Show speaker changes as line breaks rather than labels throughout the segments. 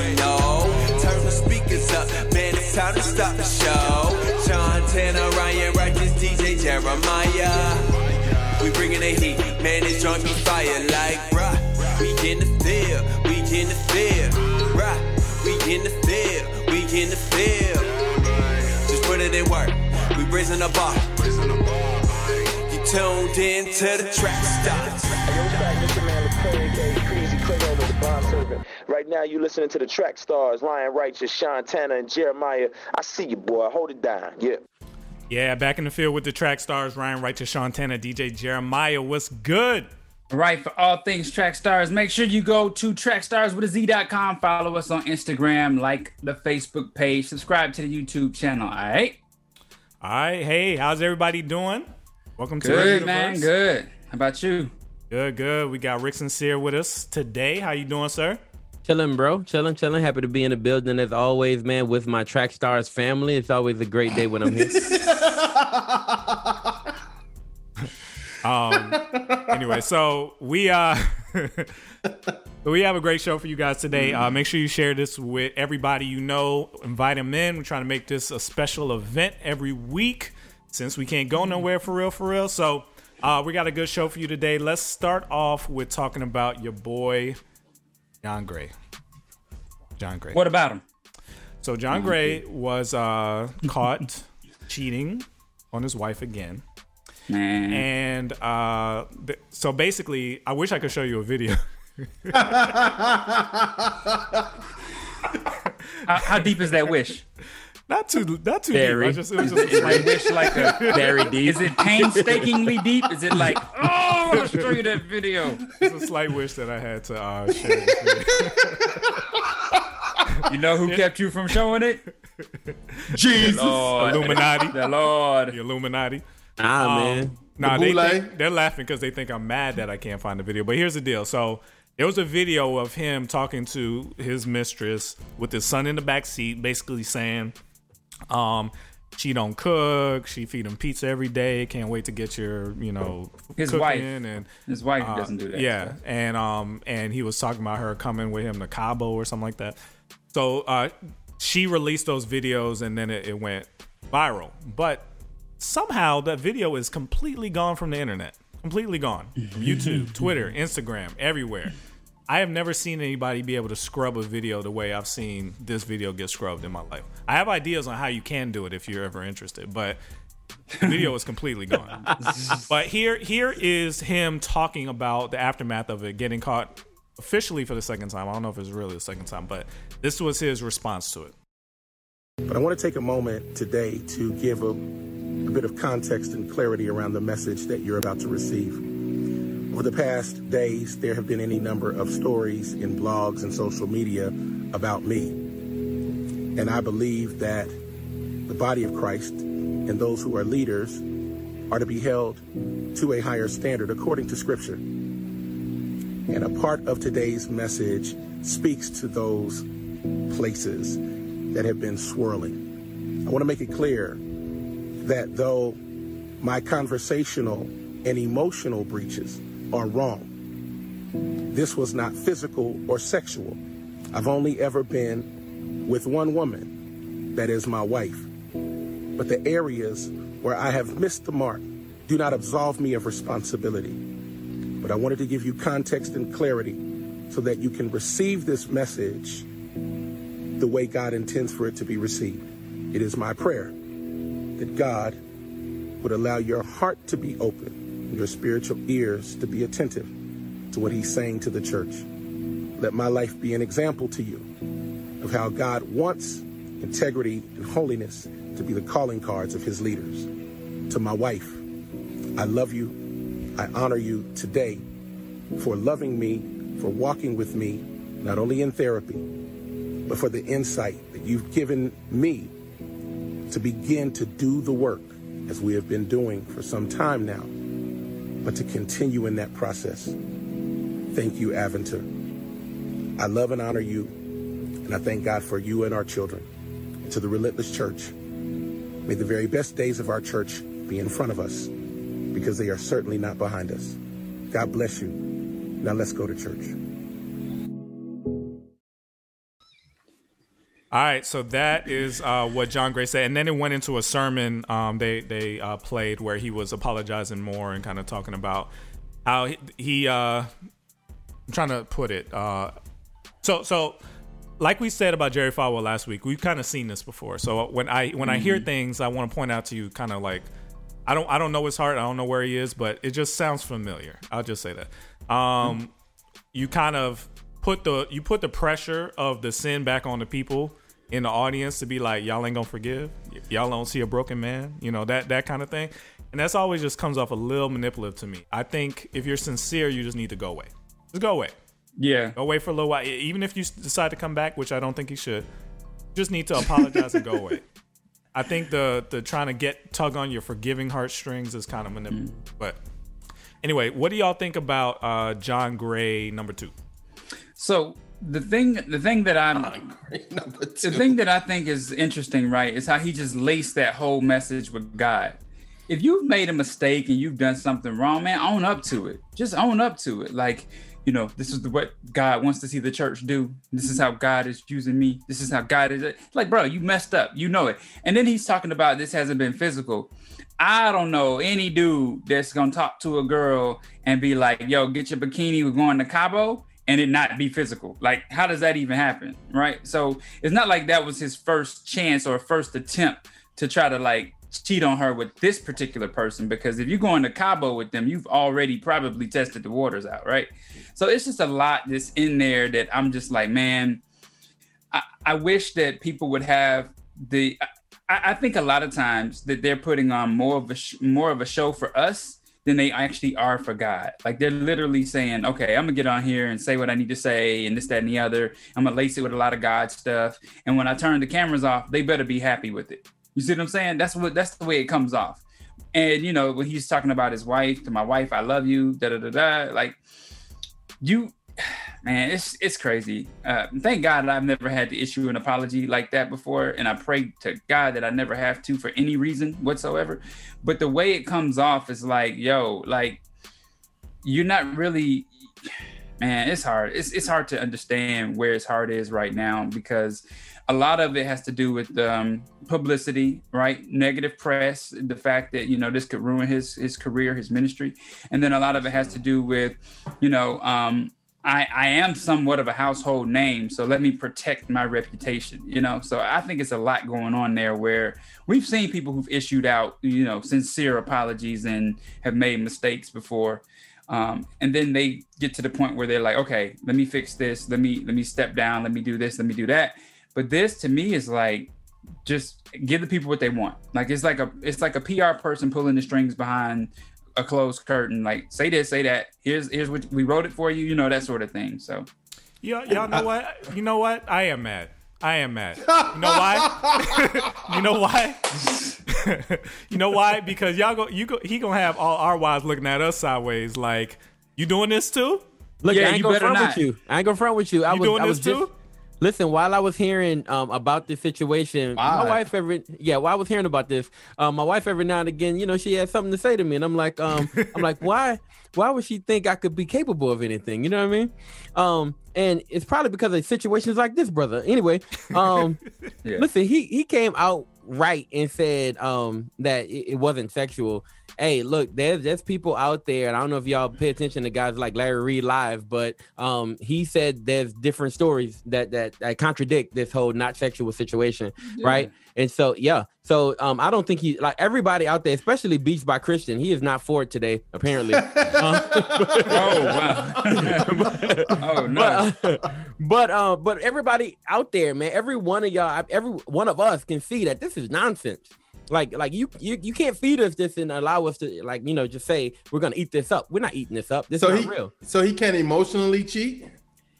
already. Turn the speakers up, man, it's time to start the show. Sean Tanner, Ryan Righteous, DJ Jeremiah. We bringing the heat, man, this joint be fire like, bruh. We in the field, we in the field, bruh. We in the field, we in the field. Just put it in work, we raising the bar. You tuned in to the track stars.
Right now, you listening to the track stars, Ryan Righteous, Sean Tanner, and Jeremiah. I see you, boy. Hold it down. Yeah.
Yeah, back in the field with the track stars, Ryan Righteous, Sean Tanner, DJ Jeremiah. What's good?
Right, for all things track stars, make sure you go to trackstarswithaz.com, follow us on Instagram, like the Facebook page, subscribe to the YouTube channel. All right.
All right. Hey, how's everybody doing? Welcome to
Good,
the
man. Good. How about you?
Good, good. We got Rick Sincere with us today. How you doing, sir?
Chilling, bro. Chilling, chilling. Happy to be in the building as always, man, with my Track Stars family. It's always a great day when I'm here.
Um. anyway, so we uh we have a great show for you guys today. Uh, make sure you share this with everybody you know. Invite them in. We're trying to make this a special event every week since we can't go nowhere for real, for real. So uh, we got a good show for you today. Let's start off with talking about your boy John Gray. John Gray.
What about him?
So John Gray was uh, caught cheating on his wife again.
Man.
And uh, th- so basically, I wish I could show you a video.
How, how deep is that wish?
Not too, not too
Very.
deep. I just, it was just
Is my wish like a
Very deep.
Is it painstakingly deep? Is it like, oh, I'll show you that video?
it's a slight wish that I had to uh, share this video.
You know who kept you from showing it?
Jesus,
Lord.
Illuminati,
The Lord.
the Illuminati.
Ah,
Um,
man.
Nah,
The
they think, they're laughing because they think I'm mad that I can't find the video. But here's the deal. So there was a video of him talking to his mistress with his son in the back seat, basically saying, um, she don't cook, she feed him pizza every day, can't wait to get your, you know,
His
cooking
wife.
and
His wife
uh,
doesn't do that.
Yeah, and um, and he was talking about her coming with him to Cabo or something like that. So uh, she released those videos and then it, it went viral. But somehow that video is completely gone from the internet, completely gone from YouTube, Twitter, Instagram, everywhere. I have never seen anybody be able to scrub a video the way I've seen this video get scrubbed in my life. I have ideas on how you can do it if you're ever interested, but the video is completely gone. but here here is him talking about the aftermath of it getting caught officially for the second time. I don't know if it's really the second time, but this was his response to it.
But I want to take a moment today to give a, a bit of context and clarity around the message that you're about to receive. Over the past days, there have been any number of stories in blogs and social media about me. And I believe that the body of Christ and those who are leaders are to be held to a higher standard according to Scripture. And a part of today's message speaks to those places that have been swirling. I want to make it clear that though my conversational and emotional breaches are wrong, this was not physical or sexual. I've only ever been with one woman, that is my wife. But the areas where I have missed the mark do not absolve me of responsibility. But I wanted to give you context and clarity so that you can receive this message the way God intends for it to be received. It is my prayer that God would allow your heart to be open, your spiritual ears to be attentive to what He's saying to the church. Let my life be an example to you of how God wants integrity and holiness to be the calling cards of His leaders. To my wife, I love you. I honor you today for loving me, for walking with me, not only in therapy, but for the insight that you've given me to begin to do the work as we have been doing for some time now, but to continue in that process. Thank you, Aventer. I love and honor you, and I thank God for you and our children. And to the Relentless Church, may the very best days of our church be in front of us, because they are certainly not behind us. God bless you. Now let's go to church.
All right, so that is uh, what John Gray said, and then it went into a sermon um, they they uh, played where he was apologizing more and kind of talking about how he, he uh, I'm trying to put it. Uh, so so like we said about Jerry Falwell last week, we've kind of seen this before. So when I when I hear things, I want to point out to you, kind of like I don't I don't know his heart, I don't know where he is, but it just sounds familiar. I'll just say that. Um, you kind of put the you put the pressure of the sin back on the people in the audience to be like y'all ain't gonna forgive. Y'all don't see a broken man you know that that kind of thing. And that's always just comes off a little manipulative to me. I think if you're sincere you just need to go away. Just go away.
Yeah.
go away for a little while. Even if you decide to come back which i don't think you should just need to apologize and go away. I think the the trying to get tug on your forgiving heartstrings is kind of manipulative but anyway what do y'all think about uh john gray number two
So the thing, the thing that I'm, the thing that I think is interesting, right, is how he just laced that whole message with God. If you've made a mistake and you've done something wrong, man, own up to it. Just own up to it. Like, you know, this is the, what God wants to see the church do. This is how God is using me. This is how God is. Like, bro, you messed up. You know it. And then he's talking about this hasn't been physical. I don't know any dude that's gonna talk to a girl and be like, "Yo, get your bikini. We're going to Cabo," and it not be physical. Like, how does that even happen, right? So it's not like that was his first chance or first attempt to try to like cheat on her with this particular person. Because if you're going to Cabo with them, you've already probably tested the waters out, right? So it's just a lot that's in there that I'm just like, man, I, I wish that people would have the. I, I think a lot of times that they're putting on more of a sh- more of a show for us than they actually are for God. Like they're literally saying, "Okay, I'm gonna get on here and say what I need to say, and this, that, and the other. I'm gonna lace it with a lot of God stuff. And when I turn the cameras off, they better be happy with it. You see what I'm saying? That's what that's the way it comes off. And you know when he's talking about his wife to my wife, I love you. Da da da da. Like you man, it's it's crazy. Uh, thank God I've never had to issue an apology like that before, and I pray to God that I never have to for any reason whatsoever. But the way it comes off is like, yo, like you're not really, man. It's hard. It's it's hard to understand where his heart is right now because a lot of it has to do with um, publicity, right? Negative press, the fact that you know this could ruin his his career, his ministry, and then a lot of it has to do with, you know, um, I I am somewhat of a household name, so let me protect my reputation, you know. So I think it's a lot going on there where we've seen people who've issued out, you know, sincere apologies and have made mistakes before. Um, and then they get to the point where they're like, okay, let me fix this. Let me let me step down. Let me do this. Let me do that. But this to me is like just give the people what they want. Like it's like a it's like a PR person pulling the strings behind a closed curtain. Like say this, say that. Here's here's what we wrote it for you. You know that sort of thing. So
Y'all, y'all know uh, what? You know what? I am mad. I am mad. You know why? you know why? you know why? Because y'all go, you go, he gonna have all our wives looking at us sideways, like you doing this too?
Look,
Yeah,
I ain't
you
gonna
better
front
not.
with you. I ain't gonna front with you. I
You
was,
doing
I was
this
just,
too?
Listen, while I was hearing um, about this situation, my wife every yeah, while I was hearing about this, um, my wife every now and again, you know, she had something to say to me, and I'm like, um, I'm like, why, why would she think I could be capable of anything? You know what I mean? Um, and it's probably because of situations like this, brother. Anyway, um,
Yeah.
listen, he he came out right and said um that it, it wasn't sexual. Hey, look, there's there's people out there, and I don't know if y'all pay attention to guys like Larry Reed live, but um he said there's different stories that that, that contradict this whole not sexual situation, right? And so yeah, so um I don't think he like everybody out there, especially Beach by Christian, he is not for it today, apparently. Um,
oh wow. oh no.
but uh, but uh, but everybody out there, man, every one of y'all, every one of us can see that this is nonsense. Like like you you you can't feed us this and allow us to like you know just say we're gonna eat this up. We're not eating this up. This
So
is
he,
real.
so he can't emotionally cheat.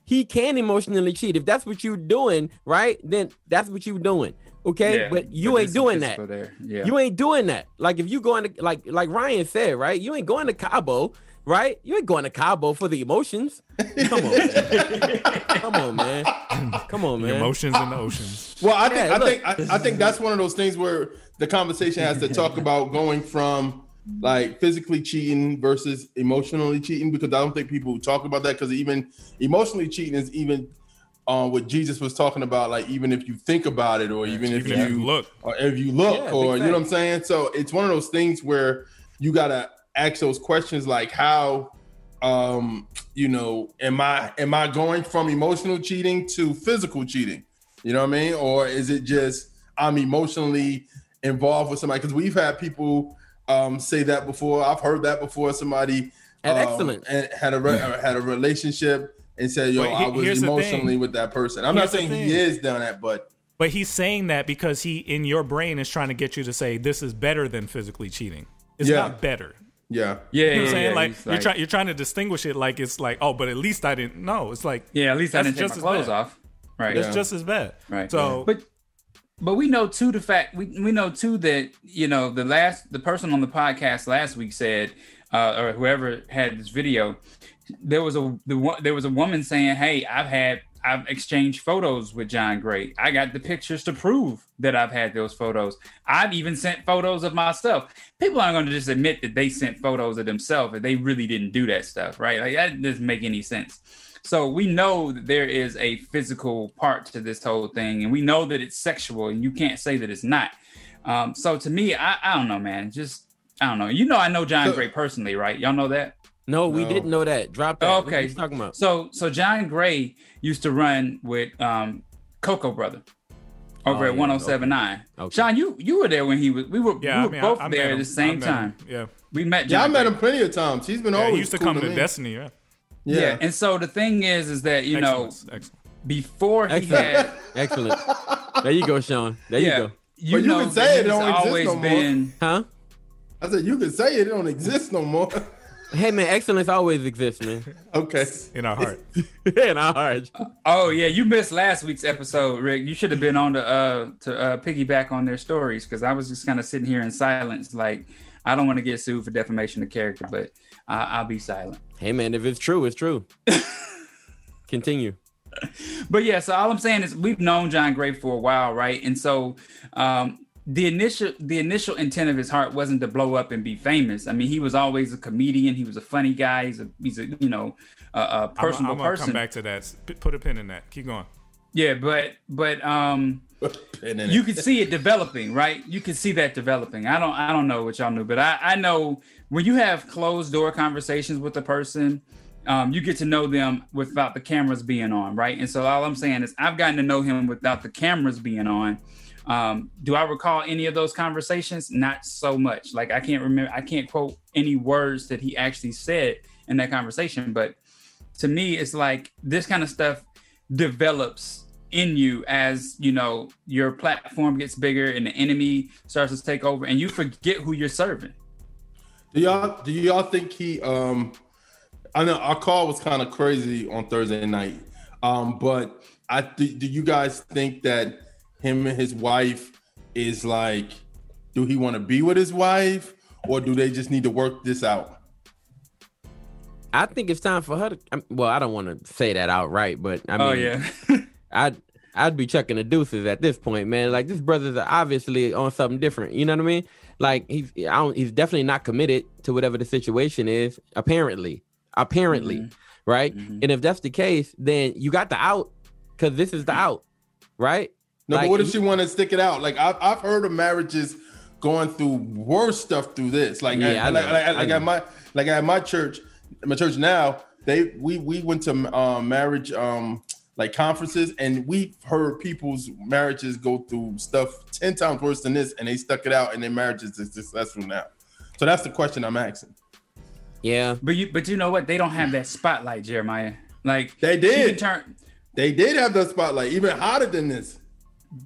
He can emotionally cheat if that's what you're doing, right? Then that's what you're doing. Okay,
Yeah,
but you
but
ain't doing that.
Yeah.
You ain't doing that. Like if you going to like like Ryan said, right? You ain't going to Cabo, right? You ain't going to Cabo for the emotions. Come on, man. come on, man. Come on, man.
Emotions in the oceans.
Well, I think
Yeah,
I think I, I think that's one of those things where the conversation has to talk about going from like physically cheating versus emotionally cheating because I don't think people talk about that because even emotionally cheating is even on what Jesus was talking about, like even if you think about it, or even,
Even
if,
if
you
you look.
or if you look,
Yeah,
or
big
you know what I'm saying. So it's one of those things where you gotta ask those questions, like how, um, you know, am I am I going from emotional cheating to physical cheating? You know what I mean, or is it just I'm emotionally involved with somebody? Because we've had people um, say that before. I've heard that before. Somebody
And
um,
excellent.
and had a re- uh, had a relationship and said, "Yo,
he-
I was emotionally with that person." I'm
Here's
not saying he is doing that, but
But he's saying that because he in your brain is trying to get you to say this is better than physically cheating. It's
Yeah.
not better.
Yeah,
Yeah,
You know what I'm
yeah,
saying?
yeah,
like you're trying you're trying to distinguish it like it's like, oh, but at least I didn't know. It's like
Yeah, at least I didn't take
just
my clothes
bad.
off. Right.
it's
Yeah.
just as bad.
Right.
So
But but we know too the fact we, we know too that you know the last the person on the podcast last week said uh, or whoever had this video there was a the one there was a woman saying hey I've had I've exchanged photos with John Gray I got the pictures to prove that I've had those photos I've even sent photos of myself people aren't going to just admit that they sent photos of themselves if they really didn't do that stuff right like that doesn't make any sense so we know that there is a physical part to this whole thing, and we know that it's sexual, and you can't say that it's not. Um, so to me, I, I don't know, man. Just I don't know. You know, I know John
So-
Gray personally, right? Y'all know that.
No, we
No.
didn't know that. Drop that.
Oh,
What
okay.
you talking about?
So so John Gray used to run with um, Coco Brother over
Oh,
at
yeah,
1079.
Okay.
Sean, you you were there when he was. We were,
yeah,
we
I
were
mean,
both
I, I
there at the same
I him.
time.
Yeah.
We met.
yeah. I met
Gray.
him plenty of times. He's been
yeah,
always
he used to
cool
come to
me.
Destiny. Yeah.
Yeah.
Yeah,
and so the thing is, is that you know
Excellent. Excellent.
before he
Excellent.
had
Excellent. there you go, Sean. There
yeah,
you go.
you
But you
know
can say
that
it don't exist
always
no more.
been.
Huh?
I said you can say it. It don't exist no more.
Hey man, excellence always exists, man.
okay.
In our heart.
In our hearts.
Oh yeah, you missed last week's episode, Rick. You should have been on to uh to uh, piggyback on their stories because I was just kind of sitting here in silence, like I don't want to get sued for defamation of character, but uh, I'll be silent.
Hey man, if it's true, it's true. Continue.
But yeah, so all I'm saying is we've known John Gray for a while, right? And so um the initial the initial intent of his heart wasn't to blow up and be famous. I mean, he was always a comedian. He was a funny guy. He's a he's a you know a, a
I'm,
personable
I'm gonna
person.
come back to that. Put a pin in that. Keep going.
Yeah, but but um you can see it developing, right? You can see that developing. I don't I don't know what y'all knew, but I, I know when you have closed door conversations with a person, um, you get to know them without the cameras being on, right? And so all I'm saying is I've gotten to know him without the cameras being on. Um, do I recall any of those conversations? Not so much. Like I can't remember I can't quote any words that he actually said in that conversation, but to me it's like this kind of stuff develops in you as you know your platform gets bigger and the enemy starts to take over and you forget who you're serving
Do y'all do y'all think he um I know our call was kind of crazy on Thursday night. Um, but I do, do you guys think that him and his wife is like do he want to be with his wife or do they just need to work this out?
I think it's time for her to. I'm- Well, I don't want to say that outright, but I mean,
oh yeah
I'd I'd be chucking the deuces at this point, man. Like this brother's obviously on something different. You know what I mean? Like he's I don't, he's definitely not committed to whatever the situation is. Apparently, apparently,
Mhm.
right?
Mhm.
And if that's the case, then you got the out because this is the out, right?
No,
Like,
but what if she want to stick it out? Like I've I've heard of marriages going through worse stuff through this. Like
Yeah, I
I, like,
know,
like,
I
like
know.
at my like at my church, my church now they we we went to um, marriage um like conferences and we've heard people's marriages go through stuff ten times worse than this, and they stuck it out, and their marriages is successful now. So that's the question I'm asking.
Yeah,
but you but you know what they don't have that spotlight jeremiah like
They did.
turn
They did have the spotlight, even hotter than this.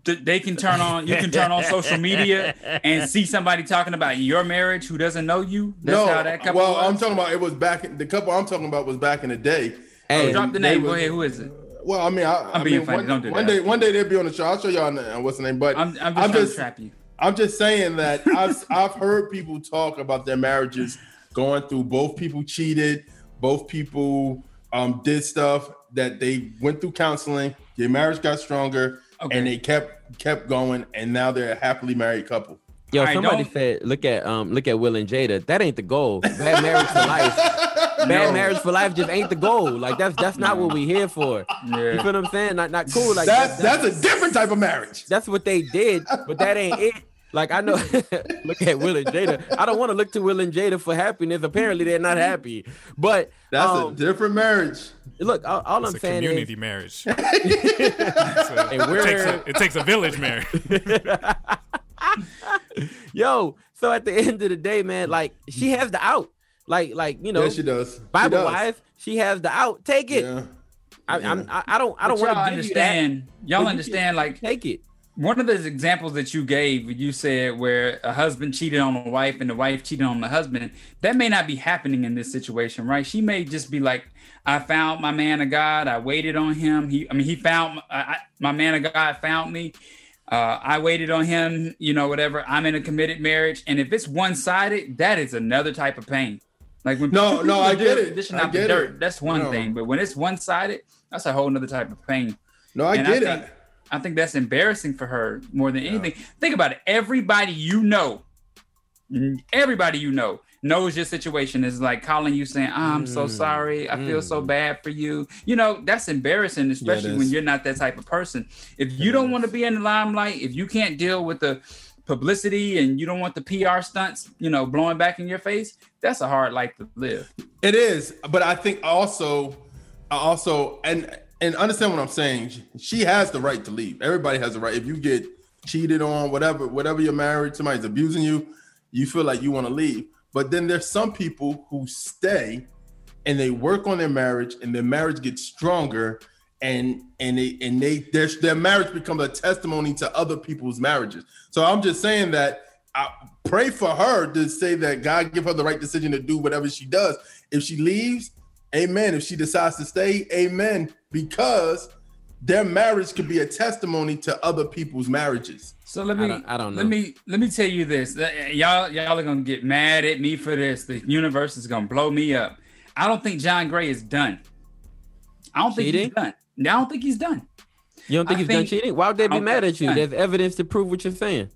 Th- they can turn on you can turn on social media and see somebody talking about your marriage who doesn't know you that's
no,
how that couple
well,
was.
I'm talking about it was back. in- The couple I'm talking about was back in the day.
Hey,
And
drop the name go
was-
ahead who is it
Well, I mean, I,
I'm
I
being
mean,
funny.
One,
Don't do
one
that.
day, one day they'll be on the show. I'll show y'all what's the name. But
i'm, I'm just
I'm just,
trap you
I'm just saying that I've I've heard people talk about their marriages going through. Both people cheated. Both people um, did stuff that they went through counseling. Their marriage got stronger,
Okay.
and they kept kept going. And now they're a happily married couple.
yo,
All right,
somebody
don't-
said, look at um, look at Will and Jada. That ain't the goal. That married to life. bad marriage for life just ain't the goal. Like that's that's not what we here for. You feel what I'm saying? Not not cool. Like
That's that's a different type of marriage.
that's what they did, but that ain't it. Like I know, look at Will and Jada. I don't want to look to Will and Jada for happiness. Apparently, they're not happy. But
That's
um,
a different marriage.
look, all, all
It's
I'm
a
saying
community
is,
marriage.
and
it,
we're
takes a, it takes a village marriage.
yo. So at the end of the day, man, like she has the out. Like like you know,
yeah, she does. She
Bible
does.
wise, she has the out. Take it.
Yeah.
I, I'm, I, I don't I don't want to give that.
understand. Y'all understand, like
Take it.
One of those examples that you gave, you said where a husband cheated on a wife and the wife cheated on the husband, that may not be happening in this situation, right? She may just be like, I found my man of God. I waited on him. He, I mean, he found I, I- my man of God found me. Uh, I waited on him, you know, whatever. I'm in a committed marriage. And if it's one sided, that is another type of pain. Like when
No, no, I get it.
dishing
I
out the dirt,
it.
that's one
No.
thing. But when it's one sided, that's a whole other type of pain.
No, I
And
get
think,
it.
I think that's embarrassing for her more than anything. Think about it. Everybody you know, everybody you know knows your situation is like calling you saying, I'm so
Mm.
sorry. I feel so bad for you. You know, that's embarrassing, especially when you're not that type of person. If you don't want to be in the limelight, if you can't deal with the publicity and you don't want the PR stunts, you know, blowing back in your face, that's a hard life to live.
It is, but I think also, also, and and understand what I'm saying. She has the right to leave. Everybody has the right. If you get cheated on, whatever, whatever you're married, somebody's abusing you, you feel like you want to leave. But then there's some people who stay and they work on their marriage, and their marriage gets stronger, and and they and they their their marriage becomes a testimony to other people's marriages. So I'm just saying that I pray for her to say that God give her the right decision to do whatever she does. If she leaves, amen. If she decides to stay, amen. Because their marriage could be a testimony to other people's marriages.
So let me
don't- I don't know.
let me let me tell you this. Uh, Y'all y'all are gonna get mad at me for this. The universe is gonna blow me up. I don't think John Gray is done. I don't think he's done. I don't think he's done.
You don't think
I
he's done cheating? Why would they be mad at you?
he's
There's evidence to prove what you're saying.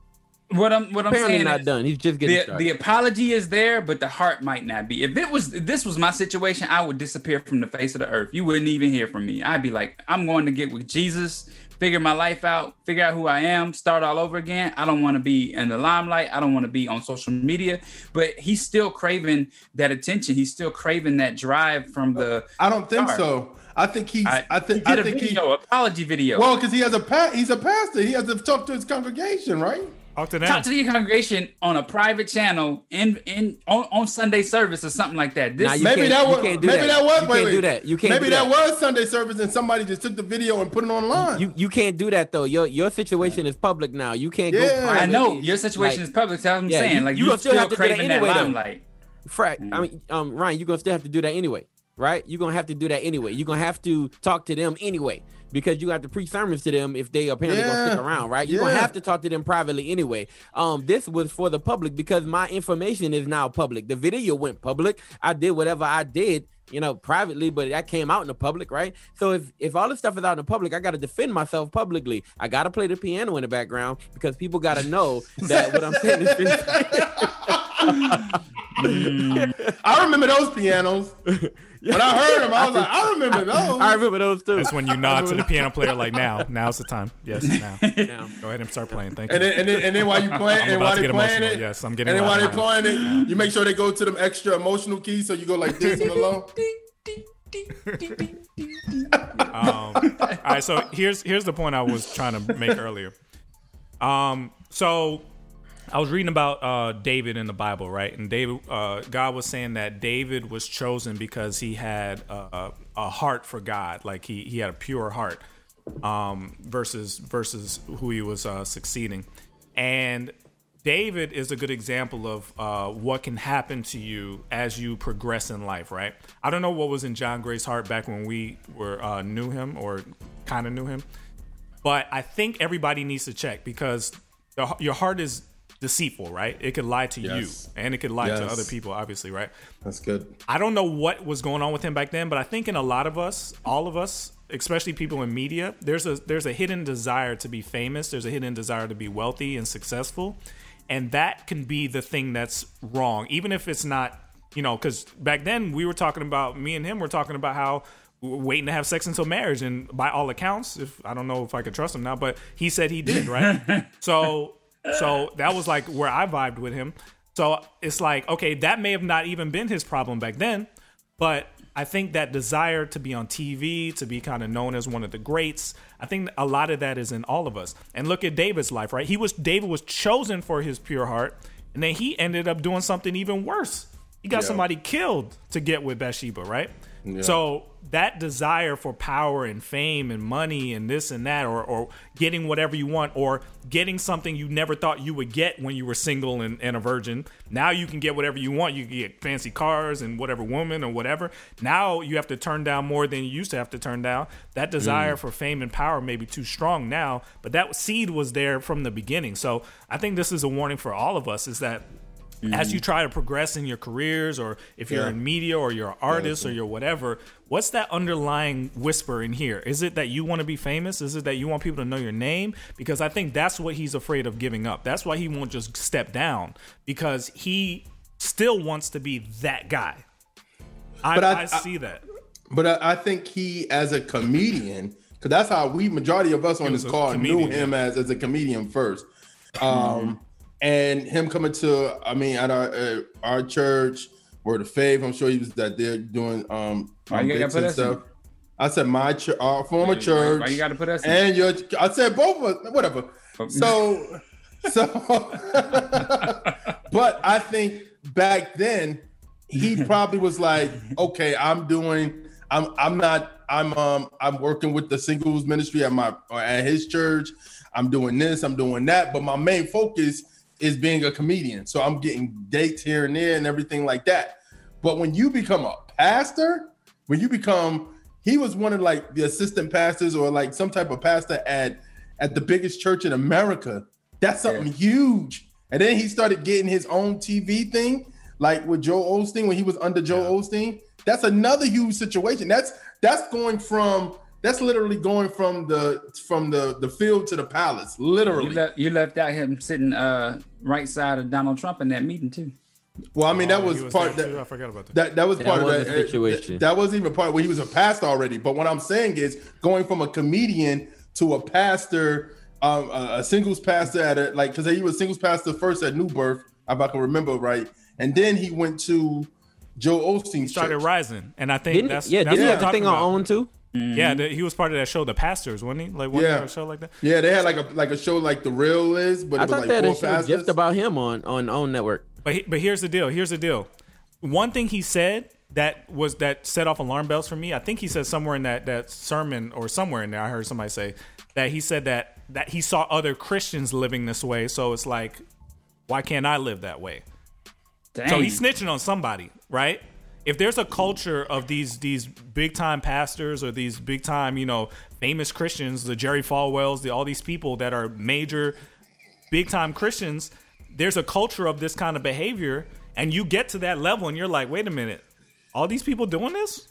What I'm what I'm
Apparently
saying
not
is
done. He's just getting
the,
started.
the apology is there, but the heart might not be. If it was if this was my situation, I would disappear from the face of the earth. You wouldn't even hear from me. I'd be like, I'm going to get with Jesus, figure my life out, figure out who I am, start all over again. I don't want to be in the limelight. I don't want to be on social media. But he's still craving that attention. He's still craving that drive from the.
I don't think
Sorry.
so. I think he's. I,
I,
think.
he
I
did a
think he.
video, apology video.
Well, because he has a pa- he's a pastor. He has to talk to his congregation, right?
Talk to them.
Talk to your congregation on a private channel in in on, on Sunday service or something like that. This
Nah, you
maybe
can't-
that
you
was
can't do
maybe
that.
that, was
You
wait,
can't
wait.
do that. You can't
maybe
do
that.
that.
was Sunday service and somebody just took the video and put it online.
You you can't do that though. Your your situation is public now. You can't
Yeah.
go.
I
I know your situation
Like,
is public. That's what I'm
yeah,
saying.
you-
like
you
you
still
still
have to do that
craving that
anyway, though.
limelight.
Frack. I mean, um, Ryan, you're gonna still have to do that anyway, right? You're gonna have to do that anyway. You're gonna have to talk to them anyway because you have to preach sermons to them if they apparently gonna stick around, right? You're gonna have to talk to them privately anyway. Um, this was for the public because my information is now public. The video went public. I did whatever I did. You know, privately, but that came out in the public, right? So if if all this stuff is out in the public, I got to defend myself publicly. I got to play the piano in the background because people got to know that what I'm saying is
I remember those pianos. When I heard them, I was like, I remember those.
I remember those too.
That's when you nod to the piano player like now. Now's the time. Yes, now.
Now.
Go ahead and start playing. Thank you.
and then, and then, and then while you playing,
I'm
and
about
while
to
they
get
playing
emotional.
it,
Yes, I'm getting
and then while they
emotional.
playing it, you make sure they go to them extra emotional keys, so you go like this on the low.
Um, all right, so here's here's the point I was trying to make earlier. Um, so I was reading about uh, David in the Bible, right? And David, uh, God was saying that David was chosen because he had a, a heart for God, like he he had a pure heart, um, versus versus who he was uh, succeeding, and David is a good example of uh, what can happen to you as you progress in life, right? I don't know what was in John Gray's heart back when we were uh, knew him or kind of knew him, but I think everybody needs to check because the, your heart is deceitful, right? It could lie to
Yes.
you and it could lie to other people, obviously, right?
That's good.
I don't know what was going on with him back then, but I think in a lot of us, all of us, especially people in media, there's a there's a hidden desire to be famous. There's a hidden desire to be wealthy and successful, and that can be the thing that's wrong, even if it's not you know, because back then we were talking about me and him were talking about how waiting to have sex until marriage, and by all accounts, if I don't know if I could trust him now, but he said he did, right? so, so that was like where I vibed with him. So it's like, okay, that may have not even been his problem back then, but I think that desire to be on TV, to be kind of known as one of the greats, I think a lot of that is in all of us. And look at David's life, right? He was David was chosen for his pure heart, and then he ended up doing something even worse. He got
Yeah.
somebody killed to get with Bathsheba, right?
Yeah.
So that desire for power and fame and money and this and that, or, or getting whatever you want, or getting something you never thought you would get when you were single and, and a virgin. Now you can get whatever you want. You can get fancy cars and whatever woman or whatever. Now you have to turn down more than you used to have to turn down. That mm. desire for fame and power may be too strong now, but that seed was there from the beginning. So I think this is a warning for all of us: is that as you try to progress in your careers or if you're
Yeah.
in media or you're an artist or you're whatever what's that underlying whisper in here? Is it that you want to be famous? Is it that you want people to know your name? Because i think that's what he's afraid of giving up. That's why he won't just step down because he still wants to be that guy. I,
But
I,
I- I-
see that.
But I, I think he, as a comedian, because that's how we majority of us on this call knew him as as a comedian first. Um, and him coming to, I mean, at our uh, our church, Word of Faith. I'm sure he was that there doing um,
Why
um
you gotta put in?
stuff. I said my church, our former
Why-
church.
why you gotta put us in?
And your, I said both of us. Whatever. So, so, but I think back then he probably was like, okay, I'm doing, I'm, I'm not, I'm, um, I'm working with the singles ministry at my, at his church. I'm doing this, I'm doing that, but my main focus is being a comedian. So I'm getting dates here and there and everything like that. But when you become a pastor, when you become, he was one of like the assistant pastors or like some type of pastor at at the biggest church in America. That's something huge. And then he started getting his own TV thing, like with Joel Osteen when he was under Joel Osteen. That's another huge situation. That's that's going from that's literally going from the from the the field to the palace, literally.
You left, you left out him sitting uh, right side of Donald Trump in that meeting too.
well, I mean that
Oh,
was,
was
part that,
i forgot about that
That that was
That
part
was
of
the
that
situation.
That, that wasn't even part where he was a pastor already. But what I'm saying is going from a comedian to a pastor, um, a, a singles pastor at a like because he was singles pastor first at New Birth, if I can remember right, and then he went to Joel Osteen's
started
church.
rising and i think
Didn't,
that's
yeah,
that's
didn't he have
I'm
the thing
talking
on OWN too?
Yeah mm-hmm. the, he was part of that show the pastors wasn't he like one
Yeah.
a show like that
Yeah, they had like a like a show like The Real is, but
I
it was
thought
like
they had a
four
show
pastors.
just about him on on OWN network.
But he, but here's the deal. Here's the deal. One thing he said that was that set off alarm bells for me. I think he said somewhere in that that sermon or somewhere in there. I heard somebody say that he said that that he saw other Christians living this way. So it's like, why can't I live that way?
Dang.
So he's snitching on somebody, right? If there's a culture of these these big time pastors or these big time, you know, famous Christians, the Jerry Falwells, the all these people that are major big time Christians, there's a culture of this kind of behavior, and you get to that level and you're like, wait a minute, all these people doing this?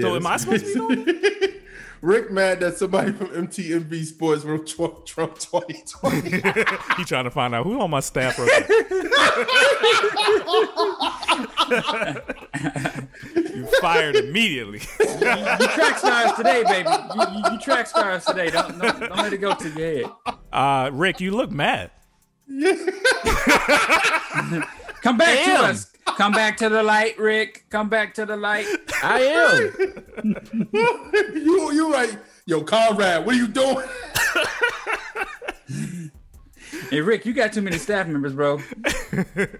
so am I supposed to be doing it?
Rick mad that somebody from MTMV Sports wrote Trump, Trump 2020.
he trying to find out who on my staff wrote that. you fired immediately.
you track stars today, baby. You, you, you track stars today. Don't, don't don't let it go to your head.
Uh, Rick, you look mad.
Come back
Damn.
to us. Come back to the light, Rick. Come back to the light.
I am.
you you right. Yo, Conrad, what are you doing?
Hey, Rick, you got too many staff members, bro.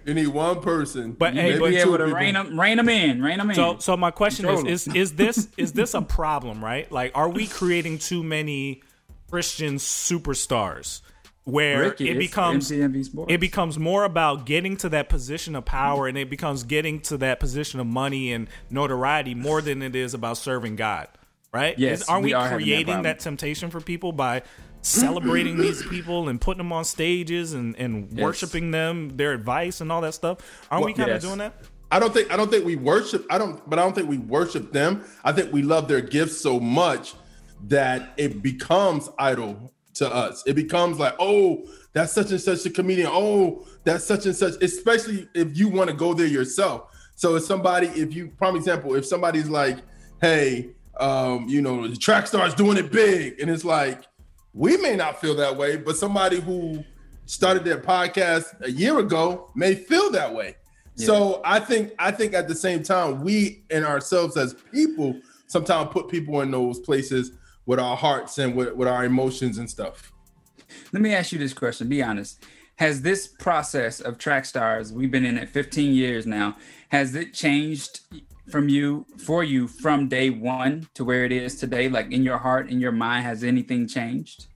You need one person.
But,
You
hey,
maybe
but-
Be
two
able to
people.
rein them, rein them in, rein them in.
So, so my question is,
Control 'em.
is is this is this a problem, right? Like, are we creating too many Christian superstars where
Rick
it
is
becomes
Sports.
it becomes more about getting to that position of power and it becomes getting to that position of money and notoriety more than it is about serving God, right?
Yes,
Is- aren't
we
we,
are having that
creating that, temptation for people by celebrating these people and putting them on stages and, and
Yes.
worshiping them, their advice and all that stuff? Aren't we
Well,
kind of
yes.
doing that?
I don't think I don't think we worship. I don't, but I don't think we worship them. I think we love their gifts so much that it becomes idol to us. It becomes like, oh, that's such and such a comedian. Oh, that's such and such. Especially if you want to go there yourself. So if somebody, if you, prime example, if somebody's like, hey, um, you know, the track star's doing it big, and it's like, we may not feel that way, but somebody who started their podcast a year ago may feel that way. Yeah. So I think I think at the same time, we and ourselves as people sometimes put people in those places with our hearts and with, with our emotions and stuff.
Let me ask you this question. Be honest. Has this process of track stars, we've been in it 15 years now, has it changed from you for you from day one to where it is today? Like in your heart, in your mind, has anything changed?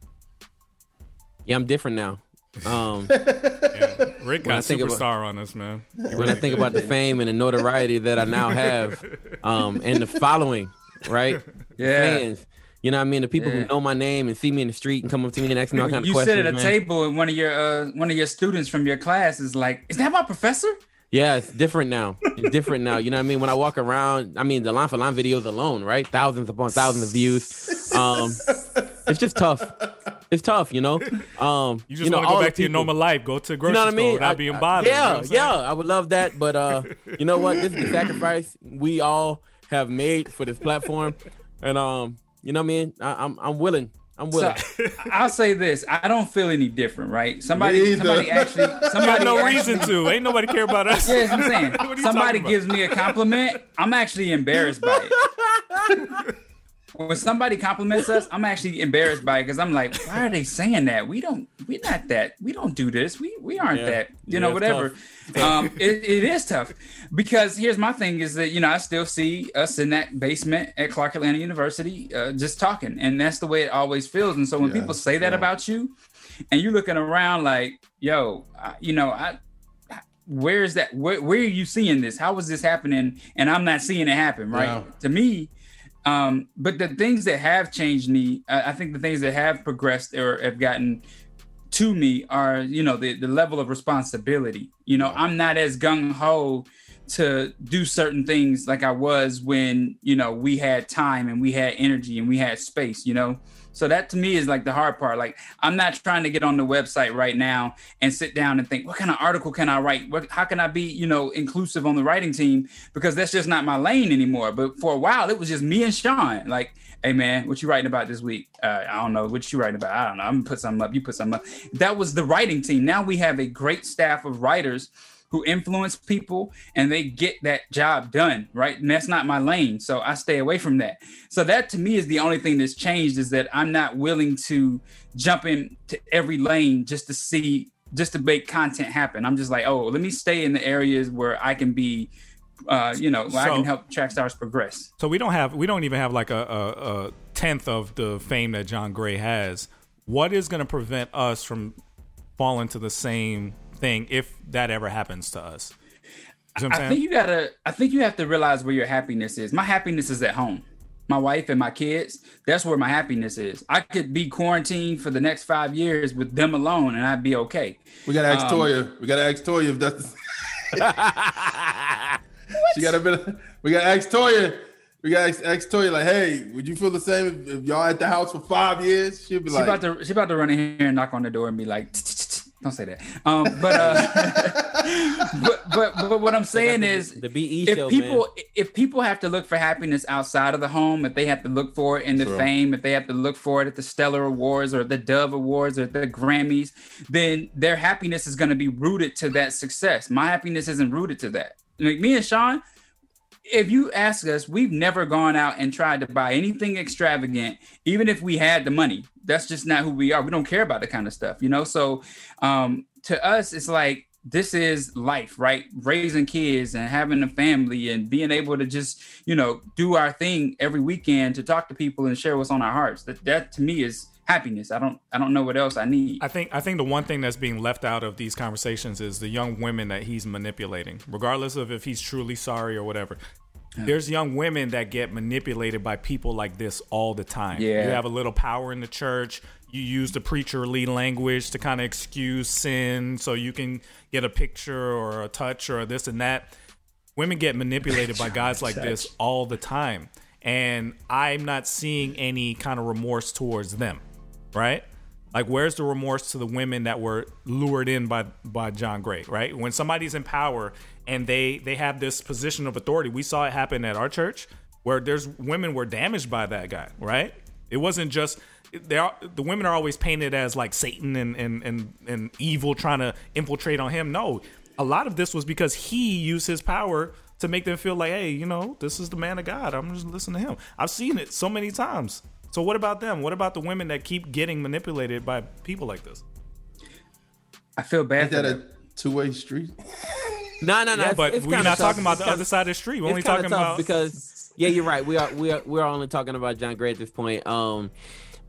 Yeah, I'm different now. Um,
yeah, Rick got superstar about, on us, man.
When I think about the fame and the notoriety that I now have, um, and the following, right?
Yeah. Fans,
you know what I mean? The people yeah. who know my name and see me in the street and come up to me and ask me all kind
you
of questions.
You sit at a
man.
table and one of your uh, one of your students from your class is like, "Is that my professor?"
Yeah, it's different now. It's different now. You know what I mean? When I walk around, I mean the line for line videos alone, right? Thousands upon thousands of views. Um, it's just tough. It's tough, you know. Um,
you just you know, want to go back to your normal life, go to grocery you know what I mean? without I, being bothered.
Yeah,
you know
yeah, I would love that, but uh, you know what? This is the sacrifice we all have made for this platform, and um, you know what I mean? I, I'm I'm willing. I'm willing.
So, I'll say this: I don't feel any different, right? Somebody, somebody actually, somebody
no
actually,
reason to. Ain't nobody care about us.
Yeah, I'm saying. somebody gives me a compliment, I'm actually embarrassed by it. when somebody compliments us, I'm actually embarrassed by it because I'm like, why are they saying that? We don't, we're not that. We don't do this. We we aren't yeah. that. You yeah, know, whatever. um, it, it is tough because here's my thing: is that you know I still see us in that basement at Clark Atlanta University uh, just talking, and that's the way it always feels. And so when yeah, people say that about you, and you're looking around like, yo, I, you know, I where is that where, where, are you seeing this how is this happening and i'm not seeing it happen right to me um, but the things that have changed me, I, I think the things that have progressed or have gotten to me are, you know, the, the level of responsibility. You know, I'm not as gung ho to do certain things like I was when, you know, we had time and we had energy and we had space, you know. So that to me is like the hard part. Like I'm not trying to get on the website right now and sit down and think, what kind of article can I write? What how can I be, you know, inclusive on the writing team? Because that's just not my lane anymore. But for a while it was just me and Sean. Like, hey man, what you writing about this week? Uh, I don't know. What you writing about? I don't know. I'm gonna put something up. You put something up. That was the writing team. Now we have a great staff of writers who influence people and they get that job done, right? And that's not my lane. So I stay away from that. So that to me is the only thing that's changed is that I'm not willing to jump into every lane just to see, just to make content happen. I'm just like, oh, let me stay in the areas where I can be uh, you know, so, I can help track stars progress.
So we don't have, we don't even have like a, a, a tenth of the fame that John Gray has. What is going to prevent us from falling to the same thing if that ever happens to us.
You know I think you gotta. I think you have to realize where your happiness is. My happiness is at home. My wife and my kids. That's where my happiness is. I could be quarantined for the next five years with them alone, and I'd be okay.
We gotta ask um, Toya. We gotta ask Toya if that's. she got a bit. we gotta ask Toya. We got ask, ask Toya like, hey, would you feel the same if, if y'all at the house for five years? She'd be
she
like,
about to, she about to run in here and knock on the door and be like, don't say that. Um, but, uh, but but but what I'm saying is
the BE
if
show,
people
man.
if people have to look for happiness outside of the home, if they have to look for it in the True. fame, if they have to look for it at the Stellar Awards or the Dove Awards or the Grammys, then their happiness is going to be rooted to that success. My happiness isn't rooted to that. Like me and Sean, if you ask us, we've never gone out and tried to buy anything extravagant, even if we had the money. That's just not who we are. We don't care about that kind of stuff, you know. So um, to us, it's like this is life, right? Raising kids and having a family and being able to just, you know, do our thing every weekend to talk to people and share what's on our hearts. That that to me is happiness. I don't I don't know what else I need.
I think I think the one thing that's being left out of these conversations is the young women that he's manipulating, regardless of if he's truly sorry or whatever. Yeah. There's young women that get manipulated by people like this all the time.
Yeah.
You have a little power in the church. You use the preacherly language to kind of excuse sin so you can get a picture or a touch or this and that. Women get manipulated by guys like this all the time. And I'm not seeing any kind of remorse towards them right? Like, where's the remorse to the women that were lured in by by John Gray, right? When somebody's in power and they they have this position of authority. We saw it happen at our church where there's women were damaged by that guy, right? It wasn't just they are the women are always painted as like Satan and and and, and evil trying to infiltrate on him. No, a lot of this was because he used his power to make them feel like, hey, you know, this is the man of God. I'm just listening to him. I've seen it so many times. So what about them? What about the women that keep getting manipulated by people like this?
I feel bad
Is that a two way street?
No, no, no.
Yeah,
it's-
but
it's
we're not
tough.
talking about the
It's
other side of the street. We're only talking about
because yeah, you're right. We are we are we're only talking about John Gray at this point. Um,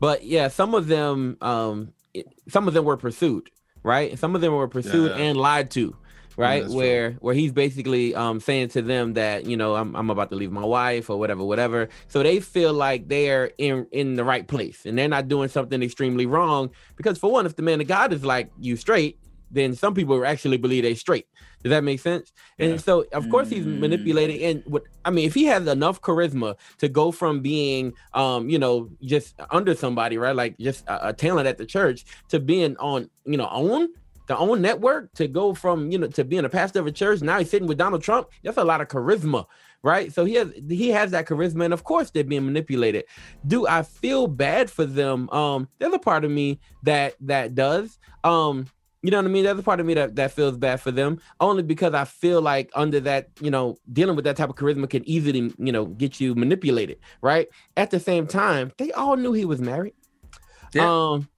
but yeah, some of them um it- some of them were pursued, right? Some of them were pursued
Yeah.
and lied to. Right, where where he's basically um saying to them that you know I'm I'm about to leave my wife or whatever whatever, so they feel like they're in in the right place and they're not doing something extremely wrong because for one, if the man of God is like you straight, then some people actually believe they straight. Does that make sense? And so, of course, he's
Mm.
manipulating. And what I mean, if he has enough charisma to go from being, um, you know, just under somebody, right, like just a, a talent at the church, to being on, you know, OWN the OWN network, to go from, you know, to being a pastor of a church. Now he's sitting with Donald Trump. That's a lot of charisma, right? So he has he has that charisma, and of course they're being manipulated. Do I feel bad for them? Um, there's a part of me that that does. Um, you know what I mean? There's a part of me that, that feels bad for them, only because I feel like under that, you know, dealing with that type of charisma can easily, you know, get you manipulated, right? At the same time, they all knew he was married.
Yeah.
Um,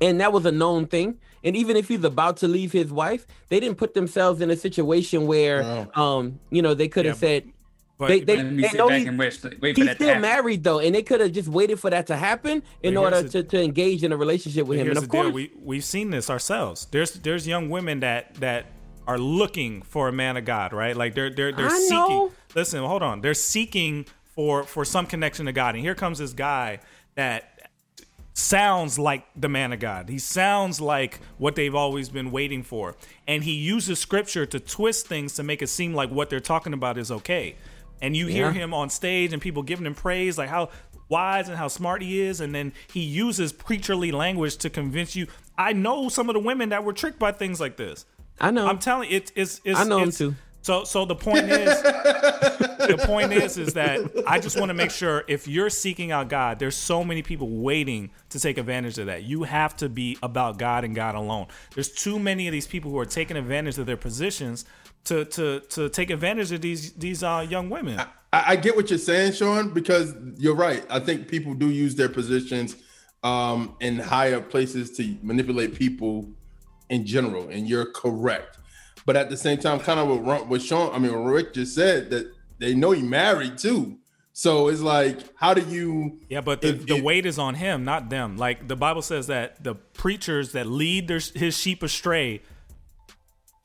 and that was a known thing. And even if he's about to leave his wife, they didn't put themselves in a situation where,
No.
um, you know, they could have
Yeah,
said
but,
they- they-
Let me
they
sit
know
back
he's-
and wait, wait
he's still
happen.
married though, and they could have just waited for that to happen in
But
order
here's
to, to engage in a relationship with him. And of
the deal:
course,
we we've seen this ourselves. There's there's young women that that are looking for a man of God, right? Like they're they're they're
I
seeking.
know.
Listen, hold on. They're seeking for for some connection to God, and here comes this guy that sounds like the man of God. He sounds like what they've always been waiting for, and he uses scripture to twist things to make it seem like what they're talking about is okay. And you hear him on stage, and people giving him praise, like how wise and how smart he is, and then he uses preacherly language to convince you. I know some of the women that were tricked by things like this.
I know.
I'm telling you, it's it's, it's
I know
it's-
too.
So so the point is the point is is that I just want to make sure if you're seeking out God, there's so many people waiting to take advantage of that. You have to be about God and God alone. There's too many of these people who are taking advantage of their positions to to to take advantage of these these uh, young women.
I, I get what you're saying, Sean, because you're right. I think people do use their positions um, in higher places to manipulate people in general, and you're correct. But at the same time, kind of what, what Sean, I mean, Rick just said that they know he married too. So it's like, how do you?
Yeah, but the,
if-
the
if-
weight is on him, not them. Like the Bible says that the preachers that lead their, his sheep astray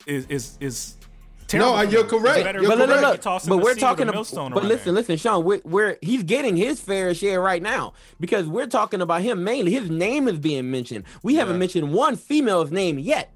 is is is. terrible
No,
for
you're correct.
better
You're
but
them
look,
to
look, but we're talking about.
millstone
But listen,
there.
listen, Sean, we're, we're he's getting his fair share right now because we're talking about him mainly. His name is being mentioned. We haven't mentioned one female's name yet,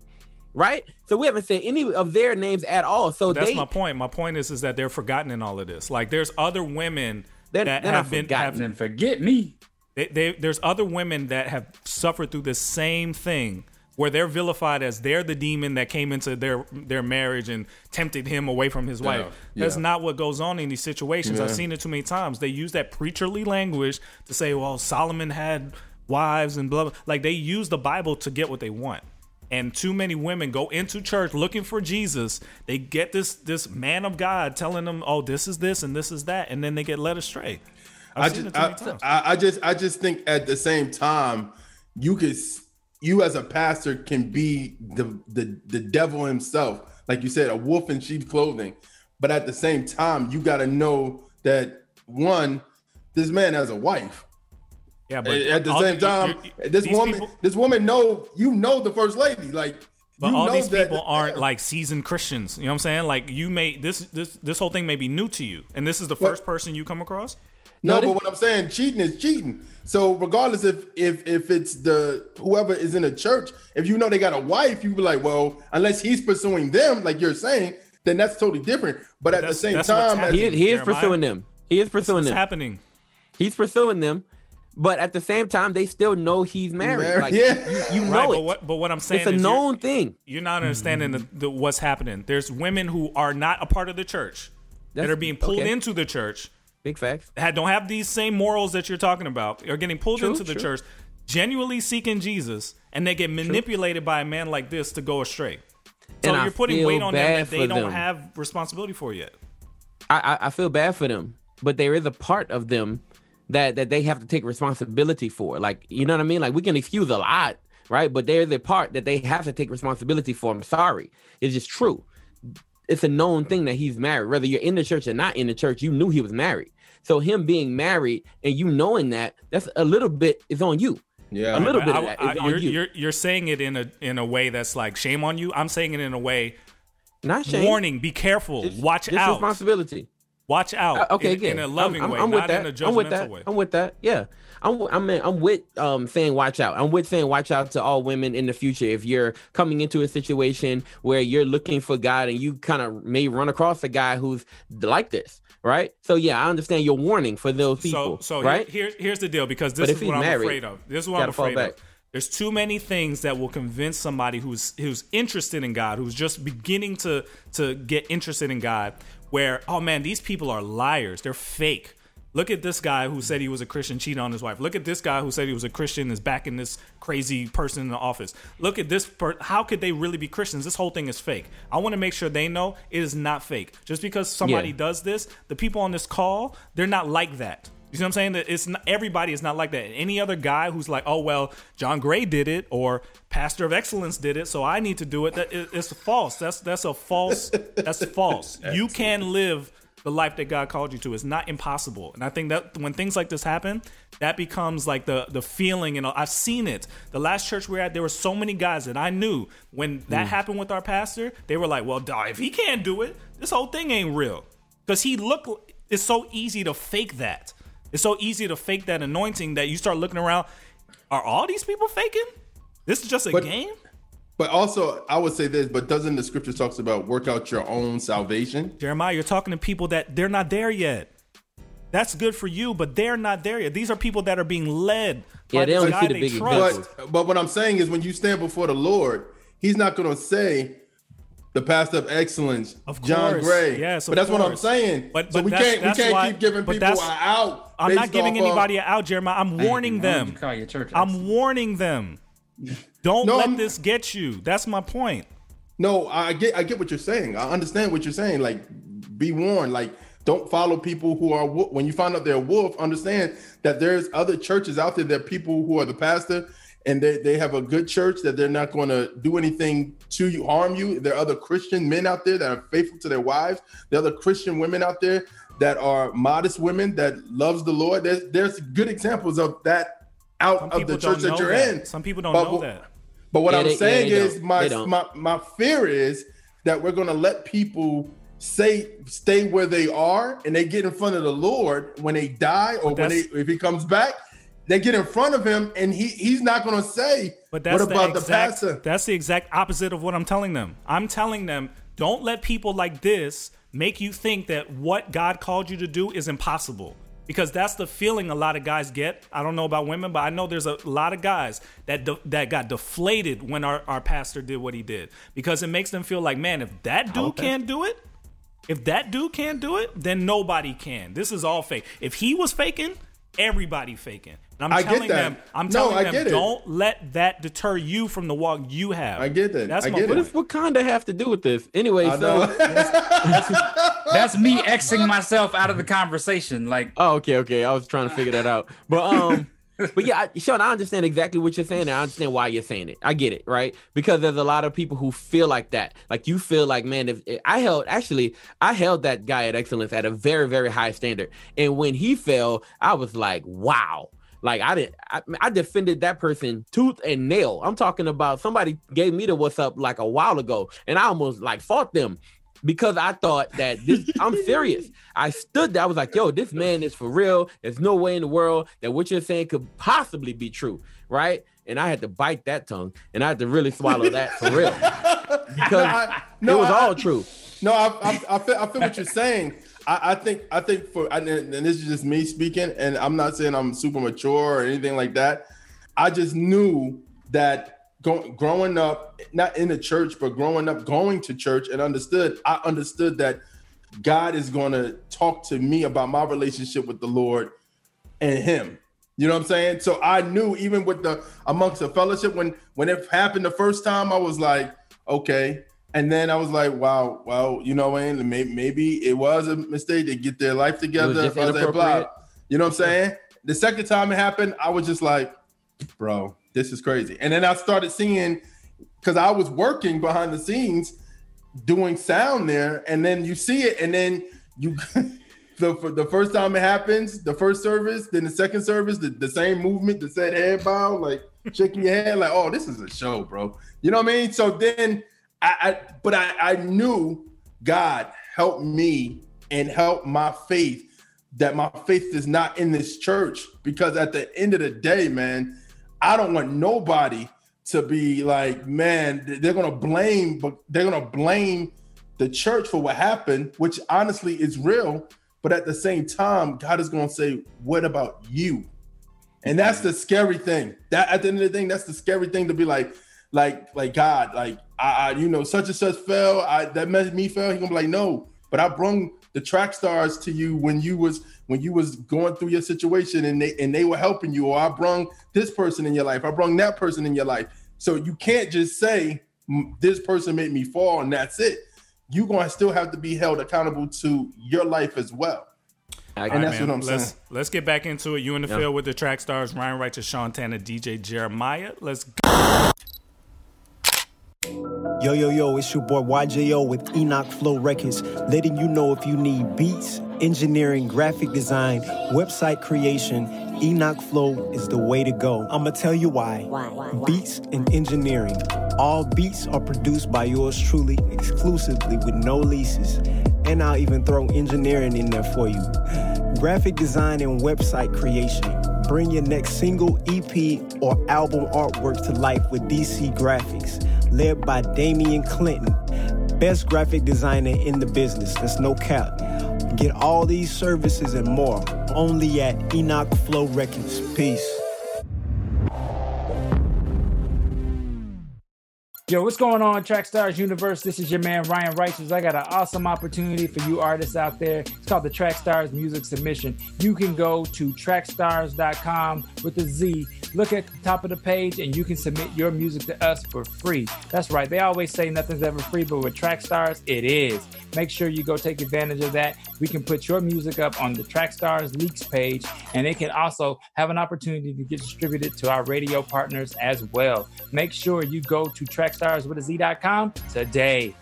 right? So we haven't said any of their names at all. So
That's
they,
my point. My point is is that they're forgotten in all of this. Like there's other women
They're-
that
they're
have been
forgotten.
have,
And forget me.
they, they, there's other women that have suffered through the same thing where they're vilified as they're the demon that came into their their marriage and tempted him away from his wife. That's
yeah.
not what goes on in these situations. I've seen it too many times. They use that preacherly language to say, "Well, Solomon had wives and blah blah." Like they use the Bible to get what they want. And too many women go into church looking for Jesus. They get this this man of God telling them, "Oh, this is this and this is that," and then they get led astray.
I just,
it too many
I. I, I just, I just think at the same time, you could, s- you as a pastor can be the the the devil himself, like you said, a wolf in sheep's clothing. But at the same time, you got to know that one, this man has a wife.
Yeah, but
At the same
the-
time,
you- you-
this woman,
people-
this woman know you know the first lady, like.
But
you
all
know
these
that-
people aren't like seasoned Christians. You know what I'm saying? Like you may this this this whole thing may be new to you, and this is the first person you come across.
No,
No,
but what I'm saying, cheating is cheating. So regardless if if if it's the whoever is in a church, if you know they got a wife, you be like, well, unless he's pursuing them, like you're saying, then that's totally different. But at the same time,
he is, he is
Jeremiah,
pursuing them. He is pursuing
What's
them.
happening?
He's pursuing them. But at the same time, they still know he's married.
Married,
Like
yeah.
you, you know
Right,
it.
but what, but what I'm saying
it's a
is you're-
known thing.
You're not understanding the, the, what's happening. There's women who are not a part of the church that are being pulled
okay.
into the church
Big facts.
that don't have these same morals that you're talking about. Are getting pulled
True,
into the
true.
church, genuinely seeking Jesus, and they get manipulated by a man like this to go astray. So
And I
you're putting weight on them that they don't
them.
have responsibility for yet.
I, I I feel bad for them, but there is a part of them that that they have to take responsibility for. Like you know what I mean? Like we can excuse a lot, right? But there's a part that they have to take responsibility for. I'm sorry, it's just true. It's a known thing that he's married. Whether you're in the church or not in the church, you knew he was married. So him being married and you knowing that, that's a little bit is on you.
Yeah.
A little bit
I-
of that
I-
is on
you're,
you.
you're you're saying it in a in a way that's like shame on you. I'm saying it in a way
Not shame.
warning, be careful,
Just-
watch
just
out,
responsibility.
Watch out.
Uh, okay,
in,
again,
in a loving
I'm, I'm,
way,
I'm with
not
that.
in a
I'm with that.
way.
I'm with that. Yeah, I'm. w- I'm. I'm with um saying watch out. I'm with saying watch out to all women in the future. If you're coming into a situation where you're looking for God and you kind of may run across a guy who's like this, right? So yeah, I understand your warning for those people,
So, so
right?
here, here- here's the deal because this is what I'm afraid of. This is what I'm afraid of. There's too many things that will convince somebody who's who's interested in God, who's just beginning to to get interested in God, where oh man, these people are liars. They're fake. Look at this guy who said he was a Christian, cheated on his wife. Look at this guy who said he was a Christian, is backing this crazy person in the office. Look at this. Per- How could they really be Christians? This whole thing is fake. I want to make sure they know it is not fake. Just because somebody
Yeah.
does this, the people on this call, they're not like that. You see what I'm saying? That it's not, everybody is not like that. Any other guy who's like, oh well, John Gray did it, or Pastor of Excellence did it, so I need to do it. That it- it's false. That's that's a false. That's false. You can live the life that God called you to. It's not impossible. And I think that when things like this happen, that becomes like the the feeling. And I've seen it. The last church we were at, there were so many guys that I knew when that hmm. happened with our pastor. They were like, well, if he can't do it, this whole thing ain't real. Because he looked. It's so easy to fake that. It's so easy to fake that anointing that you start looking around. Are all these people faking? This is just a
But-
game.
But also, I would say this. But doesn't the scripture talks about work out your own salvation?
Jeremiah, you're talking to people that they're not there yet. That's good for you, but they're not there yet. These are people that are being led.
Yeah,
by
they
this
only
guy
see the big
trust.
But but what I'm saying is, when you stand before the Lord, He's not going to say the pastor of excellence,
Of
John. Gray.
Yes,
but
of
that's what I'm saying.
But-
so we
that's-
can't we can't
why-
keep giving people an out.
I'm not giving
off of-
anybody out, Jeremiah. I'm warning them.
you call your church
I'm
excellent?
warning them. Don't
No,
let
I'm-
this get you. That's my point.
No, I get I get what you're saying. I understand what you're saying. Like, be warned. Like, don't follow people who are when you find out they're a wolf. Understand that there's other churches out there that people who are the pastor and they, they have a good church that they're not going to do anything to you, harm you. There are other Christian men out there that are faithful to their wives. There are other Christian women out there that are modest women that loves the Lord. There's there's good examples of that out
Some
of the church that you're
that.
in.
Some people don't
But
know
what-
that.
But what
Yeah,
I'm
they-
saying
they
is my my my fear is that we're gonna let people say stay where they are and they get in front of the Lord when they die or when they if he comes back, they get in front of him and he he's not gonna say
But that's
what about
the
the,
exact,
pastor?
That's the exact opposite of what I'm telling them. I'm telling them, don't let people like this make you think that what God called you to do is impossible. Because that's the feeling a lot of guys get. I don't know about women, but I know there's a lot of guys that de- that got deflated when our, our pastor did what he did. Because it makes them feel like, man, if that dude can't do it, if that dude can't do it, then nobody can. This is all fake. If he was faking, everybody faking. And I'm
I get
telling
that.
them, I'm
No,
telling
I
them,
get it.
don't let that deter you from the walk you have.
I get that.
That's
I
my
get
What
point.
does Wakanda have to do with this? Anyway,
I
so
know.
That's me Xing myself out of the conversation. Like,
Oh, okay, okay. I was trying to figure that out. But um but yeah, I, Sean, I understand exactly what you're saying, and I understand why you're saying it. I get it, right? Because there's a lot of people who feel like that. Like you feel like, man, if I held actually, I held that guy at excellence at a very, very high standard. And when he fell, I was like, wow. Like I did, I, I defended that person tooth and nail. I'm talking about somebody gave me the what's up like a while ago, and I almost like fought them because I thought that this I'm serious. I stood there, I was like, yo, this man is for real. There's no way in the world that what you're saying could possibly be true, right? And I had to bite that tongue and I had to really swallow that for real. Because
I-
it was
I-
all true.
No, I, I, I, feel, I feel what you're saying. I, I think I think for and this is just me speaking, and I'm not saying I'm super mature or anything like that. I just knew that go, growing up, not in the church, but growing up going to church and understood. I understood that God is going to talk to me about my relationship with the Lord and Him. You know what I'm saying? So I knew even with the amongst the fellowship when when it happened the first time, I was like, okay. And then I was like, wow, well, you know, and maybe, maybe it was a mistake to get their life together. I was like, blah. You know what I'm saying? The second time it happened, I was just like, bro, this is crazy. And then I started seeing because I was working behind the scenes doing sound there, and then you see it, and then you the the first time it happens, the first service, then the second service, the, the same movement, the set head bow, like shaking your head, like, oh, this is a show, bro. You know what I mean? So then I, I but I, I knew God helped me and help my faith that my faith is not in this church because at the end of the day, man, I don't want nobody to be like, man, they're gonna blame, but they're gonna blame the church for what happened, which honestly is real. But at the same time, God is gonna say, What about you? And that's the scary thing. That at the end of the thing, that's the scary thing to be like, like, like God, like I, I you know, such and such fell. I that made me fell. He gonna be like, no, but I brung the track stars to you when you was when you was going through your situation and they and they were helping you, or I brung this person in your life, I brung that person in your life. So you can't just say this person made me fall and that's it. You're gonna still have to be held accountable to your life as well.
and
right,
that's
man.
what I'm
Let's-
saying. Let's get back into it. You in the
Yeah.
field with the track stars Ryan Wright, Sean Tanner, DJ Jeremiah. Let's go.
Yo, yo, yo, it's your boy YJO with Enoch Flow Records, letting you know if you need beats, engineering, graphic design, website creation, Enoch Flow is the way to go. I'ma tell you why. Beats and engineering. All beats are produced by yours truly, exclusively with no leases. And I'll even throw engineering in there for you. Graphic design and website creation. Bring your next single, EP, or album artwork to life with DC Graphics, led by Damian Clinton, best graphic designer in the business. That's no cap. Get all these services and more only at Enoch Flow Records. Peace.
Yo, what's going on, Trackstars Universe? This is your man Ryan Righteous. I got an awesome opportunity for you artists out there. It's called the Trackstars Music Submission. You can go to trackstars.com with a Z. Look at the top of the page, and you can submit your music to us for free. That's right. They always say nothing's ever free, but with Trackstars, it is. Make sure you go take advantage of that. We can put your music up on the Trackstars Leaks page, and it can also have an opportunity to get distributed to our radio partners as well. Make sure you go to trackstarswithaz.com today.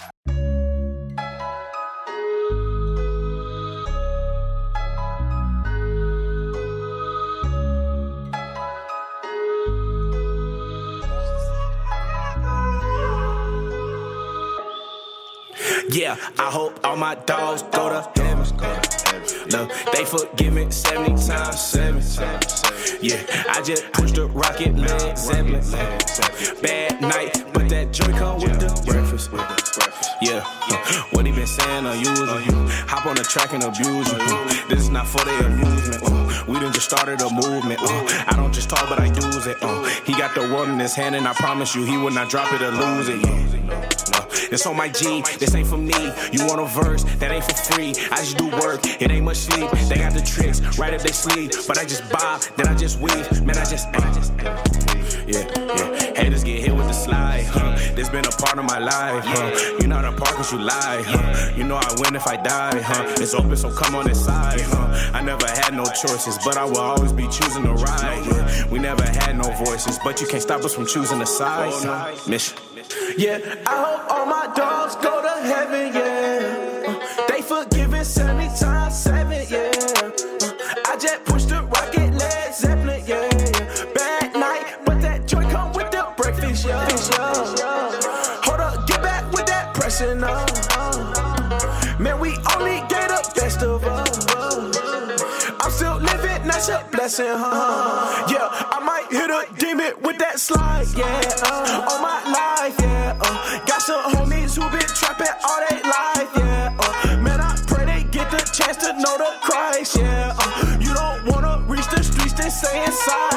Yeah, I hope all my dogs go to heaven. Look, they forgive me 70 times 7. Yeah, I just pushed the rocket Led Zeppelin. Bad night, but that joy come with the breakfast. Yeah, what he been saying unusual. Hop on the track and abuse you. This is not for their amusement. uh. We done just started a movement. uh. I don't just talk, but I use it. uh. He got the world in his hand, and I promise you, he will not drop it or lose it. No, it's on my G, this ain't for me. You want a verse, that ain't for free. I just do work, it ain't much sleep. They got the tricks right up their sleeve. But I just bob, then I just weave. Man, I just, I just yeah, yeah. Haters get hit with the slide, huh? This been a part of my life, huh? You not a part cause you lie, huh? You know I win if I die, huh? It's open, so come on inside, huh? I never had no choices, but I will always be choosing to ride. We never had no voices, but you can't stop us from choosing a side. Mission. Yeah, I hope all my dogs go to heaven, yeah. They forgiven 70 times that's a blessing, huh? Yeah, I might hit a demon with that slide, yeah. Uh, all my life, yeah. Uh, got some homies who been trapping all their life, yeah. Uh, man, I pray they get the chance to
know the Christ, yeah. Uh, you don't wanna reach the streets, they say inside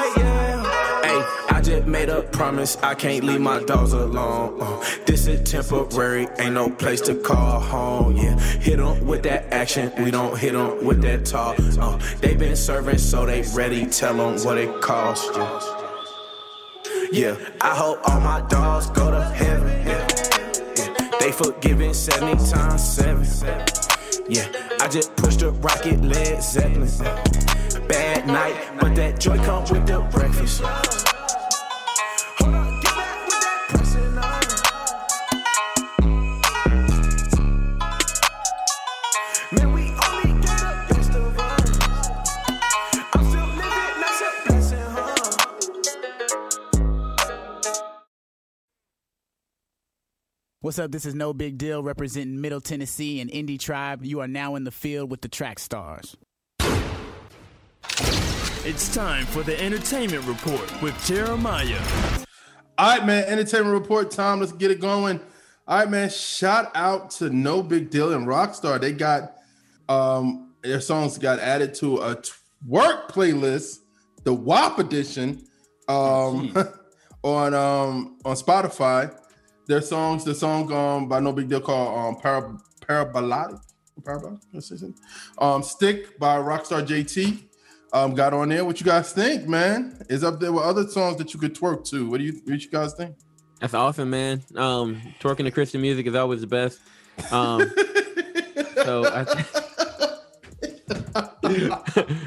made a promise, I can't leave my dogs alone. Uh, this is temporary, ain't no place to call home. Yeah, hit them with that action, we don't hit them with that talk. Uh, they been serving, so they ready. Tell them what it costs. Yeah. yeah, I hope all my dogs go to heaven. Yeah. yeah. They forgiven 70 times 7. Yeah, I just pushed a rocket Led Zeppelin. Bad night, but that joy come with the breakfast.
What's up? This is No Big Deal representing Middle Tennessee and Indie Tribe. You are now in the field with the track stars.
It's time for the entertainment report with Jeremiah.
All right, man. Entertainment report time. Let's get it going. All right, man. Shout out to No Big Deal and Rockstar. They got um their songs got added to a twerk playlist, the WAP edition, um on um on Spotify. Their songs, the song um by No Big Deal called um Para Parabolic. Parabolic? Um Stick by Rockstar JT um, got on there. What you guys think, man? Is up there with other songs that you could twerk to. What do you what you guys think?
That's awesome, man. Um, twerking to Christian music is always the best. Um, so I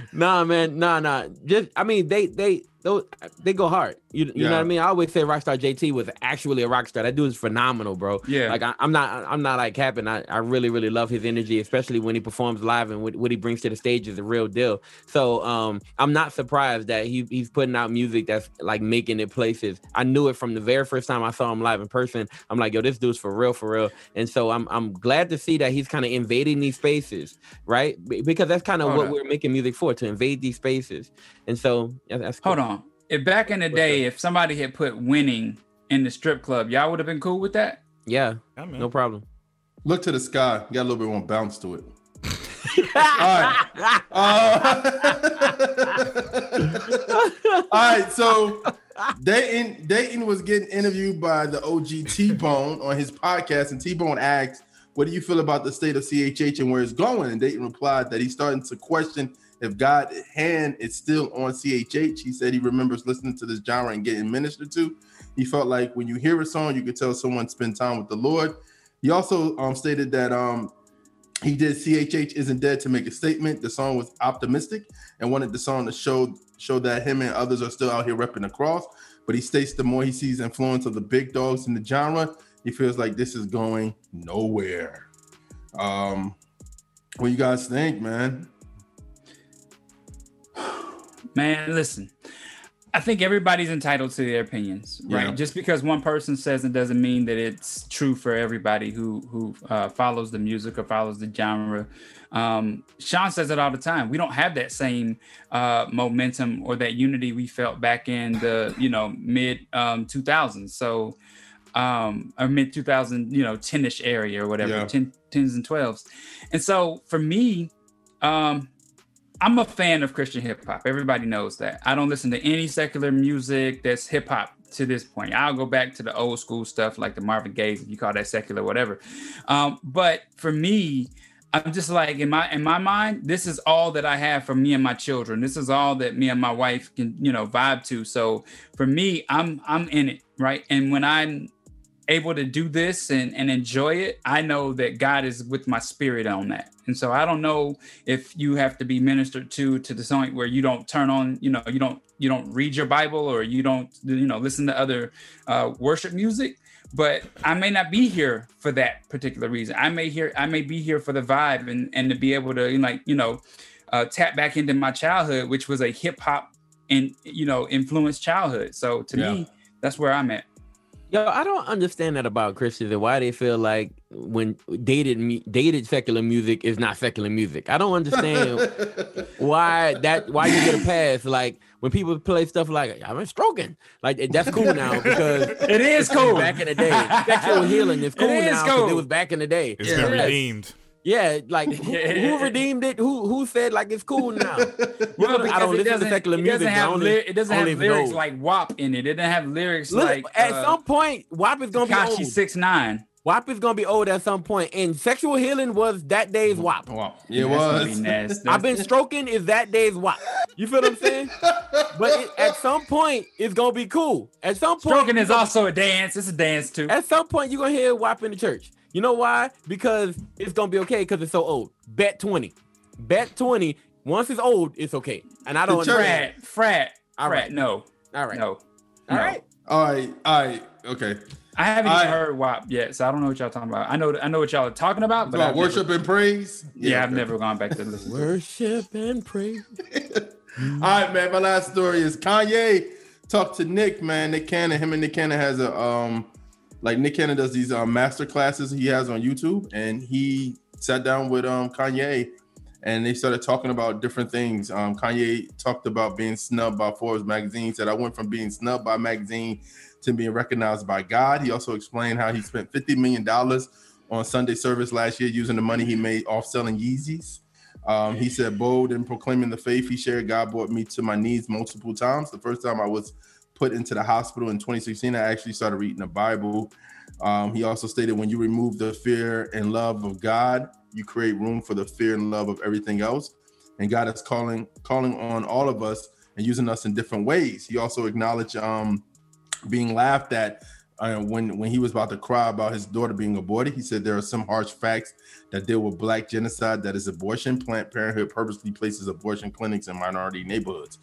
nah, man, nah, nah. Just I mean, they they those they go hard. You, you yeah. know what I mean? I always say Rockstar JT was actually a rock star. That dude is phenomenal, bro.
Yeah.
Like I, am not I'm not like capping. I, I really really love his energy, especially when he performs live and what, what he brings to the stage is a real deal. So um I'm not surprised that he he's putting out music that's like making it places. I knew it from the very first time I saw him live in person. I'm like, yo, this dude's for real, for real. And so I'm I'm glad to see that he's kind of invading these spaces, right? Because that's kind of what on. we're making music for to invade these spaces. And so that's
cool. hold on if back in the day, if somebody had put winning in the strip club, y'all would have been cool with that.
Yeah, no problem.
Look to the sky. You Got a little bit more bounce to it. All right. Uh, all right. So Datin Datin was getting interviewed by the OG T Bone on his podcast, and T Bone asked, "What do you feel about the state of CHH and where it's going?" And Datin replied that he's starting to question if God's hand is still on CHH, he said he remembers listening to this genre and getting ministered to. He felt like when you hear a song, you could tell someone spent time with the Lord. He also um, stated that um, he did CHH isn't dead to make a statement. The song was optimistic and wanted the song to show show that him and others are still out here repping the cross. But he states the more he sees influence of the big dogs in the genre, he feels like this is going nowhere. Um, what you guys think, man?
Man, listen. I think everybody's entitled to their opinions, right? Yeah. Just because one person says it doesn't mean that it's true for everybody who who uh, follows the music or follows the genre. Um, Sean says it all the time. We don't have that same uh, momentum or that unity we felt back in the you know mid um, 2000s. So um or mid 2000 you know 10ish area or whatever yeah. 10 10s and 12s and so for me um I'm a fan of Christian hip hop. Everybody knows that. I don't listen to any secular music that's hip hop to this point. I'll go back to the old school stuff like the Marvin Gaye's, if you call that secular, whatever. Um, but for me, I'm just like in my in my mind, this is all that I have for me and my children. This is all that me and my wife can, you know, vibe to. So for me, I'm I'm in it, right? And when I'm able to do this and, and enjoy it, I know that God is with my spirit on that. And so I don't know if you have to be ministered to to the point where you don't turn on, you know, you don't you don't read your Bible or you don't you know listen to other uh, worship music. But I may not be here for that particular reason. I may hear I may be here for the vibe and and to be able to like you know uh, tap back into my childhood, which was a hip hop and you know influenced childhood. So to yeah. me, that's where I'm at.
Yo, I don't understand that about Christians and why they feel like when dated dated secular music is not secular music. I don't understand why that why you get a pass. Like when people play stuff like I'm stroking, like that's cool now because
it is cool.
Back in the day, sexual healing is cool is now cool. it was back in the day.
It's yeah. been redeemed.
Yeah, like who, who redeemed it? Who who said like it's cool now?
Well,
I don't listen to
doesn't,
secular
it
music.
doesn't have,
only-
ly- it doesn't
only
have lyrics
know.
like WAP in it. It doesn't have lyrics
Look,
like
at
uh,
some point, WAP is gonna be
Tekashi
old.
six nine.
WAP is gonna be old at some point, and sexual healing was that day's WAP.
Yeah, it
That's gonna be
was.
I've been stroking is that day's WAP. You feel what I'm saying? but it, at some point, it's gonna be cool. At some point,
Stroking is also a dance. It's a dance too.
At some point, you're gonna hear WAP in the church. You know why? Because it's gonna be okay because it's so old. Bet 20. Bet 20. Once it's old, it's okay. And I don't understand.
Frat, frat,
All
frat.
right.
No,
All right.
no,
All
no.
right.
All right, all right, okay.
I haven't
I-
even heard WAP yet, so I don't know what y'all talking about. I know, I know what y'all are talking about,
It's
but
about
I've
worship
Never,
and praise.
yeah, I've
okay.
never gone back to listen. to.
Worship and praise.
All right, man. My last story is Kanye talked to Nick, man. Nick Cannon. Him and Nick Cannon has a um, like Nick Cannon does these um master classes he has on YouTube, and he sat down with um Kanye, and they started talking about different things. Um, Kanye talked about being snubbed by Forbes magazine. Said I went from being snubbed by magazine to being recognized by God. He also explained how he spent fifty million dollars on Sunday service last year using the money he made off selling Yeezys. Um, he said, bold in proclaiming the faith he shared, God brought me to my knees multiple times. The first time I was put into the hospital in 2016, I actually started reading the Bible. Um, he also stated, when you remove the fear and love of God, you create room for the fear and love of everything else. And God is calling calling on all of us and using us in different ways. He also acknowledged um, being laughed at uh, when when he was about to cry about his daughter being aborted. He said there are some harsh facts that deal with black genocide that is abortion. Planned Parenthood purposely places abortion clinics in minority neighborhoods.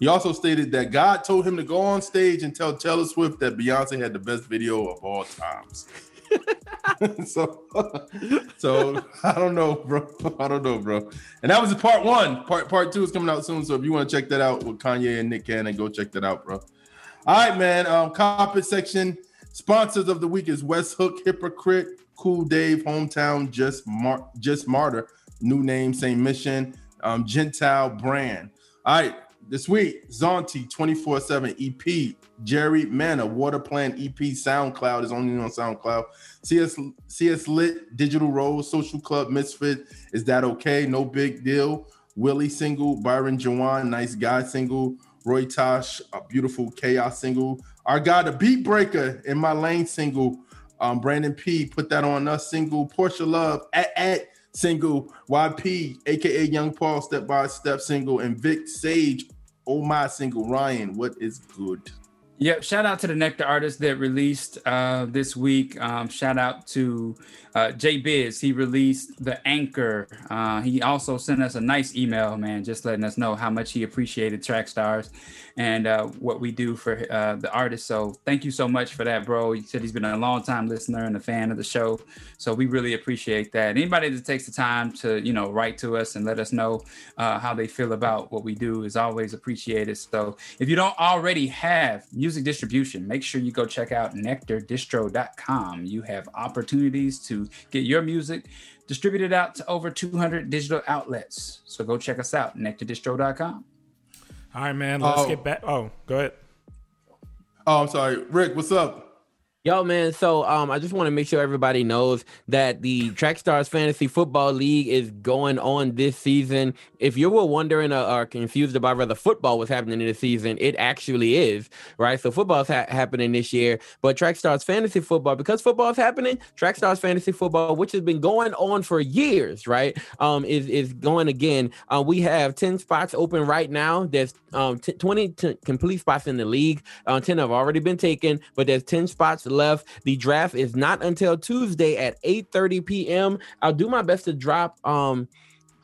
He also stated that God told him to go on stage and tell Taylor Swift that Beyonce had the best video of all times. so, so I don't know, bro. I don't know, bro. And that was part one. Part part two is coming out soon. So if you want to check that out with Kanye and Nick Cannon, go check that out, bro. All right, man. Um, carpet section sponsors of the week is West Hook, Hypocrite, Cool Dave, Hometown, Just Mar- Just Martyr, new name, same mission, um, Gentile brand. All right, this week, Zonti 24 7 EP, Jerry Manna, Water Plant EP, SoundCloud is only on SoundCloud. CS, CS Lit, Digital Rose, Social Club, Misfit, Is That Okay? No Big Deal. Willie single, Byron Jawan, Nice Guy single, Roy Tosh, a beautiful chaos single. Our guy, the Beat Breaker in my lane single. Um, Brandon P put that on us single. Portia Love at at single. YP, aka Young Paul, step by step single, and Vic Sage, oh my single. Ryan, what is good?
Yep. Shout out to the Nectar artist that released uh, this week. Um, shout out to uh, Jay Biz. He released the Anchor. Uh, he also sent us a nice email, man, just letting us know how much he appreciated Track Stars and uh, what we do for uh, the artist. So thank you so much for that, bro. He said he's been a long time listener and a fan of the show. So we really appreciate that. Anybody that takes the time to, you know, write to us and let us know uh, how they feel about what we do is always appreciated. So if you don't already have music distribution, make sure you go check out nectardistro.com. You have opportunities to get your music distributed out to over 200 digital outlets. So go check us out, nectardistro.com.
All right, man. Let's
Oh.
get back. Oh, go ahead.
Oh, I'm sorry. Rick, what's up?
Yo, man. So, um, I just want to make sure everybody knows that the Track Stars Fantasy Football League is going on this season. If you were wondering or, or confused about whether football was happening in the season, it actually is, right? So, football is ha- happening this year, but Track Stars Fantasy Football, because football is happening, Track Stars Fantasy Football, which has been going on for years, right? Um, is is going again. Uh, we have ten spots open right now. There's um t- 20 t- complete spots in the league. Uh, 10 have already been taken, but there's 10 spots left. The draft is not until Tuesday at 8:30 p.m. I'll do my best to drop um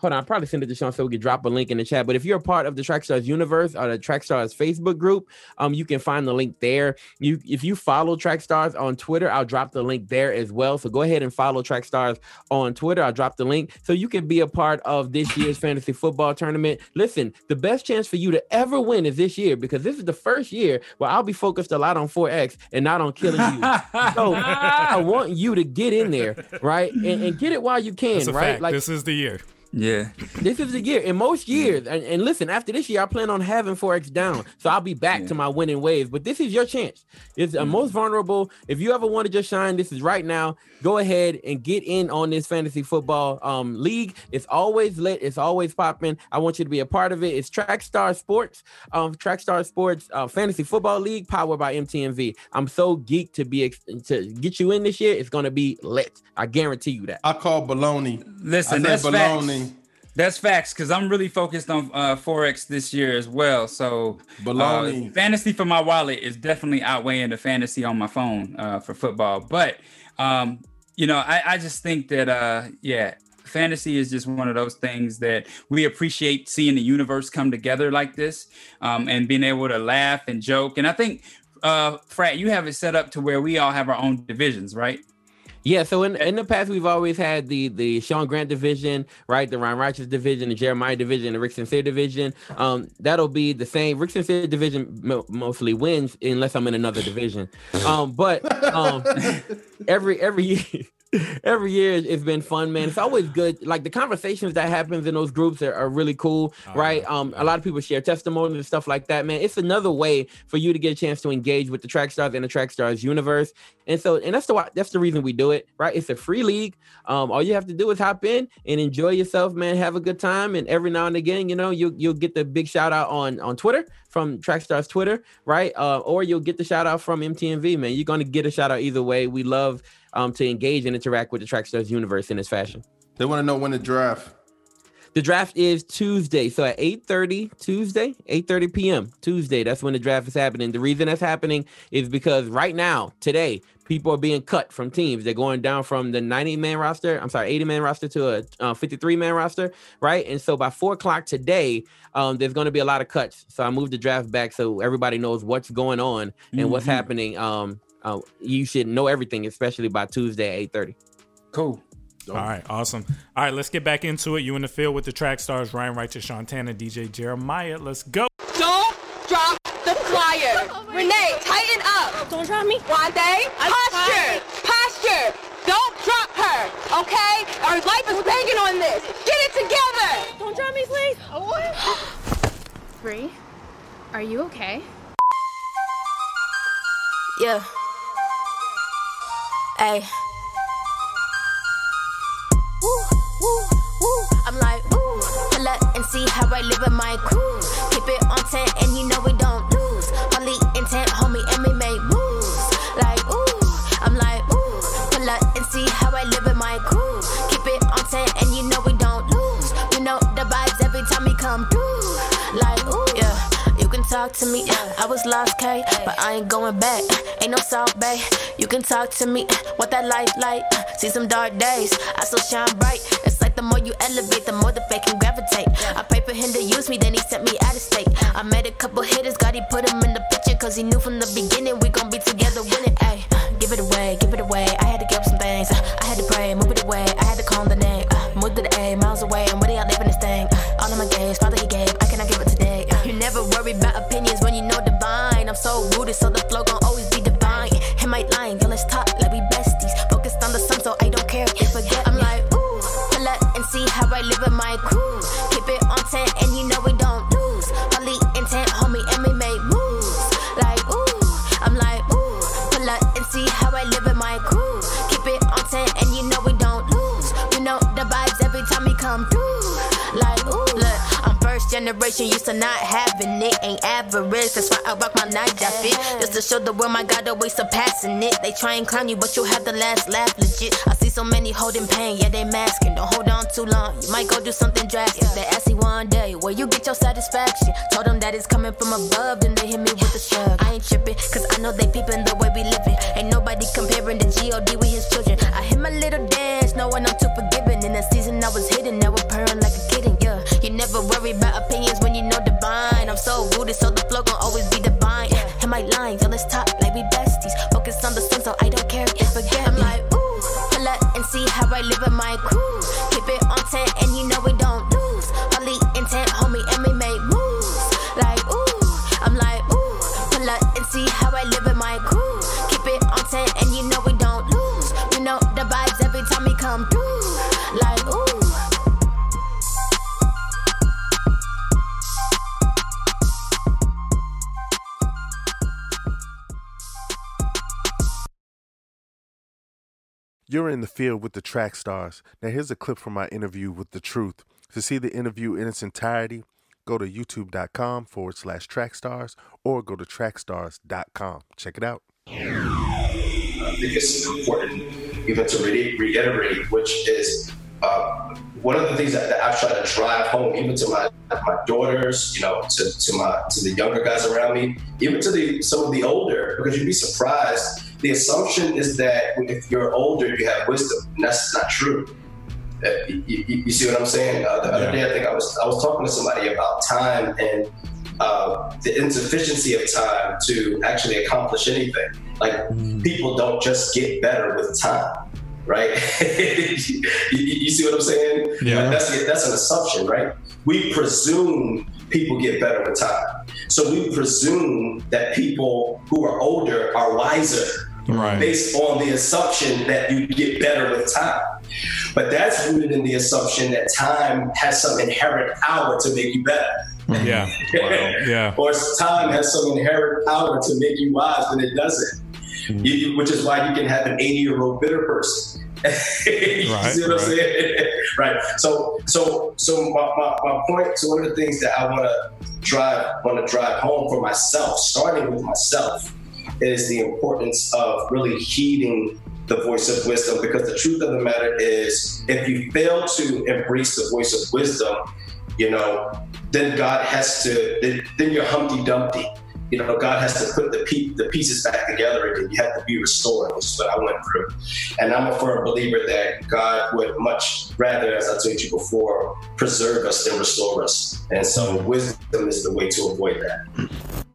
hold on, I'll probably send it to Sean so we can drop a link in the chat. But if you're a part of the Trackstars universe or the Trackstars Facebook group, um, you can find the link there. You if you follow Trackstars on Twitter, I'll drop the link there as well. So go ahead and follow Trackstars on Twitter. I'll drop the link so you can be a part of this year's fantasy football tournament. Listen, the best chance for you to ever win is this year because this is the first year where I'll be focused a lot on forex and not on killing you. so I want you to get in there, right? And, and get it while you can, right?
fact. this is the year.
Yeah.
This is the year. In most years, and, and listen, after this year, I plan on having Forex down. So I'll be back to my winning ways. But this is your chance. It's the most vulnerable. If you ever want to just shine, this is right now. Go ahead and get in on this fantasy football um, league. It's always lit. It's always popping. I want you to be a part of it. It's Trackstar Sports, um, Trackstar Sports uh, Fantasy Football League, powered by MTMV. I'm so geeked to be ex- to get you in this year. It's gonna be lit. I guarantee you that.
I call baloney.
Listen,
I
that's
baloney.
That's facts because I'm really focused on uh, forex this year as well. So,
Baloney.
uh, fantasy for my wallet is definitely outweighing the fantasy on my phone uh, for football. But um, you know, I, I just think that uh, yeah, fantasy is just one of those things that we appreciate seeing the universe come together like this um, and being able to laugh and joke. And I think, uh, Frat, you have it set up to where we all have our own divisions, right?
Yeah, so in, in the past we've always had the the Sean Grant division, right? The Ryan Righteous division, the Jeremiah division, the Rick Sincere division. Um, that'll be the same. Rick Sincere division mo- mostly wins unless I'm in another division. Um, but um, every every year. Every year it's been fun, man. It's always good. Like the conversations that happens in those groups are, are really cool, right? Um, a lot of people share testimonies and stuff like that, man. It's another way for you to get a chance to engage with the track stars and the track stars universe. And so, and that's the why- that's the reason we do it, right? It's a free league. Um, all you have to do is hop in and enjoy yourself, man. Have a good time, and every now and again, you know, you you'll get the big shout out on on Twitter from Trackstars Twitter, right? Uh, or you'll get the shout out from MTMV, man. You're gonna get a shout out either way. We love um to engage and interact with the Trackstars universe in this fashion.
They want to know when the draft.
The draft is Tuesday. So at 8:30 Tuesday, 8:30 p.m. Tuesday, that's when the draft is happening. The reason that's happening is because right now, today, people are being cut from teams. They're going down from the 90 man roster, I'm sorry, 80 man roster to a uh, 53 man roster, right? And so by four o'clock today, um, there's going to be a lot of cuts. So I moved the draft back so everybody knows what's going on and what's
Mhm.
happening. Um, uh, you should know everything, especially by Tuesday at 8:30.
Cool.
All right, awesome. All right, let's get back into it. You in the field with the track stars Ryan Righteous, Shantana, DJ Jeremiah. Let's go.
Don't drop the flyer. Renee, tighten up. Don't drop me. Wande, posture. Posture. Don't drop her, okay? Our life is banging on this. Get it together. Don't drop me, please.
Bree, are you okay?
Yeah. Hey. Woo, woo, woo. I'm like, ooh, pull up and see how I live with my crew. Keep it on 10 and you know we don't lose. Only intent, homie, and we make moves. Like, ooh, I'm like, ooh, pull up and see how I live with my crew. Keep it on 10 and you know we don't lose. You know the vibes every time we come through. Talk to me. I was lost, K, but I ain't going back. Ain't no South Bay. You can talk to me, what that life like. See some dark days, I still shine bright. It's like the more you elevate, the more the fake can gravitate. I pray for him to use me, then he sent me out of state. I met a couple hitters, God, he put him in the picture, cause he knew from the beginning we gon' be together winning. Ay, give it away, give it away. I had to give up some things. I had to pray, move it away. I had to call him the name. Move to the A, miles away. Worry about opinions when you know divine. I'm so rooted, so the flow gon' always be divine. Him might line, yo, let's talk like we besties. Focused on the sun, so I don't care if they forget. I'm like, ooh, pull up and see how I live with my crew. Keep it on 10, and you know we don't lose. Only intent, homie, and we make moves. Like, ooh, I'm like, ooh, pull up and see how I live with my crew. Keep it on 10, and you know we don't lose. You know the vibes every time we come through. Generation, used to not having it. Ain't average, that's why I rock my night fit. Just to show the world my God always surpassing it. They try and clown you, but you have the last laugh, legit. I see so many holding pain, yeah, they masking. Don't hold on too long, you might go do something drastic. They ask me one day where you get your satisfaction. Told them that it's coming from above, then they hit me with a shrug. I ain't tripping, cause I know they peeping the way we living. Ain't nobody comparing the G.O.D. with his children. I hit my little dance, knowing I'm too forgiving. In the season I was hidden, now we're purring never worry about opinions when you know divine. I'm so rooted, so the flow gon' always be divine. Hit my line, yo, let's talk like we besties. Focus on the sun, so I don't care if forget. I'm like, ooh, pull up and see how I live with my crew. Keep it on 10,
You're in the field with the track stars. Now, here's a clip from my interview with The Truth. To see the interview in its entirety, go to youtube.com forward slash trackstars or go to trackstars.com. Check it out.
I think it's important even to re- reiterate, which is uh, one of the things that, that I've tried to drive home, even to my my daughters, you know, to, to my to the younger guys around me, even to the some of the older, because you'd be surprised. The assumption is that if you're older, you have wisdom, and that's not true. Uh, you, you- you see what I'm saying? Uh, the other day, I think I was I was talking to somebody about time and uh, the insufficiency of time to actually accomplish anything. Like people don't just get better with time, right? you, you see what I'm saying?
Yeah.
Like, that's that's an assumption, right? We presume people get better with time, so we presume that people who are older are wiser.
Right.
Based on the assumption that you get better with time. But that's rooted in the assumption that time has some inherent power to make you better. Mm-hmm.
Yeah. Yeah.
or time has some inherent power to make you wise when it doesn't. You- you- which is why you can have an 80 year old bitter person. you
Right,
see what I'm
right.
saying? right. So, so, so my, my, my point. So one of the things that I want to drive, want to drive home for myself, starting with myself, is the importance of really heeding the voice of wisdom. Because the truth of the matter is, if you fail to embrace the voice of wisdom, you know, then God has to, then, then you're Humpty Dumpty. You know, God has to put the, pe- the pieces back together again. You have to be restored, which is what I went through. And I'm a firm believer that God would much rather, as I told you before, preserve us than restore us. And so wisdom is the way to avoid that.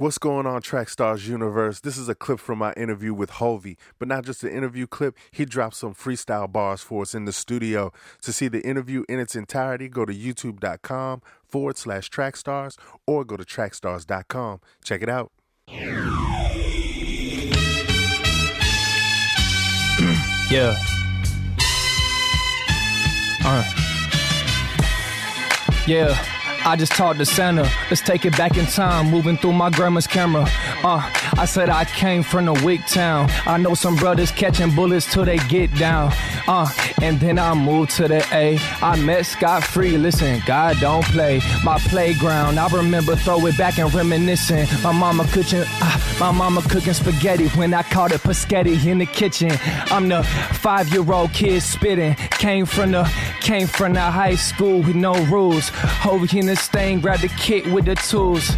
What's going on, Trackstars Universe? This is a clip from my interview with Hovey, but not just an interview clip. He dropped some freestyle bars for us in the studio. To see the interview in its entirety, go to youtube.com forward slash trackstars or go to trackstars.com. Check it out.
Yeah. Uh. Yeah. I just talked to Santa. Let's take it back in time, moving through my grandma's camera. Uh, I said I came from the weak town. I know some brothers catching bullets till they get down. Uh, and then I moved to the A. I met Scott Free. Listen, God don't play. My playground. I remember throw it back and reminiscing. My mama cooking, uh, my mama cooking spaghetti when I called it Paschetti in the kitchen. I'm the five-year-old kid spitting. Came from the came from the high school with no rules. Over this thing, grab the kit with the tools.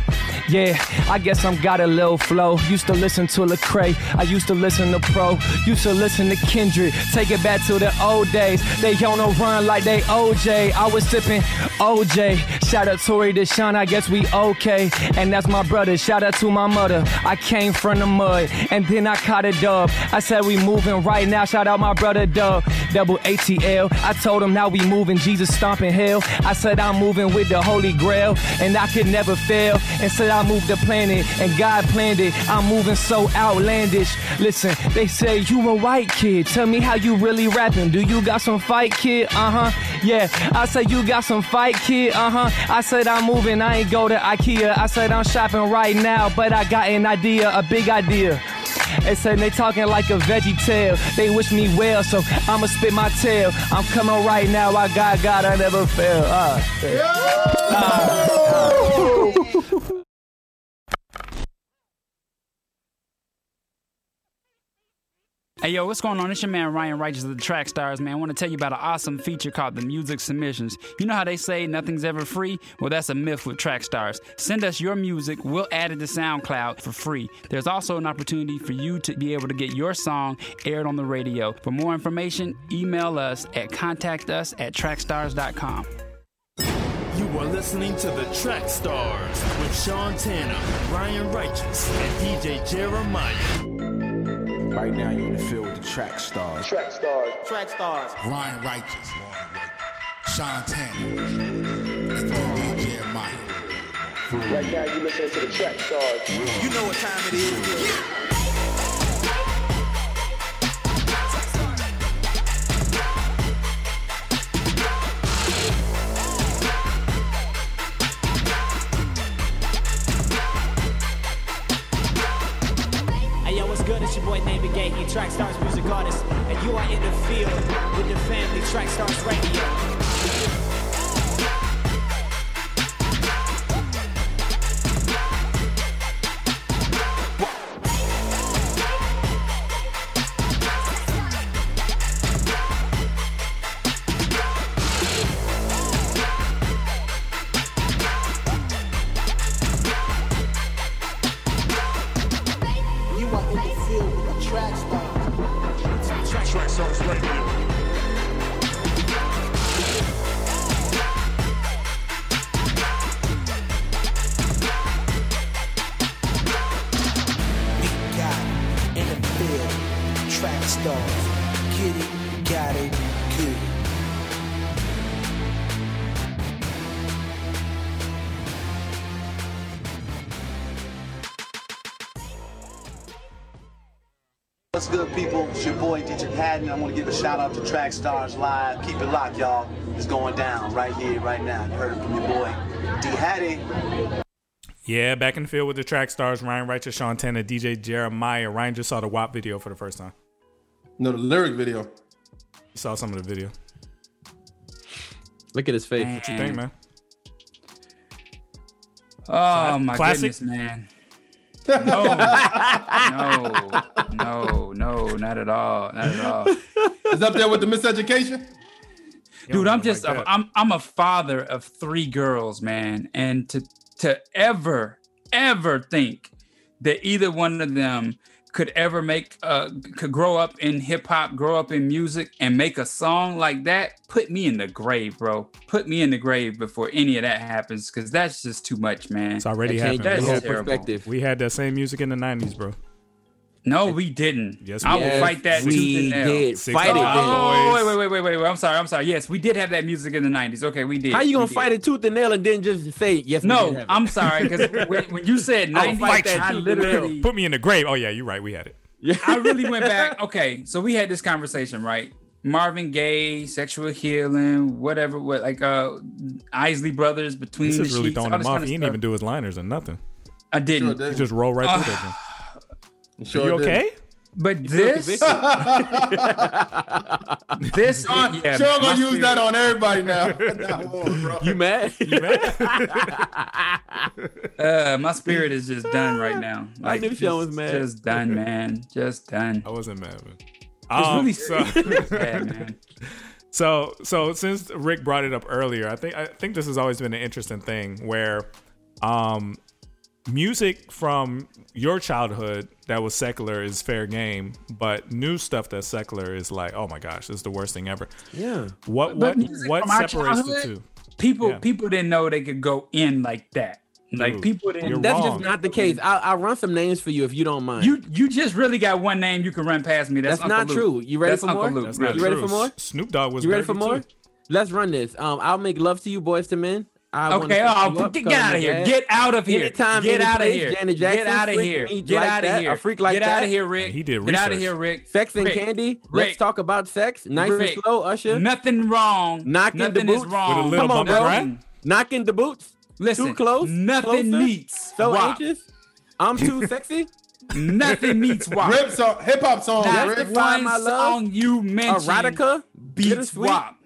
Yeah, I guess I'm got a little flow. Used to listen to Lecrae. I used to listen to Pro. Used to listen to Kendrick. Take it back to the old days. They on a run like they OJ. I was sipping OJ. Shout out Tory Deshaun. I guess we okay. And that's my brother. Shout out to my mother. I came from the mud and then I caught a dub. I said we moving right now. Shout out my brother Dub. Double ATL. I told him now we moving. Jesus stomping hell. I said I'm moving with the Holy Grail and I could never fail. And said I moved the planet and God planned it. I'm moving so outlandish. Listen, they say you a white kid. Tell me how you really rapping. Do you got some fight, kid? Uh huh. Yeah. I said you got some fight, kid. Uh huh. I said I'm moving. I ain't go to IKEA. I said I'm shopping right now, but I got an idea, a big idea. They said they talking like a veggie tale. They wish me well, so I'ma spit my tail. I'm coming right now. I got God, I never fail. Ah, yeah.
Hey yo, what's going on? It's your man Ryan Righteous of the Track Stars, man. I want to tell you about an awesome feature called the Music Submissions. You know how they say nothing's ever free? Well, that's a myth with Track Stars. Send us your music, we'll add it to SoundCloud for free. There's also an opportunity for you to be able to get your song aired on the radio. For more information, email us at contactus at trackstars.com.
You are listening to the Track Stars with Sean Tanner, Ryan Righteous, and DJ Jeremiah.
Right now, you're in the field with the track stars.
Track stars.
Track stars.
Ryan Righteous, Sean Tanner, and DJ Jeremiah.
Right now, you listening to the track stars.
You know what time it is.
It's your boy Name Gate, you Track Stars music artist, and you are in the field with the family Track Stars Radio.
To give a shout out to Track Stars Live. Keep it locked, y'all. It's going down right here, right now. You heard it from your boy D Haddon.
Yeah, back in the field with the track stars Ryan Righteous, Sean Tanner, DJ Jeremiah. Ryan just saw the WAP video for the first time.
No, the lyric video.
You saw some of the video.
Look at his face.
What you think, man?
Oh my
Classic?
goodness, man. No, no, no, no, not at all, not at all.
It's up there with the miseducation.
Dude, I'm just I'm I'm a father of three girls, man, and to to ever ever think that either one of them could ever make uh could grow up in hip hop, grow up in music and make a song like that, put me in the grave, bro. Put me in the grave before any of that happens cuz that's just too much, man.
It's already
That's
happened. We had-
terrible.
We had that same music in the 90s, bro.
No, we didn't.
Yes,
I
we
will
did.
fight that
We
tooth and nail.
did. Fight it,
Oh, wait, wait, wait, wait, wait, wait. I'm sorry. I'm sorry. Yes, we did have that music in the '90s. Okay, we did.
How you gonna
We did.
fight it tooth and nail and then just say yes? we did
No,
have it?
I'm sorry because when, when you said
I'll
90s,
fight you.
I literally
Put me in the grave. Oh, yeah, you're right. We had it. Yeah.
I really went back. Okay, so we had this conversation, right? Marvin Gaye, sexual healing, whatever, what like uh Isley Brothers between
This
the
is really
sheets,
throwing
all
him off.
kind of
He didn't
stuff.
even do his liners or nothing.
I didn't.
He just roll right through
Uh,
that.
Sure
you
did.
okay?
But this, this,
Sean,
yeah,
Sean gonna use that on everybody now. Now, bro.
You mad?
You
Uh, my spirit is just done right now.
I knew
just,
Sean was mad.
Just done, man. Just done.
I wasn't mad, man.
It's
Um,
really
so-
bad, man.
So so since Rick brought it up earlier, I think I think this has always been an interesting thing where um music from your childhood that was secular is fair game, but new stuff that's secular is like, oh my gosh, this is the worst thing ever.
Yeah.
What
But
what
music
what
from our
separates the
childhood,
two?
People
Yeah.
people didn't know they could go in like that. Like
Dude,
people didn't.
That's
wrong.
just not the case. I'll, I'll run some names for you if you don't mind.
You you just really got one name you can run past me. That's,
That's not
Uncle
true. You ready
That's
for
Uncle
more?
Luke,
That's
really.
not
You ready
true.
for more?
Snoop Dogg was
you ready for more?
too.
Let's run this. Um, I'll make love to you, boys to men. I
Okay,
set
oh,
you
get,
call
get out of here.
dad.
Get out of here.
Anytime,
get out of here.
Janet
Get out of here. Get
like
out of
that,
here.
a freak like
Get out of here, Rick.
He did
Get out of here, Rick.
Sex and
Rick.
candy. Let's talk about sex. Nice
Rick.
and slow, Usher.
Nothing wrong.
Knocking the boots.
is wrong.
With a little
Come on, bro.
right?
Knocking the boots.
Listen,
Too close.
nothing
closer,
meets
So
WAP.
anxious. I'm too sexy.
Nothing meets WAP.
Rip song, hip hop song,
Not
Rick.
Justify
one song you mentioned
Erotica.
beats
Bittersweet.
WAP.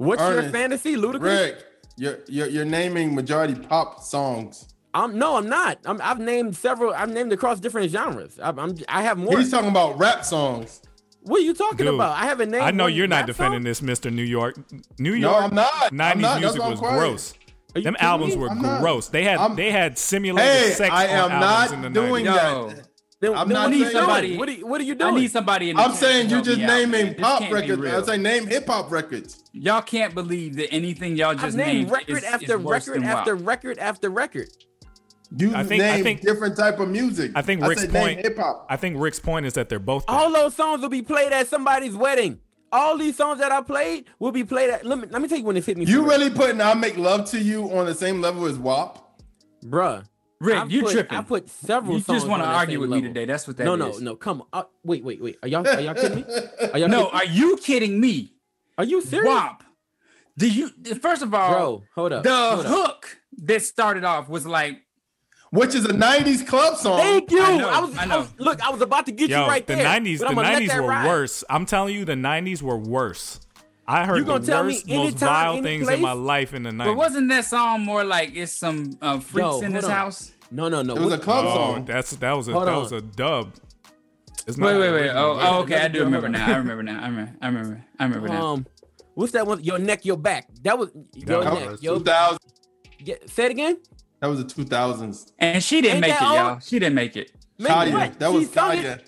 What's your fantasy, Ludacris?
Rick, you're, you're you're naming majority pop songs.
I'm no, I'm not. I'm, I've named several. I've named across different genres. I'm, I'm I have more.
He's talking about rap songs.
what are you talking
Dude,
about? I haven't named.
I know you're not defending
song?
this, Mr. New York. New York.
No,
York.
I'm not. I'm
90s
not.
Music was
quiet.
gross. Them albums
me?
were
I'm not.
gross. They had
I'm-
they had simulated
Hey,
sex
I
on
am
albums in
not
the
doing
90s.
That.
Then,
I'm
then
not
what are you
saying-
doing?
somebody-
What are you, what are you
I need somebody in the
I'm saying you
help
just naming pop records. I
real.
say name hip hop records.
Y'all can't believe that anything y'all
I've
just
named
named
record
is,
after
is worse
record
than
after
WAP.
record after record.
You
I think- I
name
think-
different type of music.
I think Rick's
said name
point.
hip hop.
I think Rick's point is that they're both. bad.
All those songs will be played at somebody's wedding. All these songs that I played will be played at. Let me let me tell you when it hit me.
You really putting "I Make Love to You" on the same level as WAP?
bruh.
Rick,
I've
you
put,
tripping.
I put several.
You
songs
just want to argue with
level.
me today. That's what that
no,
is.
no, no. Come on. Uh, wait, wait, wait. Are y'all are y'all kidding me? Are y'all
No,
kidding-
are you kidding me?
Are you serious?
WAP. Do you first of all,
Bro, hold up.
the
hold up.
hook that started off was like
which is a '90s club song.
Thank you.
I know,
I, was,
I
I was look. I was about to get
Yo,
you right
the
there.
'90s, the
I'm
'90s
that
were
ride.
worse. I'm telling you, the '90s were worse. I heard
You
the
gonna tell me
worst, most vile
any
things
place?
in my life in the '90s.
But wasn't that song more like it's some uh, freaks
Yo,
in
hold
this
on.
house?
No, no, no.
It was a club
oh,
song.
that's that was a
Hold
that
on.
was a dub. It's
Wait,
not
wait,
the
wait. Oh, oh, okay. I do
Another
remember now. I remember now. I remember. I remember. I remember now.
Um, what's that one? Your neck, your back. That was your
That
neck.
was
Your,
2000.
yeah, say it again.
That was the 2000s.
And she didn't
Ain't
make it,
that
y'all. She didn't make it.
Make
Kanye.
what?
That was
She sung it?
Kanye.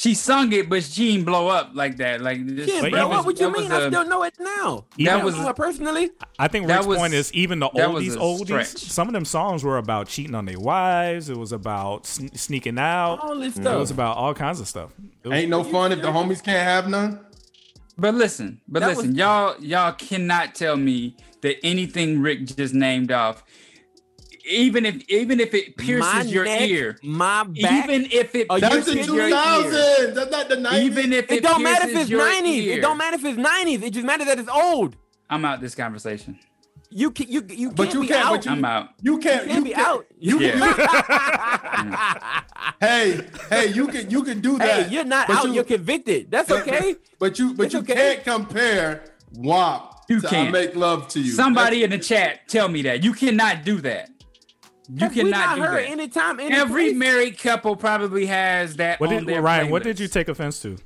She sung it, but she didn't blow up like that. Like this,
Shit,
But
bro,
even-
what would you
that was
mean? I
a-
still know it now.
Even-
That was her personally.
I think
That
Rick's
was-
point is even the
that was
oldies, oldies.
stretch.
Some of them songs were about cheating on their wives. It was about sn- sneaking out.
All this stuff.
It was about all kinds of stuff. Was-
Ain't no fun if the homies can't have none.
But listen, but
That
listen,
was-
y'all y'all cannot tell me that anything Rick just named off, even if even if it pierces
my
your
neck,
ear,
my back.
even if it
Are you
That's the
pierces your ear,
That's not the 90s.
even if it,
it don't matter if it's nineties.
ear,
It don't matter if it's nineties. It just matters that it's old.
I'm out this conversation.
You can you you
But
can't
you
be
can't-
out.
but you-
I'm out.
you can't.
You can't
you
be
can't-
out.
You
Yeah.
hey, hey, you can you can do
Hey,
that.
you're not out.
You,
You, are convicted. That's okay.
But you but
It's
you
okay.
can't compare WAP
You can't.
make love to you.
Somebody in the chat, tell me that you cannot do that. You
Have we
cannot
not
do
heard
that.
anytime. Any
Every
place?
married couple probably has that.
What
on
did
their
Ryan? What did you take offense to?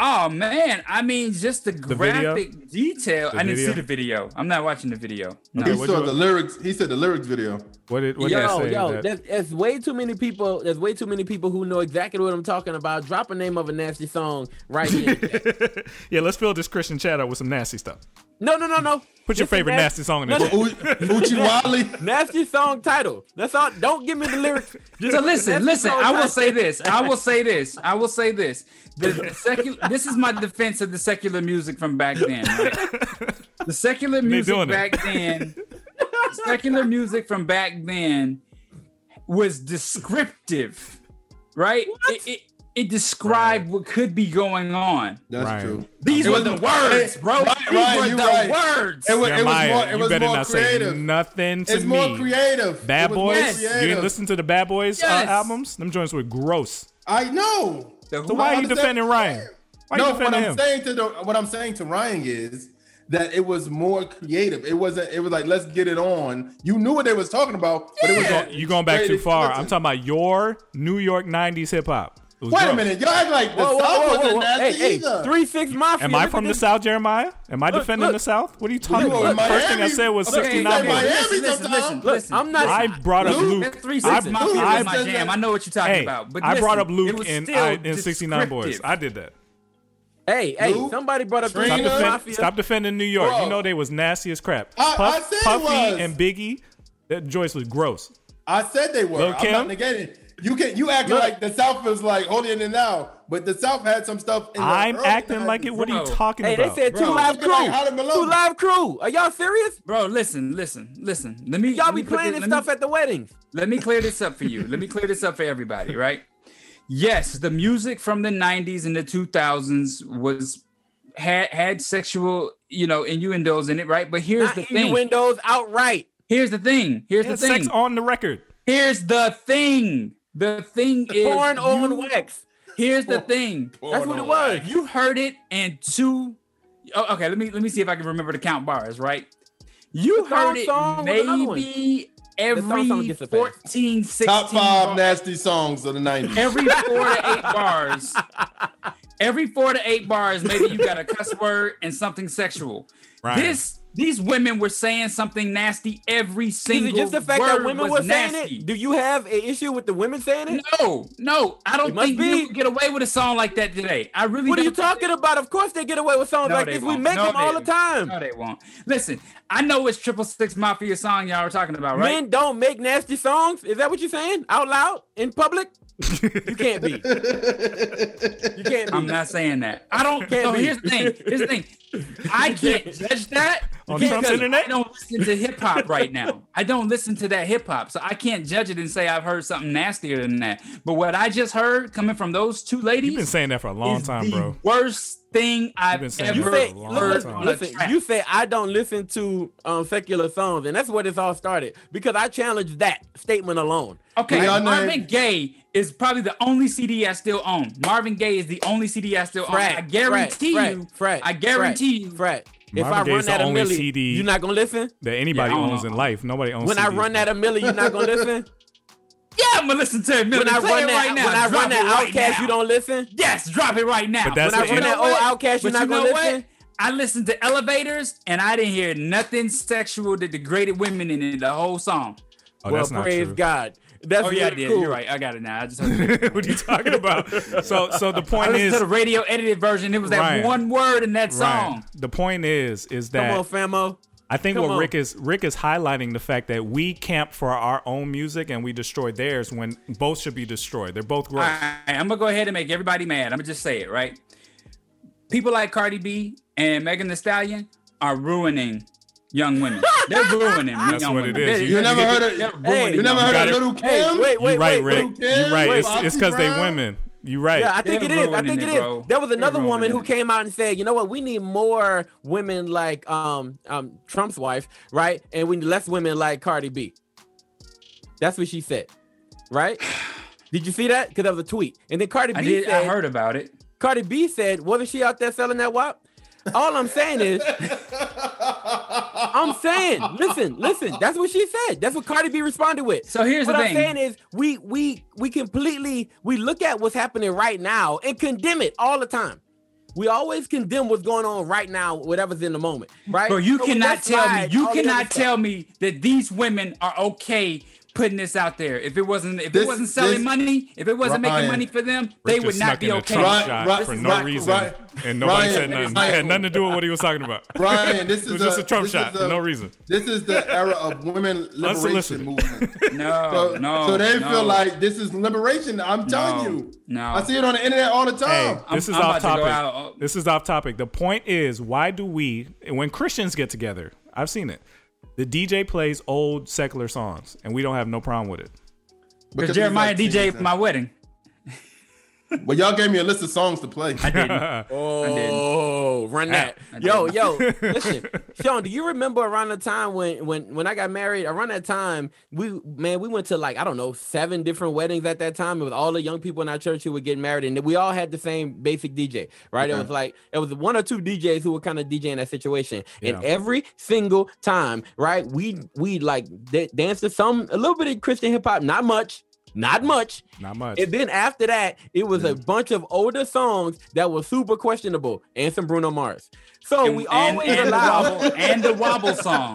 Oh man, I mean, just the,
video?
graphic detail.
The
I didn't
video?
see the video. I'm not watching the video. No.
he saw the lyrics. He said the lyrics video.
What did what
yo,
did I say?
yo,
that-
there's, there's way too many people. There's way too many people who know exactly what I'm talking about. Drop a name of a nasty song right here.
yeah, let's fill this Christian chat up with some nasty stuff.
no, no, no, no.
Put your
This is
favorite
nas-
nasty song in there.
no.
Uchi Wally.
Nasty song title. That's all. Don't give me the lyrics. Just
So listen, listen. I will
title.
say this. I will say this. I will say this. The secular. This is my defense of the secular music from back then. Right? The secular music
doing it.
back then. secular music from back then was descriptive, right? It, it, it described what could be going on.
That's
Right.
true.
These were the words, bro.
Right,
These
right,
were the
right.
words.
It was, it was
Jeremiah,
more. It
you
was
better
more
not
creative.
say nothing to
It's
me.
more creative.
Bad
It
Boys.
Yes.
You didn't listen to the Bad Boys
Yes.
uh, albums? Them joints were gross.
I know.
The
So why are you defending Ryan? Why
no, what I'm
him?
saying to the what I'm saying to Ryan is that it was more creative. It wasn't. It was like let's get it on. You knew what they was talking about, but it was.
Yeah.
You going back too far. I'm talking about your New York '90s hip hop. It was
Wait a minute, y'all act like the
Whoa, whoa,
South
whoa,
wasn't
whoa, whoa.
nasty
Hey, hey, three six mafia.
Am I from the. South, Jeremiah? Am I
Look,
defending
look.
the South? What are you talking
Look,
about?
Miami-
First thing I said was
Okay,
69
like
boys.
Miami
Listen, listen, listen, listen.
I'm not.
I brought up
Luke,
Luke.
Three
I,
Six Mafia
I,
my jam. I know what you're talking about. But
I brought
listen,
up Luke
was
in, in 69 Boys. I did that.
Hey, hey,
Lou?
somebody brought up three
Stop, defend,
mafia.
stop defending New York.
Bro.
You know they was nasty as crap.
I- I
Puff,
said it
Puffy
was.
and Biggie, that Joyce was gross.
I said they were.
Lil'
I'm not
Kim?
negating. You can you acting like the South was like holding it now, but the South had some stuff. In the
I'm
early
acting like it.
90s.
What are you
Bro.
talking
Hey, they said two
Bro,
live
looking like
crew.
Holly
Two live crew. Are y'all serious?
Bro, listen, listen, listen. Let me
Y'all
let
be
me
playing
this-
this
let me-
stuff at the weddings.
Let me clear this up for you. Let me clear this up for everybody, right? Yes, the music from the 90s and the 2000s was had had sexual, you know, innuendos in it, right? But here's
Not
the thing.
innuendos outright.
Here's the thing. Here's the thing.
sex on the record.
Here's the thing. The thing is
Porn on
you-
wax.
Here's the thing.
That's what it was.
You heard it and two. Oh, okay, let me let me see if I can remember to count bars. Right, you heard it
song was another one.
maybe
thong song
every
gets
14, 16
Top five
bars.
nasty songs of the '90s.
Every four to eight bars. Every four to eight bars, maybe you got a cuss word and something sexual.
Right.
This these women were saying something nasty every
Is
single
it just the fact that women
was
were saying
nasty.
it? Do you have an issue with the women saying it?
No, no, I don't think
be.
you can get away with a song like that today. I really
What are you talking about? Of course they get away with songs
No,
like this. We
won't.
make
No,
them all the time.
No, they won't. Listen, I know it's Triple Six Mafia song y'all were talking about, right?
Men don't make nasty songs. Is that what you're saying? Out loud in public? you can't be. You can't be.
I'm not saying that. I don't.
Can't
so
be.
here's the thing. Here's the thing. I can't judge that
On Trump's internet?
I don't listen to hip hop right now. I don't listen to that hip hop, so I can't judge it and say I've heard something nastier than that. But what I just heard coming from those two ladies
You've been saying that for a long time,
the
bro.
Worst thing I've
been saying
ever
You say,
long
listen, listen, you say I don't listen to um, secular songs, and that's where this all started because I challenged that statement alone.
Okay,
Y'all know-
Marvin Gaye is probably the only CD I still own. Marvin Gaye is the only CD I still own. I guarantee
Frat,
you.
Frat,
I guarantee you.
Frat. If
Marvin
I
Gaye's
run
the
that a
only
milli,
CD
you're not gonna listen.
that anybody
Yeah,
owns
know.
in life. Nobody owns.
When I run that a milli, you're not gonna listen.
Yeah, I'm gonna listen to it.
when I
Play
run
it
that,
right now.
when I
Drop
run
it
that
right
OutKast,
now.
you don't listen.
Yes, drop it right now.
But that's
When I
the
run
end-
that old OutKast, you're
But
not
you know
gonna
what?
listen.
I listened to Elevators and I didn't hear nothing sexual that degraded women in it, the whole song.
Oh,
well,
that's not
praise
true.
God. That's
oh yeah, I
really
did.
cool.
You're right. I got it now. I just heard
what are you talking about? So, so the point
listened
is,
to the radio edited version. It was that
Right.
one word in that
right.
song.
The point is, is
Come
that
on, famo.
I think
Come
what
on.
Rick is Rick is highlighting the fact that we camp for our own music and we destroy theirs when both should be destroyed. They're both gross.
All right, I'm gonna go ahead and make everybody mad. I'm gonna just say it right. People like Cardi B and Megan Thee Stallion are ruining young women. They're ruining
That's
young
what it
women.
is.
They're-
You
they're-
never heard of-
they're
Hey,
You never heard
women.
of Little Kim?
Hey, wait, wait,
You're right,
wait,
Rick.
Little
You're right. It's it's because they
Brown.
women. You're right.
Yeah, I think
They're
it is. I think it
it,
is.
bro.
There was another
They're
woman who came out and said, "You know what? We need more women like um um Trump's wife, right? And we need less women like Cardi B." That's what she said, right? Did you see that? Because that was a tweet. And then Cardi B
I did.
said,
I heard about it.
Cardi B said, wasn't she out there selling that WAP? All I'm saying is, I'm saying, listen, listen. That's what she said. That's what Cardi B responded with.
So here's
what
the
I'm saying is, we we we completely we look at what's happening right now and condemn it all the time. We always condemn what's going on right now, whatever's in the moment, right?
Bro, you
So
cannot tell me. You
all the other
cannot tell me that these women are okay putting this out there. If it wasn't, if
This-
it wasn't selling
this-
money, if it wasn't making money for them, they would not
snuck
be
in a
okay.
Trump
Ryan,
shot
Ryan,
for no
Ryan,
reason,
Ryan,
and nobody
Ryan,
said nothing.
Ryan.
It had nothing to do with what he was talking about.
Brian, this
It
is
was just a Trump shot
is
for no reason.
This is the era of women liberation movement.
No,
So,
no.
so they
no.
feel like this is liberation. I'm telling
No,
you.
no.
I see it on the internet all the
Hey,
time.
this
I'm-
is
I'm
off
about to
topic.
out. uh,
This is off topic. The point is, why do we, when Christians get together, I've seen it. The DJ plays old secular songs, and we don't have no problem with it.
Because Jeremiah
like
DJ my wedding.
But y'all gave me a list of songs to play.
I didn't.
Oh, run that.
I
Yo,
didn't.
yo, listen. Sean, do you remember around the time when when when I got married, around that time, we man, we went to like, I don't know, seven different weddings at that time. It was all the young people in our church who were getting married, and we all had the same basic DJ, right? It was like it was one or two DJs who were kind of DJing that situation. And every single time, right, we we like da- danced to some a little bit of Christian hip hop, not much. Not much.
Not much.
And then after that, it was a bunch of older songs that were super questionable and some Bruno Mars. So
And-
we
and-
always
and the
allow
wobble- and the wobble song.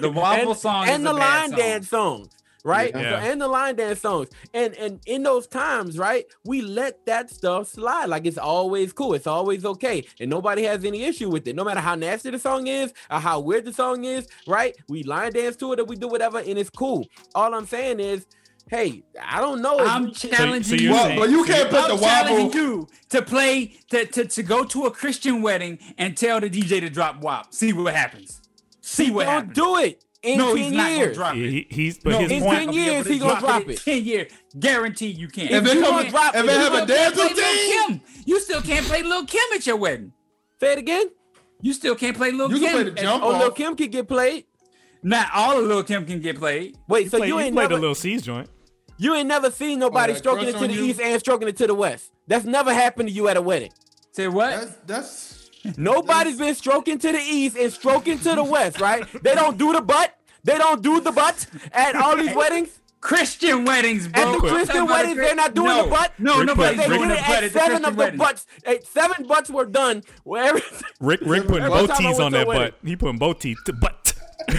The wobble
and,
song
and
is
the line
song.
dance songs. Right,
Yeah.
So- and the line dance songs, and and in those times, right, we let that stuff slide. Like it's always cool, it's always okay, and nobody has any issue with it. No matter how nasty the song is or how weird the song is, right? We line dance to it, or we do whatever, and it's cool. All I'm saying is, hey, I don't know.
I'm challenging
so you're
you.
saying-
but you can't put
I'm
the
challenging
wobble.
you to play to, to to go to a Christian wedding and tell the DJ to drop WAP. See what happens. See what
don't
happens.
do it in
no,
10
he's not gonna drop it.
He, he's but
No,
his
in 10
I'll be able
years,
to
he gonna drop
in
it.
Ten years, guarantee you can't.
If
If
it
you
come-
gonna drop
if
it,
it
you
have a
gonna
dance
play Lil'
routine,
Kim. You still can't play Lil Kim at your wedding.
Say it again.
You still can't play Lil
You
Kim.
can play the
at-
jump
Oh, Lil
off.
Kim can get played.
Not all of Lil Kim can get played.
Wait, so
Play-
you
he
ain't
played
never
the little C's joint.
You ain't never seen nobody
Oh,
stroking it to the
you?
east and stroking it to the west. That's never happened to you at a wedding.
Say what?
That's that's
Nobody's been stroking to the east and stroking to the west, right? They don't do the butt. They don't do the butt at all these weddings.
Christian weddings, bro.
At the Christian
talking about a
weddings, they're not doing
no,
the butt.
No,
Rick
nobody's
put-
They
Rick-
doing
did it at
at
seven of the
weddings.
butts. eh, Seven butts were done. Where
Rick Rick putting
Every
both
time I
T's
went
on that
wedding.
butt. He putting both teeth. to butt.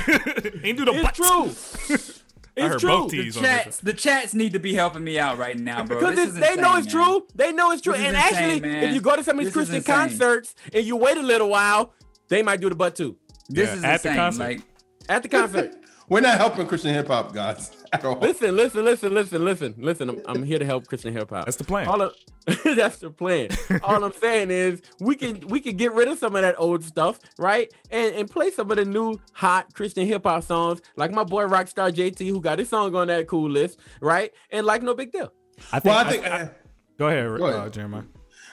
Ain't do the butt.
It's true.
I heard
It's
both
true.
The chats, the chats need to be helping me out right now, bro.
Because
This
it's-
is
they know it's
man.
true. They know it's true.
This
and
insane,
actually,
man.
if you go to some of these
This
Christian concerts and you wait a little while, they might do the butt too.
This
Yeah,
is
at the concert.
Like,
At the concert.
we're not helping Christian hip hop guys at all.
listen, listen, listen, listen, listen, listen. I'm, I'm here to help Christian hip hop.
That's the plan.
All of, that's the plan. All I'm saying is we can we can get rid of some of that old stuff, right? And and play some of the new hot Christian hip hop songs, like my boy Rockstar JT, who got his song on that cool list, right? And like no big deal.
I think.
Well, I
I
think
I- go ahead,
Go ahead.
Uh, Jeremiah.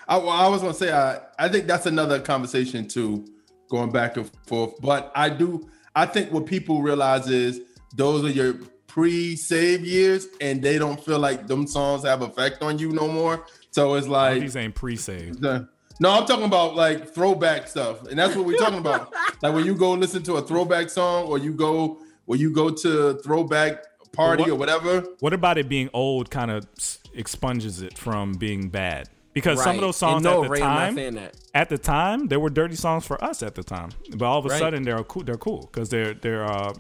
I, well, I was gonna say I I think that's another conversation too, going back and forth. But I do I think what people realize is those are your pre-save years, and they don't feel like them songs have effect on you no more. So it's like
these ain't pre-saved.
the- no, I'm talking about like throwback stuff, and that's what we're talking about. like when you go listen to a throwback song, or you go or you go to throwback party
What-
or whatever.
What about it being old? Kind of expunges it from being bad because some of those songs
no,
at the
Ray,
time, at the time, they were dirty songs for us at the time. But all of a
Right.
sudden, they're cool. They're cool because they're they're uh,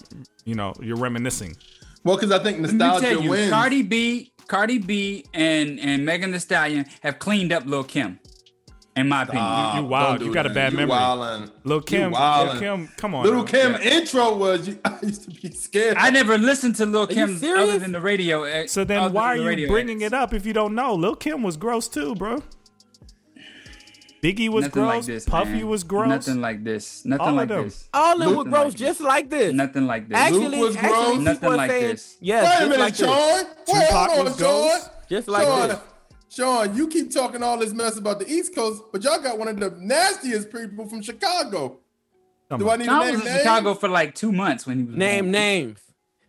you know you're reminiscing.
Well, because I think
Let me
nostalgia
tell you,
wins.
Cardi B, Cardi B, and and Megan Thee Stallion have cleaned up Lil Kim, in my opinion.
Stop.
You
Don't
wild.
do
You got a bad
You
memory.
wildin'.
Lil
You
Kim, Lil. Kim, come on.
Little
now.
Kim
Yeah.
intro was you, I used to be scared.
I never listened to Lil
you
Kim other than the radio. uh,
So then, why are
the
you bringing
edits.
it up if you don't know? Lil Kim was gross too, bro. Biggie was
Nothing
gross.
like this,
Puffy
man.
was gross.
Nothing like this. Nothing
All of
like
them.
this.
All of them
Nothing
were gross,
like
just like this.
Nothing like this.
Actually,
Luke was
actually,
gross?
Nothing like
saying,
this.
Yes,
Wait a
just
minute,
like this.
Sean. Wait, hold on,
was
Sean.
Just like
Sean,
this.
Sean, you keep talking all this mess about the East Coast, but y'all got one of the nastiest people from Chicago.
Come
Do
on.
I need
No,
to
I
name
was in
names?
Chicago for like two months when he was
Name
born.
names.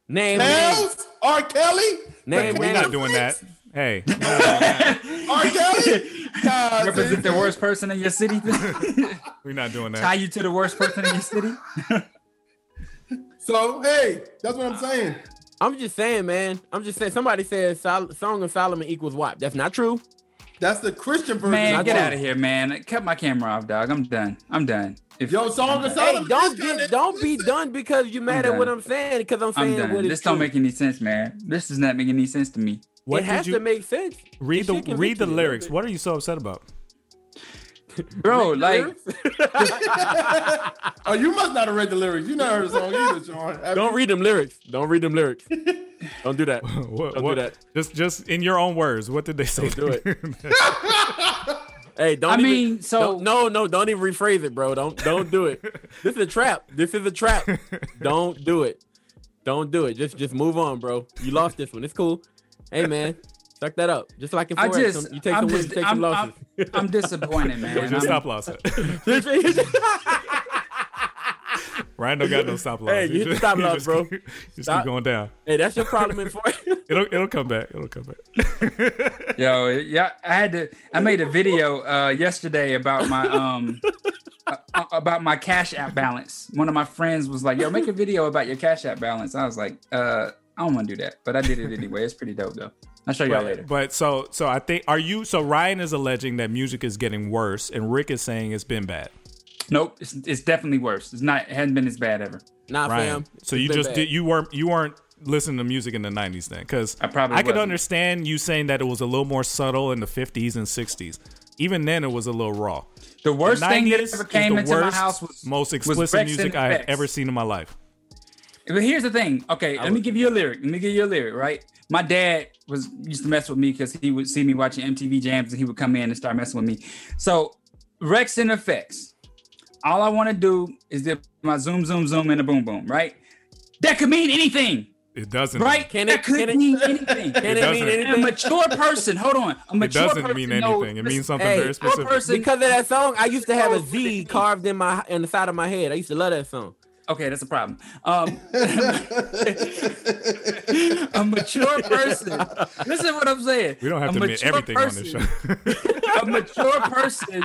Name names.
R. Kelly?
Name
We're not doing that. Hey,
R. Kelly? God,
Represent the worst person in your city.
we're not doing that.
Tie you to the worst person in your city.
So, hey, that's what I'm saying.
I'm just saying, man. I'm just saying. Somebody says Sol- Song of Solomon equals WAP. That's not true.
That's the Christian version.
Man,
of
get out of here, man. Cut my camera off, dog. I'm done. I'm done. If,
Yo, Song of
Hey,
Solomon.
don't
this
get, don't be done because you mad at
done.
what I'm saying. Because I'm
I'm
saying
done.
what is
This
true.
don't make any sense, man. This does not make any sense to me.
What
it has
did you
to make sense.
read?
This
The read the lyrics. What are you so upset about?
Bro, like
Oh, you must not have read the lyrics. You never heard the song either, John. Have
Don't
you?
read them lyrics. Don't read them lyrics. don't do that.
What,
Don't
what-
do that.
Just, just in your own words. What did they say?
do it. Hey, don't.
I
even-
mean, so-
no, no, don't even rephrase it, bro. Don't, don't do it. This is a trap. This is a trap. don't do it. Don't do it. Just, just move on, bro. You lost this one. It's cool. Hey, man, suck that up. Just like in
I
Forex,
just,
you take
I'm
some wins,
just,
you take
I'm,
some losses.
I'm, I'm disappointed, man.
Where's your stop loss at? Ryan don't got no stop loss.
Hey, you hit the
just-
stop
he
loss,
just
bro.
keep- Just
Stop.
keep going down.
hey, that's your problem in Forex.
It'll, it'll come back. It'll come back.
Yo, yeah, I had to. I made a video uh, yesterday about my um uh, uh, about my Cash App balance. One of my friends was like, "Yo, make a video about your Cash App balance." I was like, "Uh, I don't want to do that," but I did it anyway. It's pretty dope though. I'll show y'all later.
But, but so so I think are you so Ryan is alleging that music is getting worse and Rick is saying it's been bad.
Nope, it's, it's definitely worse. It's not. It hasn't been as bad ever.
Nah,
Ryan.
fam.
So you just
bad.
did you weren't you weren't listening to music in the nineties then? Because
I probably
I could
wasn't.
understand you saying that it was a little more subtle in the fifties and sixties. Even then it was a little raw.
The worst thing that
90s
ever
is
came
the
into my
worst,
house was
most explicit
Rex
music I have ever seen in my life.
But here's the thing. Okay, let me give you a lyric. Let me give you a lyric, right? My dad was used to mess with me because he would see me watching MTV Jams and he would come in and start messing with me. So Wreckx-N-Effects. All I want to do is dip my zoom, zoom, zoom, and a boom, boom, right? That could mean anything,
It doesn't.
right?
Can
that
it-
could
can it-
mean anything.
Can it,
It
mean
doesn't.
a mature person, hold on. A
It doesn't
person
mean
knows-
anything. It means something
Hey,
very
mature
specific.
person-
Because of that song, I used to have a Z carved in my in the side of my head. I used to love that song.
Okay, that's a problem. Um, a mature person. Listen to what I'm saying.
We don't have
A
to admit
mature
everything on this show.
a mature person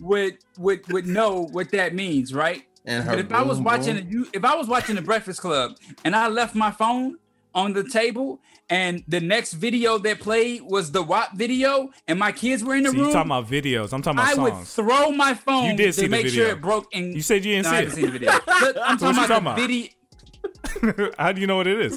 would would would know what that means, right?
And her
But if I was watching a, if I was watching the Breakfast Club and I left my phone on the table and the next video that played was the WAP video and my kids were in the
room. you
room,
talking about videos? I'm talking about
I would
songs.
throw my phone
You did
to
see the
make sure
video.
it broke. And
You said you didn't
No,
see
I
it.
haven't seen the video. But I'm talking about
talking
the
about?
video.
How do you know what it is?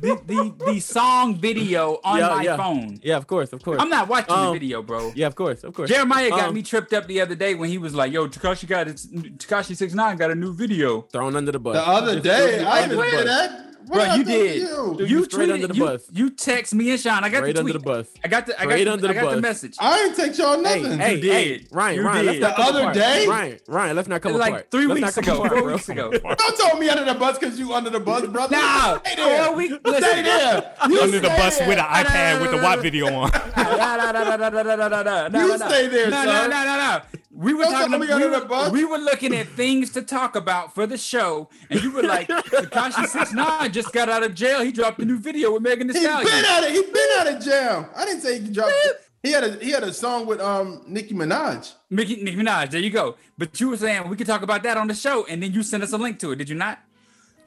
the, the the song video on
Yeah,
my
yeah.
phone.
Yeah, of course, of course.
I'm not watching
Um,
the video, bro.
Yeah, of course, of course.
Jeremiah got
Um,
me tripped up the other day when he was like, "Yo, Tekashi got Tekashi Six Nine got a new video."
thrown under the bus.
The other day, I
under
didn't
the
hear that
bro, you did.
You,
you, tweeted
under the
you,
bus.
You text me and Sean. I got
straight
the tweet.
under the bus.
I got the. I got, the,
under the, I
got the message.
I didn't text y'all nothing.
Hey, hey,
did.
hey Ryan,
you
Ryan,
did.
the other
apart.
day.
Ryan, Ryan, let's not come
like
apart.
Three weeks ago. Four weeks ago.
Don't tell me under the bus because you under the bus, brother.
Nah,
stay there.
We, listen,
stay there. You
under the bus with an iPad with the WAP video on.
You stay there,
No, no, no, no, no. We were talking. We were, we were looking at things to talk about for the show, and you were like, "Tekashi Six Nine just got out of jail. He dropped a new video with Megan Thee Stallion.
He been out of he been out of jail. I didn't say he dropped. He had a he had a song with um Nicki Minaj.
Nicki, Nicki Minaj. There you go. But you were saying we could talk about that on the show, and then you sent us a link to it. Did you not?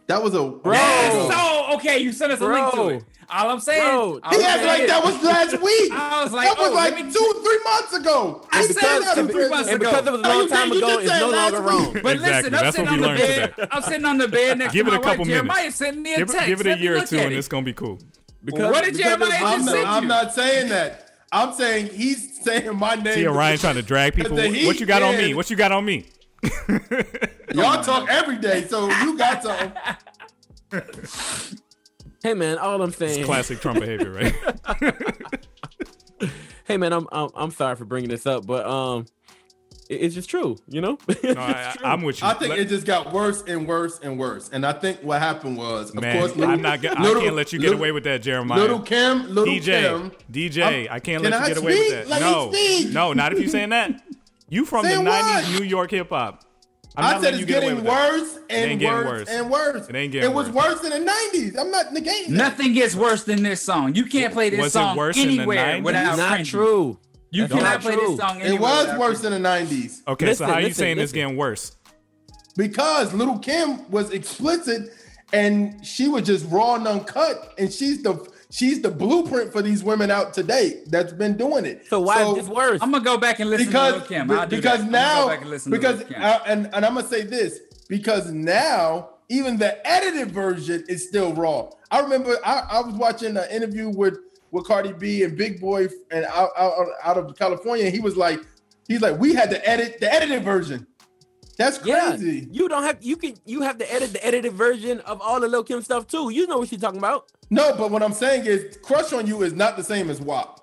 That was a bro.
Yes, so okay, you sent us a link to it. All I'm saying,
Bro,
all
He
I'm
acted like
is-
that was last week.
I was like,
that was
oh,
like
me-
two, three months ago.
I
He
said
said
that
that
three months
And
ago.
because it was a long time ago, it's no longer
week.
wrong.
But
Exactly.
listen, I'm
That's
sitting on the bed.
today.
I'm sitting on the bed next
Give
to
it
my
a couple
wife.
minutes.
Jeremiah sent me a
Give, it-
text.
give it a year or two, and it's gonna be cool.
Because,
What did
because
Jeremiah
of-
I'm
just
not,
sent
I'm
you?
not saying that. I'm saying he's saying my name.
See, Ryan trying to drag people. What you got on me? What you got on me?
Y'all talk every day, so you got something.
Hey man, all I'm saying.
Classic Trump behavior, right?
Hey man, I'm, I'm I'm sorry for bringing this up, but um, it- it's just true, you know.
No, I, I, am with you.
I think
Let-
it just got worse and worse and worse. And I think what happened was, of
Man,
course, little,
I'm not. Get,
little-
I can't let you get
little-
away with that, Jeremiah.
Little Kim, little
DJ,
Kim.
DJ,
I'm-
I can't
Can
let
I
you get away with that.
Let me
no,
speak.
no, not if you're saying that. You from
Saying
the
what?
'90s New York hip hop. I'm
I said it's
get
getting
with that.
worse and
getting
worse,
worse.
and worse.
It ain't getting
It was
worse.
worse in the '90s. I'm not negating that.
Nothing gets worse than this song. You can't play this
Was it
song
worse in the
anywhere
90s?
without
not
cringing.
true.
You
That's
cannot play
true.
this song anywhere.
It was worse in the '90s
Okay,
Listen,
so how are you
listen,
saying it's getting worse?
because Little Kim was explicit and she was just raw and uncut, and she's the she's the blueprint for these women out today that's been doing it.
So why is this worse?
I'm gonna go back and listen
because
to Kim. I'll do
because
that.
Now
go back and listen
because
to Kim.
uh, and and I'm gonna say this because now even the edited version is still raw. I remember I, I was watching an interview with with Cardi B and Big Boy and out, out, out of California. And he was like, he's like, we had to edit the edited version. That's
Yeah,
crazy.
you don't have you can you have to edit the edited version of all the Lil Kim stuff too. You know what she's talking about.
No, but what I'm saying is, Crush on You is not the same as WAP.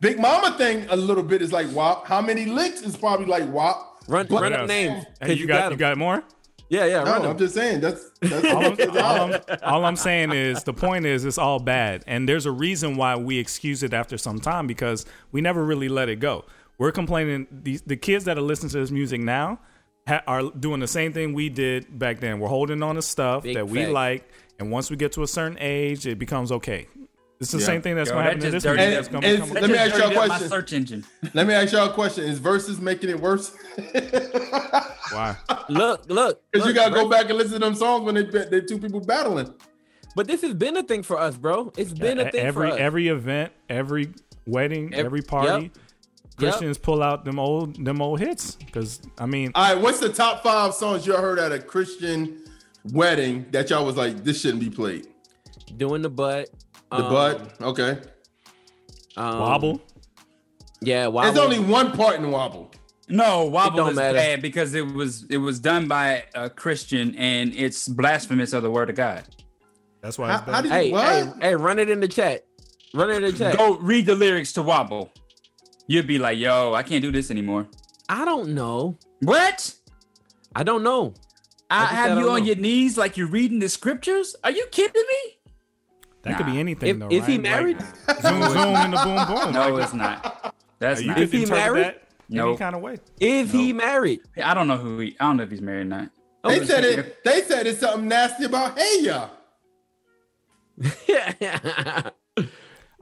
Big Mama thing a little bit is like WAP. How many licks is probably like WAP?
Run,
But-
run
What
up names.
Hey,
'cause
you, got, you
'em.
got more?
Yeah, yeah.
No,
run
I'm
them.
just saying that's that's
all, I'm, all, I'm, all I'm saying is the point is it's all bad, and there's a reason why we excuse it after some time because we never really let it go. We're complaining. The the kids that are listening to this music now ha- are doing the same thing we did back then. We're holding on to stuff
Big
that we
facts.
like, and once we get to a certain age, it becomes okay. It's the
Yeah.
same thing that's going to happen to
just
this
dirty-
music. It's gonna
And-
become
Let me ask y'all a question.
My search engine.
Let me ask y'all a question: Is verses making it worse?
why?
Look, look.
Because you gotta go back and listen to them songs when they they two people battling.
But this has been a thing for us, bro. It's been a thing
every
for us.
every event, every wedding,
Ev-
every party.
yep.
Christians pull out them old them old hits because I mean
All right, what's the top five songs you heard at a Christian wedding that y'all was like, this shouldn't be played?
Doing the butt.
The
um,
butt, okay.
um,
wobble.
Yeah, wobble.
There's only one part in wobble.
No, wobble
don't
is
matter.
bad because it was it was done by a Christian and it's blasphemous of the word of God.
That's why
How,
it's
how
bad.
did
Hey,
what?
hey, hey, run it in the chat. Run it in the chat.
Go read the lyrics to wobble. You'd be like, yo, I can't do this anymore.
I don't know.
What?
I don't know.
I,
just said I
have you on
know.
your knees like you're reading the scriptures? Are you kidding me?
That could be anything
If-
though.
is he married?
Like, zoom zoom in the boom boom.
No, it's not. That's
you
not.
could
Is he
interpret
married?
No.
any kind of way.
Is he married?
I don't know who he. I don't know if he's married or not.
Oh, they said it. They said it's something nasty about hey ya.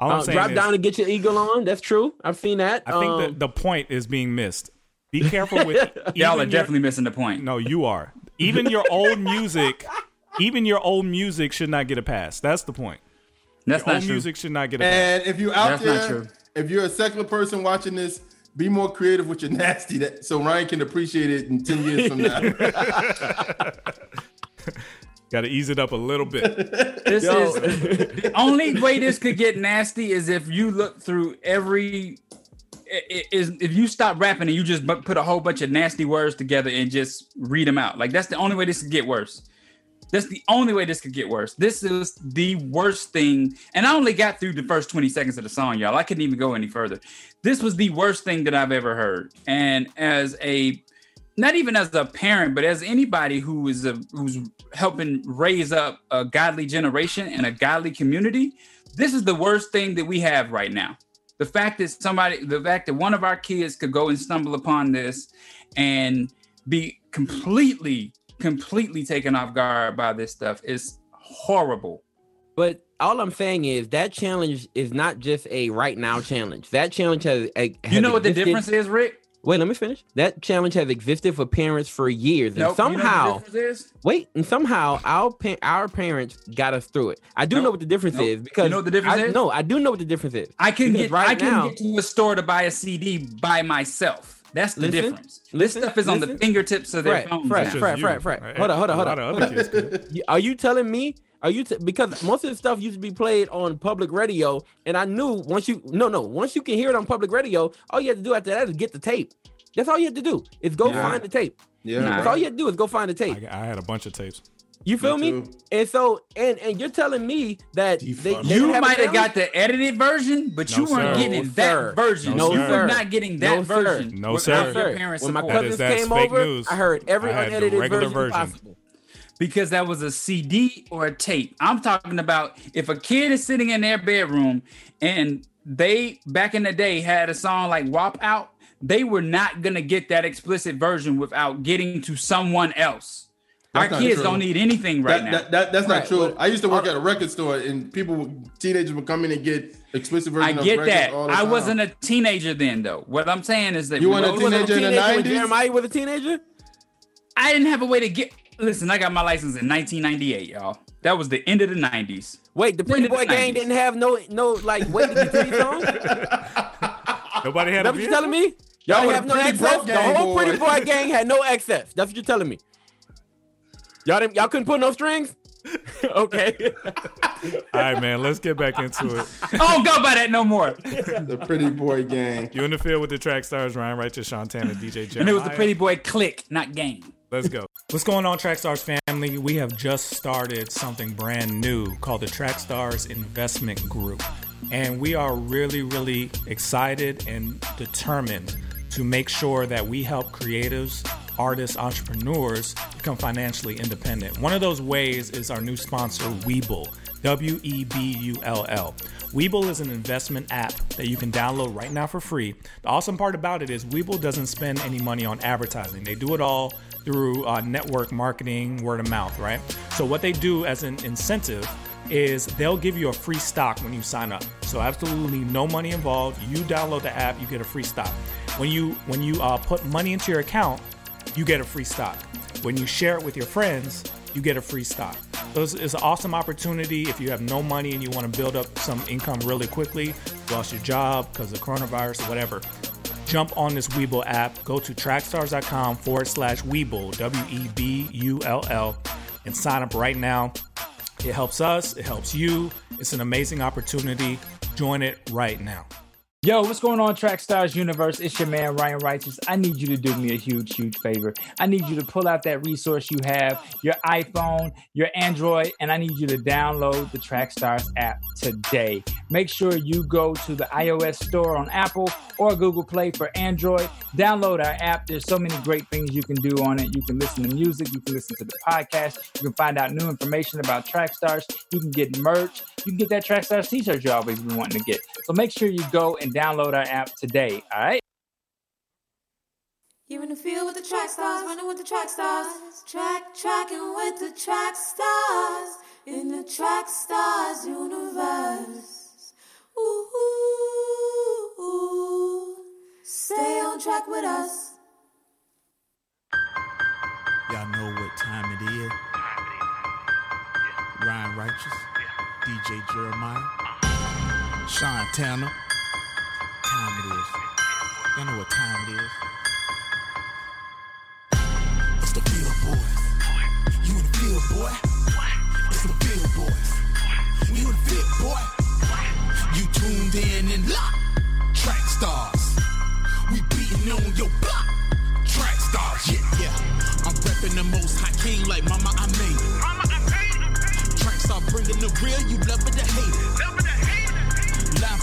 All I'm
Uh,
saying
drop
is,
down and get your eagle on. That's true. I've seen that.
I think
Um,
that the point is being missed. Be careful with
Y'all are
even your-
definitely missing the point.
No, you are. Even your old music, even your old music should not get a pass. That's the point.
That's
Your
not
old
true.
music should not get a pass.
And if you out
That's not
there,
true.
if you're a secular person watching this, be more creative with your nasty, that so Ryan can appreciate it in ten years from now.
Got to ease it up a little bit.
This
Yo.
is the only way this could get nasty is if you look through every. i- i- Is if you stop rapping and you just put a whole bunch of nasty words together and just read them out. Like that's the only way this could get worse. That's the only way this could get worse. This is the worst thing. And I only got through the first 20 seconds of the song, y'all. I couldn't even go any further. This was the worst thing that I've ever heard. And as a not even as a parent, but as anybody who is a, who's helping raise up a godly generation and a godly community, this is the worst thing that we have right now. The fact that somebody, the fact that one of our kids could go and stumble upon this and be completely, completely taken off guard by this stuff is horrible.
But all I'm saying is that challenge is not just a right now challenge. That challenge has, has
You know what the difference is, Rick?
Wait, let me finish. That challenge has existed for parents for years, and
Nope. You know
somehow, wait, and somehow our pa- our parents got us through it. I do know what the difference
Nope.
is because
You know what the difference
I,
is?
No, I do know what the difference is.
I can
Because
get I can
now,
get to a store to buy a CD by myself. That's the
Listen,
difference.
listen,
this stuff is on the fingertips of their
Fred,
phones.
Fred,
now.
Fred, Fred, Fred. Hold on, hold on, hold on. hold on. Are you telling me? Are you t- because most of the stuff used to be played on public radio, and I knew once you no no once you can hear it on public radio, all you have to do after that is get the tape. That's all you have to do is go
Yeah.
find the tape.
Yeah.
that's all you have to do is go find the tape.
I, I had a bunch of tapes.
You feel me? And so and and you're telling me that they, they
You
didn't have a
might have got the edited version, but
No,
you weren't
sir.
getting
No,
that
sir.
version.
No,
you
sir.
were not getting that
No, sir.
version.
No,
without
sir.
Your parents'
When my cousins
that's
came over,
news.
I heard every
I the
unedited
regular
version,
version.
possible.
Because that was a CD or a tape. I'm talking about if a kid is sitting in their bedroom and they back in the day had a song like WAP out, they were not gonna get that explicit version without getting to someone else.
That's
Our kids
true.
don't need anything right
that,
now.
That, that- that's not
Right,
true. I used to work at a record store, and people, teenagers, would come in and get explicit
I get
of
that.
all the
I
time.
wasn't a teenager then, though. What I'm saying is that
You weren't a
we-
teenager in the
Teenager when
90s?
Jeremiah was a teenager.
I didn't have a way to get. Listen, I got my license in 1998, y'all. That was the end of the 90s.
Wait, the Pretty Boy
the
Gang
90s.
didn't have no no like wait to be songs.
Nobody had
That's what you telling me?
Y'all
Y'all have no
Pretty
access. The
Gang
whole Pretty. Boy Gang had no access. That's what you're telling me. Y'all didn't, y'all couldn't put no strings. okay.
All right, man. Let's get back into it.
I don't go by that no more.
the Pretty Boy Gang.
You in the field with the track stars, Ryan Righteous, Sean Tanner, DJ Jeremiah.
And it was the Pretty Boy Click, not Gang.
Let's go. What's going on, Trackstars family? We have just started something brand new called the Trackstars Investment Group. And we are really, really excited and determined to make sure that we help creatives, artists, entrepreneurs become financially independent. One of those ways is our new sponsor, Webull. W E B U L L. Webull is an investment app that you can download right now for free. The awesome part about it is Webull doesn't spend any money on advertising. They do it all through uh, network marketing, word of mouth, right? So what they do as an incentive is they'll give you a free stock when you sign up. So absolutely no money involved. You download the app, you get a free stock. When you when you uh, put money into your account, you get a free stock. When you share it with your friends, you get a free stock. So it's, it's an awesome opportunity if you have no money and you want to build up some income really quickly, lost your job because of coronavirus or whatever. Jump on this Webull app, go to trackstars.com forward slash Webull, W E B U L L, and sign up right now. It helps us, it helps you. It's an amazing opportunity. Join it right now.
Yo, what's going on, Track Stars Universe? It's your man Ryan Righteous. I need you to do me a huge, huge favor. I need you to pull out that resource you have, your iPhone, your Android, and I need you to download the Track Stars app today. Make sure you go to the iOS store on Apple or Google Play for Android. Download our app. There's so many great things you can do on it. You can listen to music, you can listen to the podcast, you can find out new information about Track Stars, you can get merch, you can get that Track Stars t-shirt you always been wanting to get. So make sure you go and download our app today. All right.
You're in the field with the track stars, running with the track stars. Track, tracking with the track stars. In the track stars universe. Ooh, ooh, ooh. Stay on track with us.
Y'all know what time it is. Ryan Righteous, DJ Jeremiah, Sean Tanner. Time it is. Y'all know what time it is. It's the field boys. You in the field, boy. It's the field boys. You in the field, boy. You tuned in and locked. Track stars. We beating on your block. Track stars, yeah, yeah. I'm repping the most high king like mama, I made it. I'm bringing the real, you love it or hate it.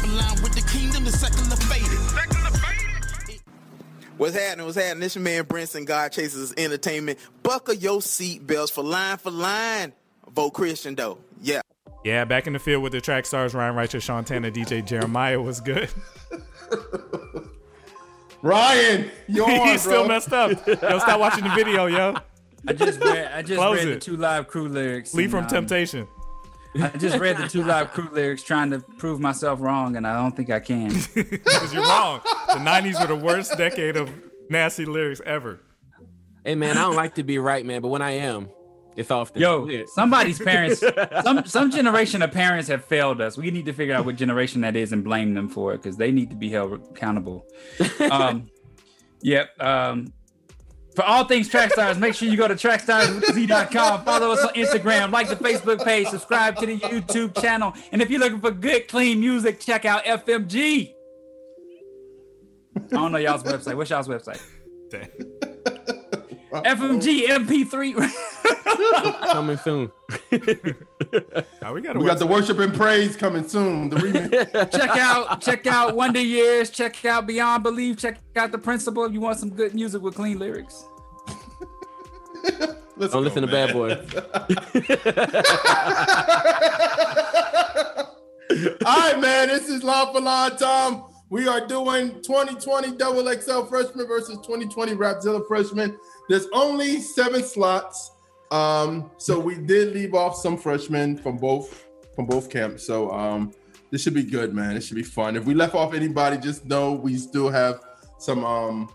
Line for line with the kingdom, the secular faded.
What's happening? What's happening? This your man Brinson, God Chases Entertainment. Buckle your seat belts for line for line. Vote Christian though. Yeah.
Yeah, back in the field with the track stars Ryan Righteous, Sean Tanner, DJ Jeremiah was good.
Ryan, you're on,
He's still messed up. Yo, stop watching the video, yo.
I just read. I just
Close
read
it.
the two live crew lyrics.
Leave from
um,
temptation.
I just read the two live crew lyrics, trying to prove myself wrong, and I don't think I can.
Because you're wrong. The 90s were the worst decade of nasty lyrics ever.
Hey man, I don't like to be right, man, but when I am, it's often.
Yo,
Yeah.
somebody's parents, some some generation of parents have failed us. We need to figure out what generation that is and blame them for it because they need to be held accountable. Um, yep. Um, for all things track stars, make sure you go to trackstarswithz.com. Follow us on Instagram, like the Facebook page, subscribe to the YouTube channel, and if you're looking for good, clean music, check out FMG. I don't know y'all's website. What's y'all's website? FMG MP3.
Coming soon.
Now we got,
We got the worship and praise coming soon. The remix.
check out check out Wonder Years, check out Beyond Belief, check out the principle if you want some good music with clean lyrics.
Don't listen to Bad Boy.
All right, man. This is Line for Line time. We are doing 2020 Double XL freshman versus 2020 Rapzilla freshman. There's only seven slots. Um, so we did leave off some freshmen from both from both camps. So um, this should be good, man. It should be fun. If we left off anybody, just know we still have some um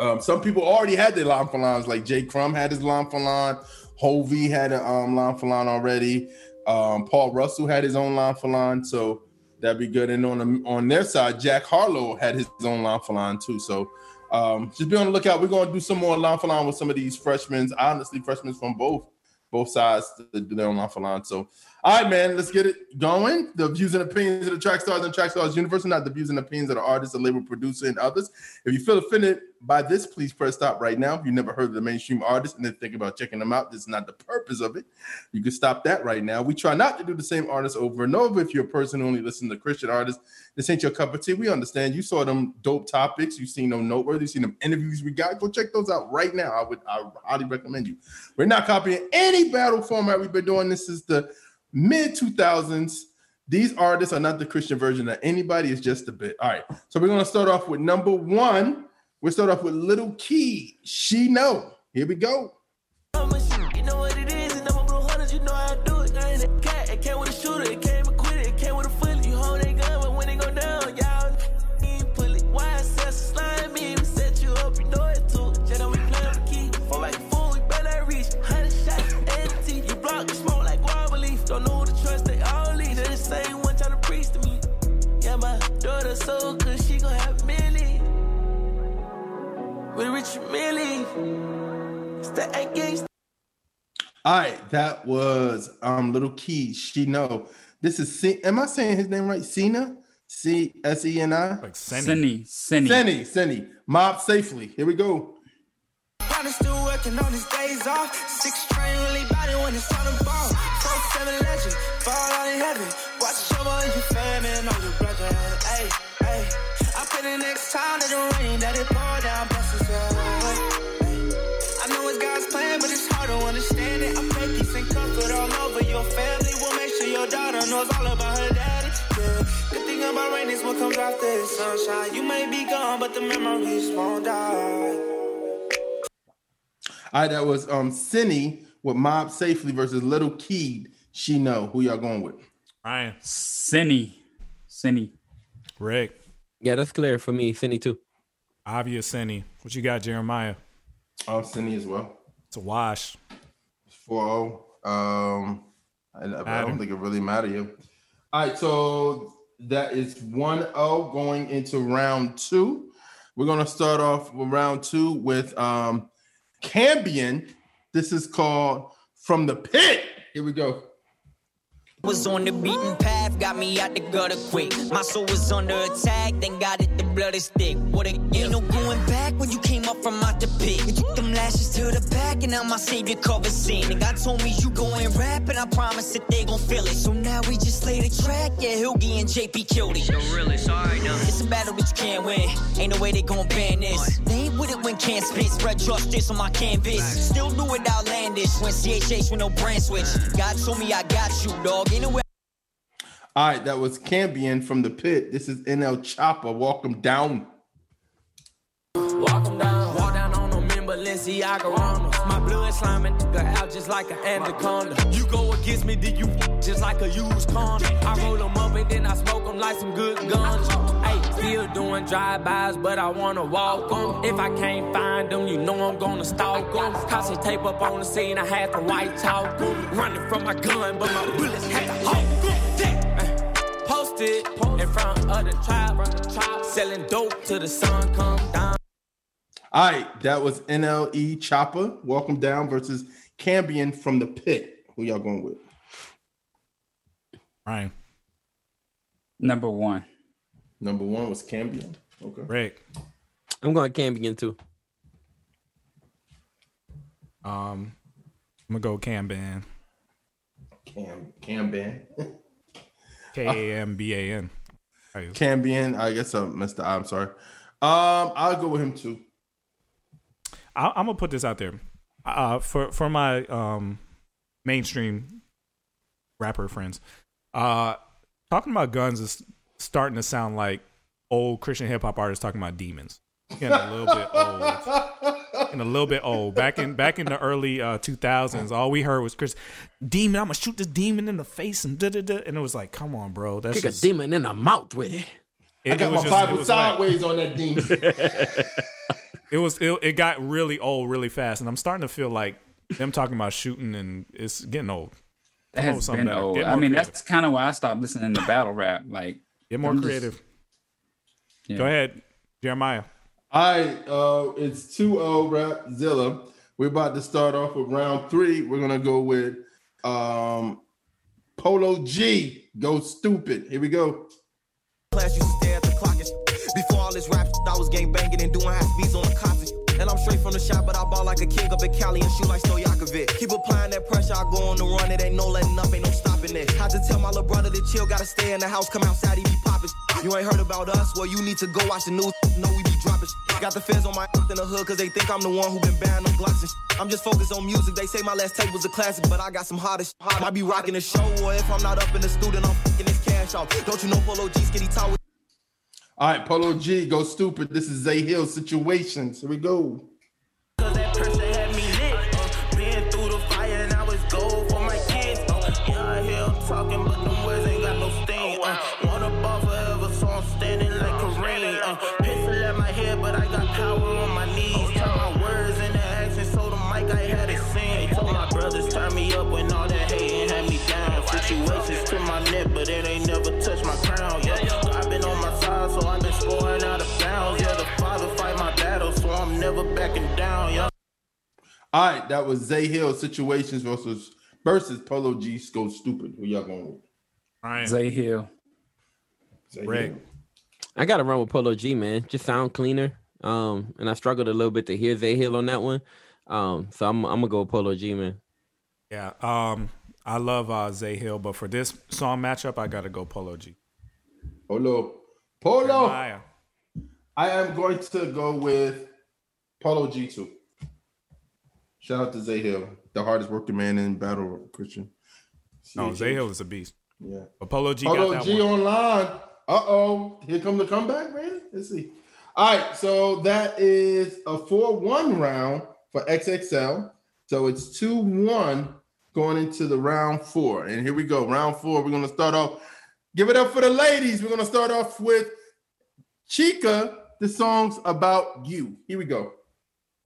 um, some people already had their line for lines, like Jay Crum had his line for line, Hovey had a um, line for line already. Um, Paul Russell had his own line for line, so that'd be good. And on the, on their side, Jack Harlow had his own line for line too. So um, just be on the lookout. We're going to do some more line for line with some of these freshmen. Honestly, freshmen from both both sides to do their own line for line. So, all right, man, let's get it going. The views and opinions of the track stars and track stars universe, not the views and opinions of the artist, the label producer, and others. If you feel offended by this, please press stop right now. If you never heard of the mainstream artist and then think about checking them out, this is not the purpose of it. You can stop that right now. We try not to do the same artist over and over. If you're a person who only listens to Christian artists, this ain't your cup of tea. We understand. You saw them dope topics. You've seen them noteworthy. You've seen them interviews we got. Go check those out right now. I would I highly recommend you. We're not copying any battle format we've been doing. This is the mid 2000s. These artists are not the Christian version of anybody. It's just a bit. All right. So we're gonna start off with number one. We'll start off with Lil Keed. She know. Here we go.
That
was um Lil Keed. She know. This is C- am I saying his name right? Cena? C S E N I?
Like
Senny. Senny.
Senny, Senny. Mob safely. Here we go.
Partner still working on his days off. Six train really body when it's on the ball. Four seven legend, fall out in heaven. Watch the show on your family and on your brother. Hey, hey. I put the next time that it rain, that it pour down, blessings. Yeah. I know it's God's plan, but it's hard to understand it. I pray peace and all over your family. We'll make sure your daughter knows all about her daddy. Yeah. Good thing about rain is what comes after the sunshine. You may be gone, but the memories won't die.
All right, that was um Senny with Mob Safely versus Lil Keed. She know. Who y'all going with?
Ryan.
Senny. Senny.
Rick.
Yeah, that's clear for me. Cindy too.
Obvious Senny. What you got, Jeremiah?
Oh, Senny as well.
It's a wash.
It's 4 Um, I, I don't think it really matter. All right, so that is 1 0 going into round two. We're going to start off with round two with um, Cambion. This is called From the Pit. Here we go.
Was on the beaten path, got me out the gutter quick. My soul was under attack, then got it, the blood is thick. What a Ain't no going back when you came up from out the pit. You took them lashes to the back, and now my savior covers sin. And God told me you go and rap, and I promise that they gon' feel it. So now we just lay the track, yeah, Hilgy and JP killed it. No, really, sorry, no. It's a battle that you can't win. Ain't no way they gon' ban this. They ain't with it when can't spit. Spread justice on my canvas. Still do it outlandish when CHH with no brand switch. God told me I got you, dog. Ain't no way.
All right, that was Cambion from the pit. This is NLE Choppa. Welcome down.
Walk 'em down, walk down on them in Balenciaga Sliming nigga out just like an anaconda. You go against me, then you just like a used condom. I roll them up and then I smoke them like some good guns. Hey, still doing drive-bys, but I wanna walk them. If I can't find them, you know I'm gonna stalk them. Cause they tape up on the scene, I had to white talk. Running from my gun, but my bullets had to 'em. Posted in front of the tribe, selling dope till the sun come down.
All right, that was NLE Choppa. Welcome down versus Cambion from the pit. Who y'all going with?
Ryan.
Number one.
Number one was Cambion. Okay.
Rick.
I'm going to Cambion too.
Um, I'm gonna go Camban.
Cam Camban.
K A M B A N.
Cambion. I guess I missed the. I'm sorry. Um, I'll go with him too.
I, I'm gonna put this out there. Uh, for for my um mainstream rapper friends, uh, talking about guns is starting to sound like old Christian hip hop artists talking about demons. Getting a little bit old. Getting a little bit old. Back in back in the early uh, 2000s, all we heard was Chris, demon. I'm gonna shoot this demon in the face and da da da. And it was like, come on, bro. That's
Kick
just,
a demon in the mouth with it.
It-
I got
it
my
just-
Bible
was like-
sideways on that demon.
it was it, it got really old really fast, and I'm starting to feel like them talking about shooting and it's getting old.
That
Come
has been
better.
old.
Get
I mean,
creative.
that's kind of why I stopped listening to battle rap. Like,
Get more
I'm just-
creative.
Yeah.
Go ahead, Jeremiah.
All right, uh, it's 2-0 Rapzilla. We're about to start off with round three. We're gonna go with um, Polo G. Go stupid. Here we go.
Class used stare at the clock. Before all this rap, I was gang banging and doing high speeds on the cops. and I'm straight from the shop, but I ball like a king up in Cali and shoot like Stojakovic. Keep applying that pressure, I go on the run. It ain't no letting up, ain't no stopping it. Had to tell my little brother to chill, gotta stay in the house, come outside, he be popping. You ain't heard about us? Well, you need to go watch the news. Know we be dropping. Got the feds on my in the hood, cause they think I'm the one who been banning them Glocks. I'm just focused on music. They say my last tape was a classic, but I got some hottest. I be rocking the show, or if I'm not up in the studio, I'm fucking this cash off. Don't you know Polo G skinny with
All right, Polo G. Go stupid. This is Zay Hill situations. Here we go.
Backing down. Yeah.
All right, that was Zay Hill situations versus versus Polo G. Go stupid. Who y'all going with?
Ryan.
Zay Hill.
Zay
Rick.
Hill.
I got to run with Polo G, man. Just sound cleaner. Um, and I struggled a little bit to hear Zay Hill on that one. Um, so I'm I'm gonna go with Polo G, man.
Yeah. Um, I love uh, Zay Hill, but for this song matchup, I gotta go Polo G.
Polo. Polo.
Jeremiah.
I am going to go with Polo G too. Shout out to Zay Hill, the hardest working man in battle, Christian.
No, Zay Hill is a beast.
Yeah.
Polo G that
G
one.
online. Uh oh. Here come the comeback, man. Let's see. All right. So that is a 4 1 round for XXL. So it's 2 1 going into the round four. And here we go. Round four. We're going to start off. Give it up for the ladies. We're going to start off with Chika, the song's about you. Here we go.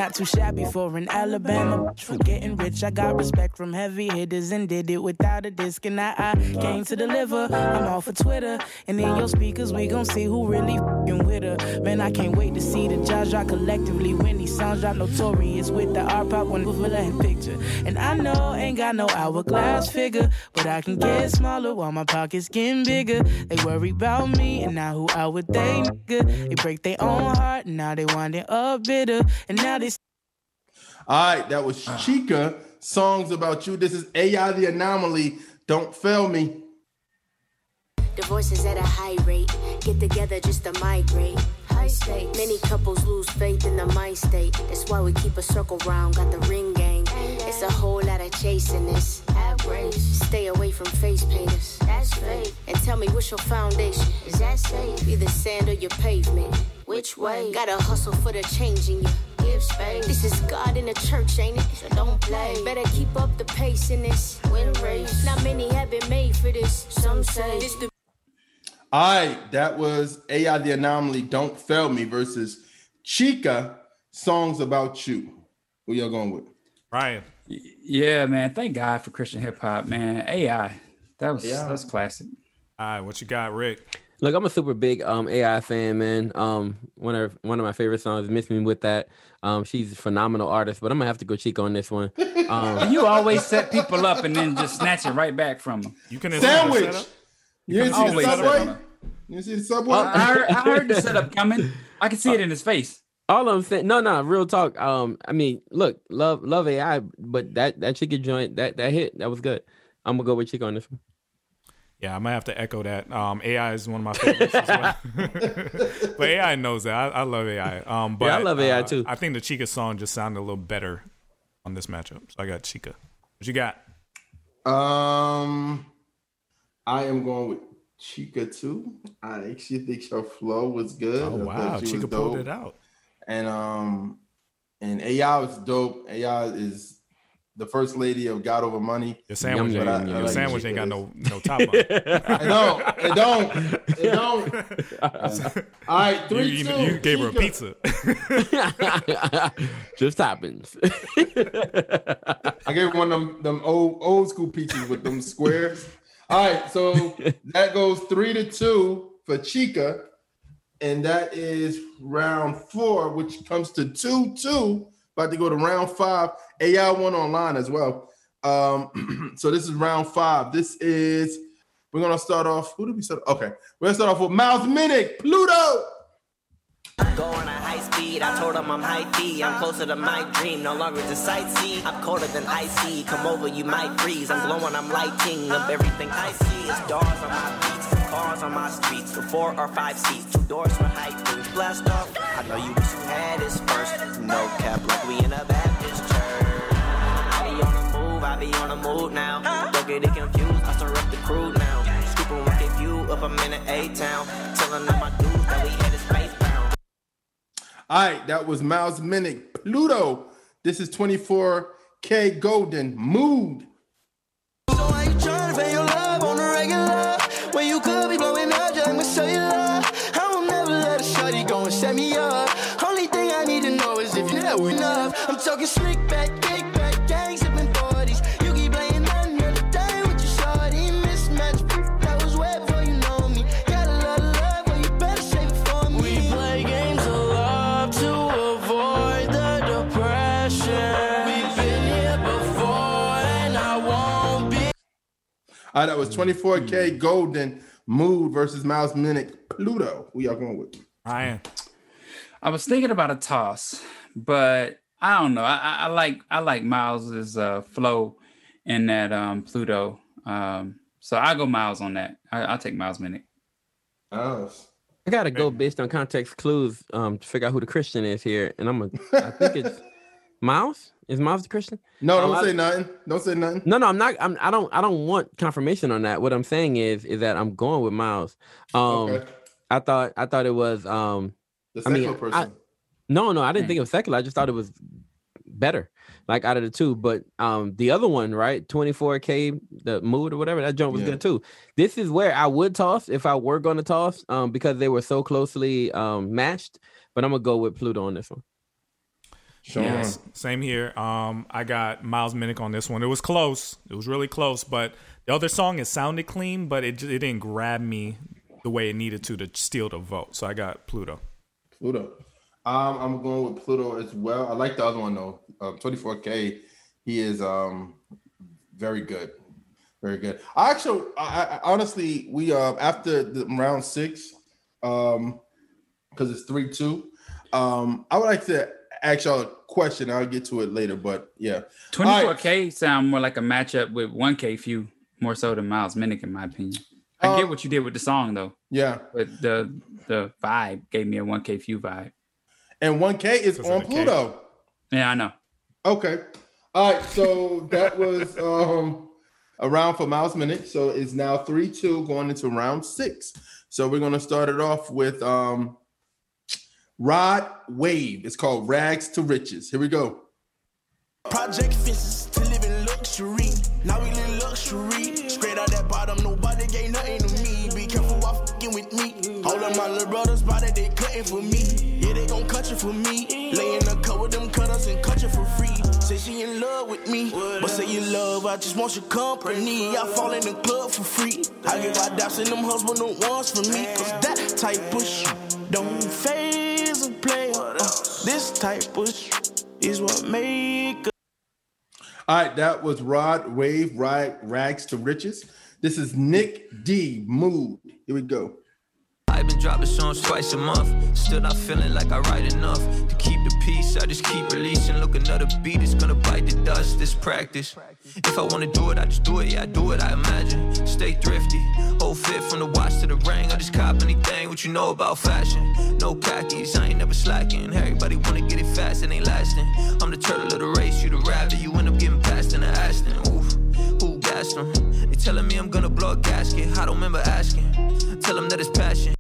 Not too shabby for an Alabama. For getting rich, I got respect from heavy hitters and did it without a disc. And I, I came to deliver. I'm off for Twitter. And in your speakers, we gon' see who really fing with her. Man, I can't wait to see the judge drop collectively when these songs drop notorious with the art pop one with a picture. And I know ain't got no hourglass figure, but I can get smaller while my pockets getting bigger. They worry about me, and now who out with they nigga? They break their own heart, and now they winding up bitter. And now they
All right, that was ah. Chika. Songs about you. This is AI the Anomaly. Don't fail me.
Divorces at a high rate. Get together just to migrate. High stakes. Many couples lose faith in the mind state. That's why we keep a circle round. Got the ring gang. It's a whole lot of chasing this. Have grace. Stay away from face painters. That's fake. And tell me what's your foundation? Is that safe? Either sand or your pavement. Which way? Gotta hustle for the change in you. Give space. This is God in the church, ain't it? So don't play. Better keep up the pace in this win race. Not many have been made for this. Some say this the
All right, that was AI the Anomaly. Don't fail me versus Chika. Songs about you. Who y'all going with?
Ryan.
Yeah, man. Thank God for Christian hip hop, man. AI. That was
Yeah.
that's classic.
All right, what you got, Rick?
Look, I'm a super big um AI fan, man. Um, one of one of my favorite songs is "Miss Me with That." Um, she's a phenomenal artist, but I'm gonna have to go cheek on this one. Um,
you always set people up and then just snatch it right back from them.
You can
Sandwich. You didn't see the
Always set
subway?
up.
You see the subway?
I, I heard, I heard the setup coming. I can see it in his face.
All I'm saying, no, no, real talk. Um, I mean, look, love, love AI, but that that chicken joint, that that hit, that was good. I'm gonna go with chick on this one.
Yeah, I might have to echo that. Um, AI is one of my favorites as well. but AI knows that. I, I love AI. Um, but
Yeah, I love AI
uh,
too.
I think the Chika song just sounded a little better on this matchup. So I got Chika. What you got?
Um, I am going with Chika too. I actually think her flow was good.
Oh,
I thought
wow.
she
Chika pulled it out.
And um, and AI was dope. AI is the first lady of God Over Money.
Your sandwich,
But I-
ain't,
I
your
like
sandwich ain't got no no top on. it.
I know it don't. It don't. All right, three
you, you,
two.
you gave her a pizza.
Just happens.
I gave one of them them old old school pizzas with them squares. All right, so that goes three to two for Chika, and that is round four, which comes to two two. About to go to round five. AI one online as well. Um, so this is round five. This is we're gonna start off. Who did we start? Okay, we're gonna start off with Miles Minnick, Pluto.
I'm going at high speed, I told him I'm high D. I'm closer to my dream, no longer to sightsee. I'm colder than icy. Come over, you might freeze. I'm glowing, I'm lighting up everything I see. It's stars on my beats, cars on my streets, with four or five seats, two doors for high things. Blast off. I know you wish you had this first. No cap, like we in a Baptist be on the move now. Don't get it confused, I stir up the crew now. Scooping rocket view up, I'm in the A town. Telling all my dudes that we headed space bound.
All right, that was Miles Minnick, Pluto. This is 24kGoldn Mood.
Tryna pay your love on the regular. When you could be blowing up just with cellular. I will never let a shorty go and set me up. Only thing I need to know is if you're that enough. I'm talking slick back, kick back,
All right, that was 24kGoldn Mood versus Miles Minnick, Pluto. Who y'all going with?
Ryan.
I was thinking about a toss, but I don't know. I, I, I like I like Miles's uh, flow in that um, Pluto. Um, so I go Miles on that. I, I'll take Miles Minnick.
Oh,
I gotta go based on context clues um to figure out who the Christian is here, and I'm a I think it's Miles. Is Miles the Christian?
No,
Um,
don't
I-
say nothing. Don't say nothing.
No, no, I'm not. I'm. I don't. I don't want confirmation on that. What I'm saying is, is that I'm going with Miles. Um,
Okay.
I thought. I thought it was. Um,
The
I mean,
secular
I-
person.
no, no, I didn't think it was secular. I just thought it was better, like out of the two. But um, the other one, right, 24k, the mood or whatever, that joint was
Yeah.
good too. This is where I would toss if I were going to toss, um, because they were so closely um matched. But I'm gonna go with Pluto on this one.
Sean.
Yes, same here. Um, I got Miles Minnick on this one. It was close. It was really close, but the other song it sounded clean, but it it didn't grab me the way it needed to to steal the vote. So I got Pluto.
Pluto. Um, I'm going with Pluto as well. I like the other one though. Um, 24K. He is um very good, very good. I actually, I, I honestly, we uh after the round six, um, because it's three two. Um, I would like to ask y'all a question. I'll get to it later, but yeah.
24K sound more like a matchup with 1K Phew more so than Miles Minnick, in my opinion. I get what you did with the song though.
Yeah.
But the the vibe gave me a 1K Phew vibe.
And 1K is on Pluto.
Yeah, I know.
Okay. All right. So that was um a round for Miles Minnick. So it's now 3-2 going into round six. So we're gonna start it off with um Rod Wave. It's called Rags to Riches. Here we go.
Project fences to live in luxury. Now we live luxury. Straight out that bottom, nobody gave nothing to me. Be careful while fucking with me. All of my little brothers they cutting for me. Yeah, they gon' cut you for me. Lay in the cut with them cutters and cut you for free. Say she in love with me. But say you love, I just want your company. I fall in the club for free. I my them husband no ones for me. Cause that type of shit don't. Uh, this type of is what make a
All right, that was Rod Wave, Rag, Rags to Riches. This is Nick D. Mood. Here we go.
I've been dropping songs twice a month. Still not feeling like I write enough. To keep the peace, I just keep releasing. Look, another beat is gonna bite the dust. This practice. If I wanna do it, I just do it. Yeah, I do it, I imagine. Stay thrifty. Whole fit from the watch to the ring. I just cop anything. What you know about fashion? No khakis, I ain't never slacking. Everybody wanna get it fast, it ain't lasting. I'm the turtle of the race, you the rabbit. You end up getting past in the Aston. Oof, who gassed them? They telling me I'm gonna blow a gasket. I don't remember asking. Tell them that it's passion.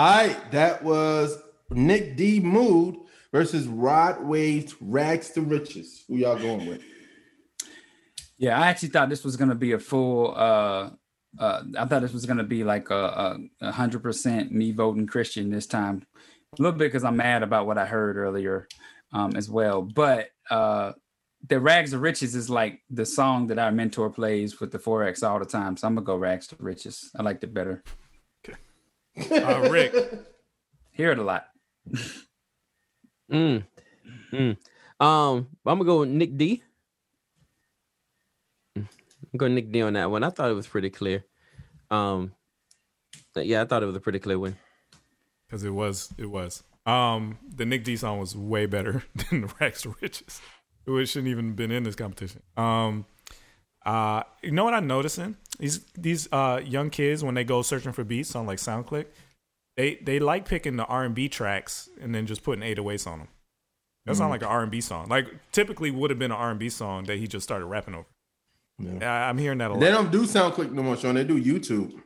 All right, that was Nick D. Mood versus Rod Wave's Rags to Riches. Who y'all going with?
Yeah, I actually thought this was gonna be a full. uh uh I thought this was gonna be like a hundred percent me voting Christian this time. A little bit because I'm mad about what I heard earlier, um, as well. But uh the Rags to Riches is like the song that our mentor plays with the Forex all the time. So I'm gonna go Rags to Riches. I liked it better.
Uh, Rick.
Hear it a lot.
Mm. Mm. Um, I'm gonna go with Nick D. I'm going Nick D on that one. I thought it was pretty clear. Um, but yeah, I thought it was a pretty clear win.
because it was it was. Um, the Nick D song was way better than the Rags to Riches. It shouldn't even been in this competition. Um, uh, you know what I'm noticing? These these uh young kids when they go searching for beats on like SoundClick, they they like picking the R&B tracks and then just putting 808s on them. That sound
Mhm.
like an R&B song. Like typically would have been an R&B song that he just started rapping over. I, I'm hearing that a lot.
They don't do SoundClick no more, Sean. They do YouTube.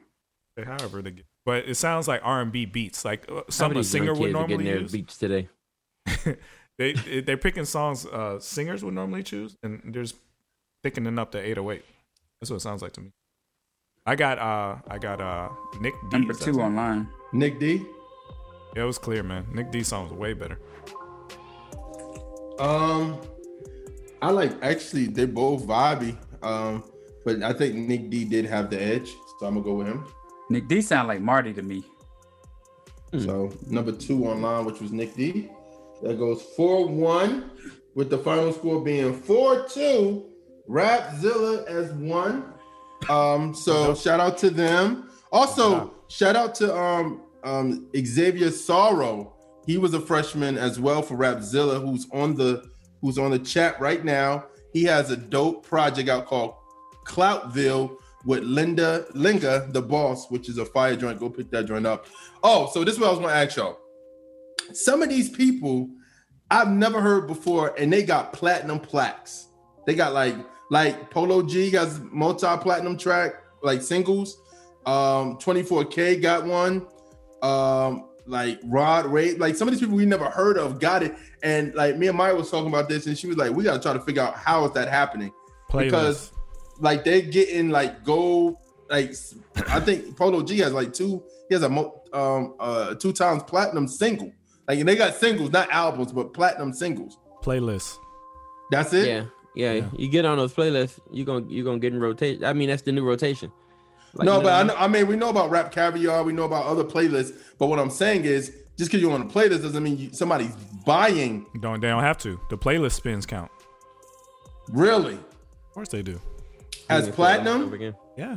However, they get, but it sounds like R and B beats, like uh,
How
something a singer would
kids are getting
normally
their
use.
beats today.
they they- they're picking songs uh, singers would normally choose, and they're just thickening up the 808. That's what it sounds like to me. I got uh I got uh Nick D
Number two online.
Nick D.
Yeah, it was clear, man. Nick D song was way better.
Um, I like actually they're both vibey. Um, but I think Nick D did have the edge, so I'm gonna go with him.
Nick D sound like Marty to me.
So number two online, which was Nick D. That goes four one, with the final score being four two. Rapzilla as one. Um, so shout out to them. Also, shout out to um um Xavier Sorrow. He was a freshman as well for Rapzilla, who's on the who's on the chat right now. He has a dope project out called Cloutville with Linda Linga, the boss, which is a fire joint. Go pick that joint up. Oh, so this is what I was gonna ask y'all. Some of these people I've never heard before, and they got platinum plaques. They got like like Polo G has multi-platinum track, like singles. Um, 24K got one. Um, like Rod Ray, like some of these people we never heard of got it. And like me and Maya was talking about this, and she was like, we gotta try to figure out how is that happening.
Playlist.
Because like they're getting like gold, like I think Polo G has like two, he has a mo- um uh two times platinum single. Like and they got singles, not albums, but platinum singles.
Playlist.
That's it.
Yeah, yeah, You get on those playlists, you're gonna you're gonna get in rotation. I mean, that's the new rotation. Like,
no,
you know
but I, know, I mean, we know about Rap Caviar, we know about other playlists. But what I'm saying is, just because you're on a playlist doesn't mean you, somebody's buying.
Don't they don't have to. The playlist spins count.
Really?
Of course they do.
As platinum?
Yeah.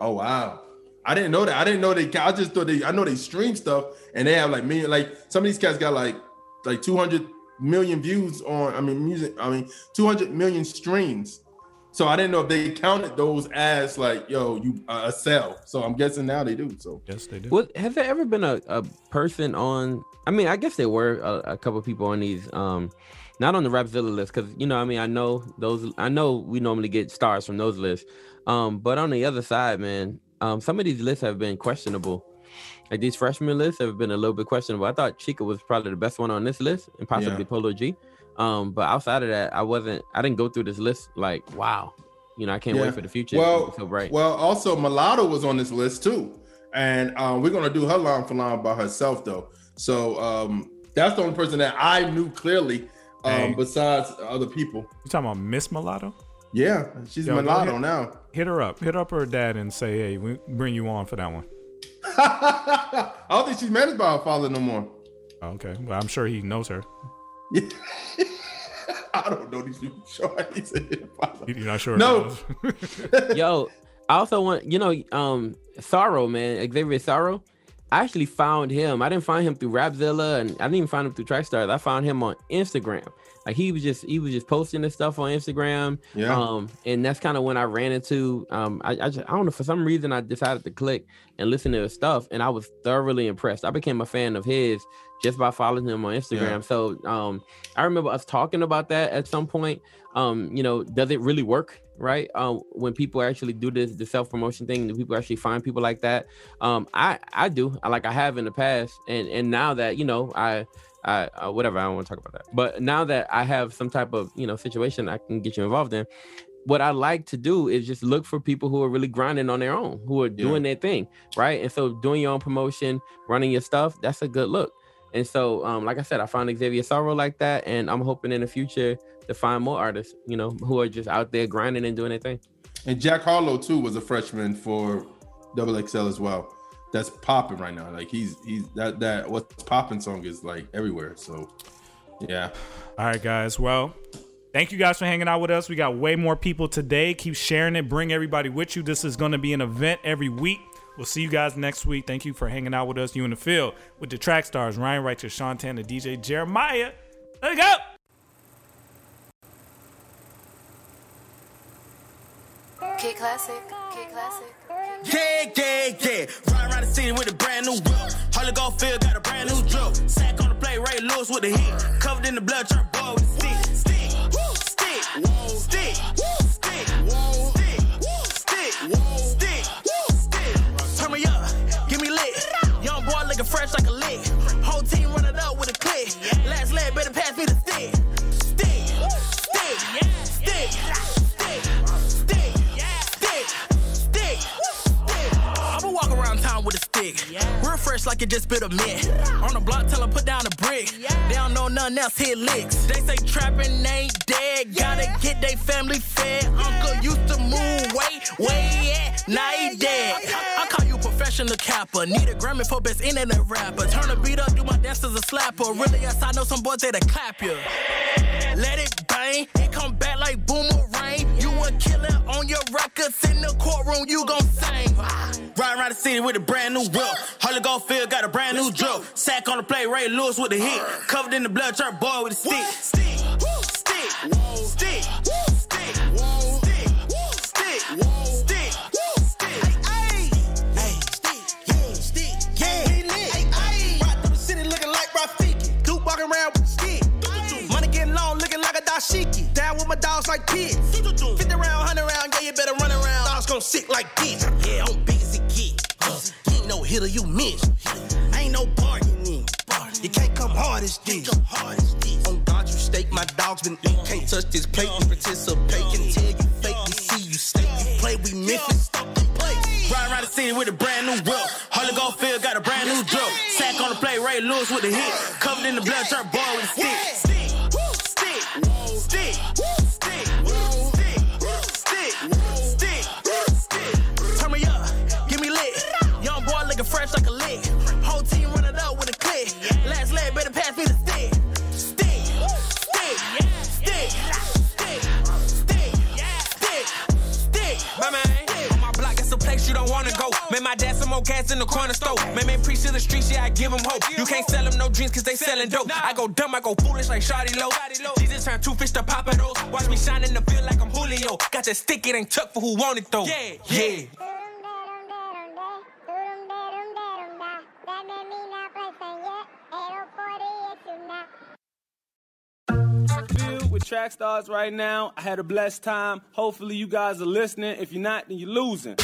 Oh wow. I didn't know that. I didn't know they. I just thought they. I know they stream stuff and they have like million. Like some of these cats got like like 200 million views on. I mean music. I mean 200 million streams. So I didn't know if they counted those as like yo you uh, a sell. So I'm guessing now they do. So
yes they do.
Well, has there ever been a, a person on? I mean, I guess there were a, a couple people on these, um, not on the Rapzilla list, because you know, I mean, I know those. I know we normally get stars from those lists, um, but on the other side, man, um, some of these lists have been questionable. Like these freshman lists have been a little bit questionable. I thought Chika was probably the best one on this list, and possibly
Yeah.
Polo G. Um, but outside of that, I wasn't. I didn't go through this list like, wow, you know, I can't
Yeah.
wait for the future.
Well,
so bright.
well, also Mulatto was on this list too, and um, we're gonna do her line for line by herself though. So um, that's the only person that I knew clearly, um, besides other people.
You talking about Miss Mulatto?
Yeah, she's
Yo,
mulatto
hit-
now.
Hit her up. Hit up her dad and say, hey, we bring you on for that one.
I don't think she's managed by her father no more.
Okay. Well, I'm sure he knows her.
I don't know these people. Sure, he said
You're not sure?
No.
Yo, I also want you know, um, Sorrow, man, Xavier Sorrow. I actually found him. I didn't find him through Rapzilla, and I didn't even find him through Trackstars. I found him on Instagram. Like he was just he was just posting this stuff on Instagram.
Yeah.
Um, and that's kind of when I ran into um, I I, just, I don't know for some reason I decided to click and listen to his stuff, and I was thoroughly impressed. I became a fan of his just by following him on Instagram.
Yeah.
So um, I remember us talking about that at some point. Um, you know, does it really work? Right. Um, when people actually do this, the self promotion thing, do people actually find people like that? Um, I I do. I like I have in the past, and and now that you know, I I uh, whatever. I don't want to talk about that. But now that I have some type of you know situation I can get you involved in, what I like to do is just look for people who are really grinding on their own, who are doing their thing, right? And so doing your own promotion, running your stuff, that's a good look. And so, um, like I said, I found Xavier Sorrow like that, and I'm hoping in the future to find more artists, you know, who are just out there grinding and doing their thing.
And Jack Harlow too was a freshman for Double XL as well. That's popping right now. Like he's he's that that what's popping song is like everywhere. So yeah.
All right, guys. Well, thank you guys for hanging out with us. We got way more people today. Keep sharing it. Bring everybody with you. This is going to be an event every week. We'll see you guys next week. Thank you for hanging out with us. You in the field with the track stars Ryan Righteous, Sean Tanner, DJ Jeremiah. Let's go.
K Classic, K Classic.
Yeah, yeah, yeah. Ride around the city with a brand new whip. Harley Goldfield got a brand new drip. Sack on the play, Ray Lewis with the hit. Covered in the blood, turn boy with the stick. Stick, stick, stick, stick, stick, stick, stick. Turn me up, give me lit. Young boy looking fresh like a lick. Whole team running up with a click. Last leg better pass me the stick. Stick, stick, stick, stick, a stick. Real fresh like it just bit a mint. On the block, tell 'em put down a brick. They don't know nothing else, hit licks. They say trapping ain't dead. Gotta get they family fed. Uncle used to move way, way at. Now he dead. I, I call you professional capper. Need a Grammy for best internet rapper. Turn the beat up, do my dance as a slapper. Really, yes, I know some boys that'll clap you. Let it bang, it come back like boomerang. You a killer on your records in the courtroom, you gon' sing. Ride around the city with a brand new whip. Harley Goldfield got a brand new drip. Sack on the play, Ray Lewis with the hit. Covered in the blood, turn boy with a stick. Stick, stick, stick, stick, stick, stick, stick, stick. Ay, ay, stick, yeah, stick, yeah. Ay, ay. Ride through the city looking like Rafiki. Duke walking around with a stick. Money getting long, looking like a dashiki. Down with my dogs like kids. 50 round, 100 round, yeah, you better run around. Dogs gon' sick like this. Yeah, I'm big no hitter, you miss. Ain't no bargaining. You can't come hard as this. On God, you stake. My dogs been eat. Can't touch this plate. You participate. Can tell you fake. We see you stake. You play, we Memphis. Stop the play. Ride around the city with a brand new whip. Harley Goldfield got a brand new drip. Sack on the play. Ray Lewis with the hit. Covered in the blood, turn boy with a. Stick, my
man.
On my block, that's a place you don't wanna go. Man, my dad some more cats in the corner store. Man, man, preach to the streets, yeah, I give them hope. You can't sell them no dreams cause they selling dope. I go dumb, I go foolish like Shotty Low. Jesus turned two fish to Papa Watch me shine in the field like I'm Julio. Got that stick, it ain't tuck for who want it though. Yeah, yeah.
Track stars right now. I had a blessed time. Hopefully you guys are listening. If you're not, then you're losing.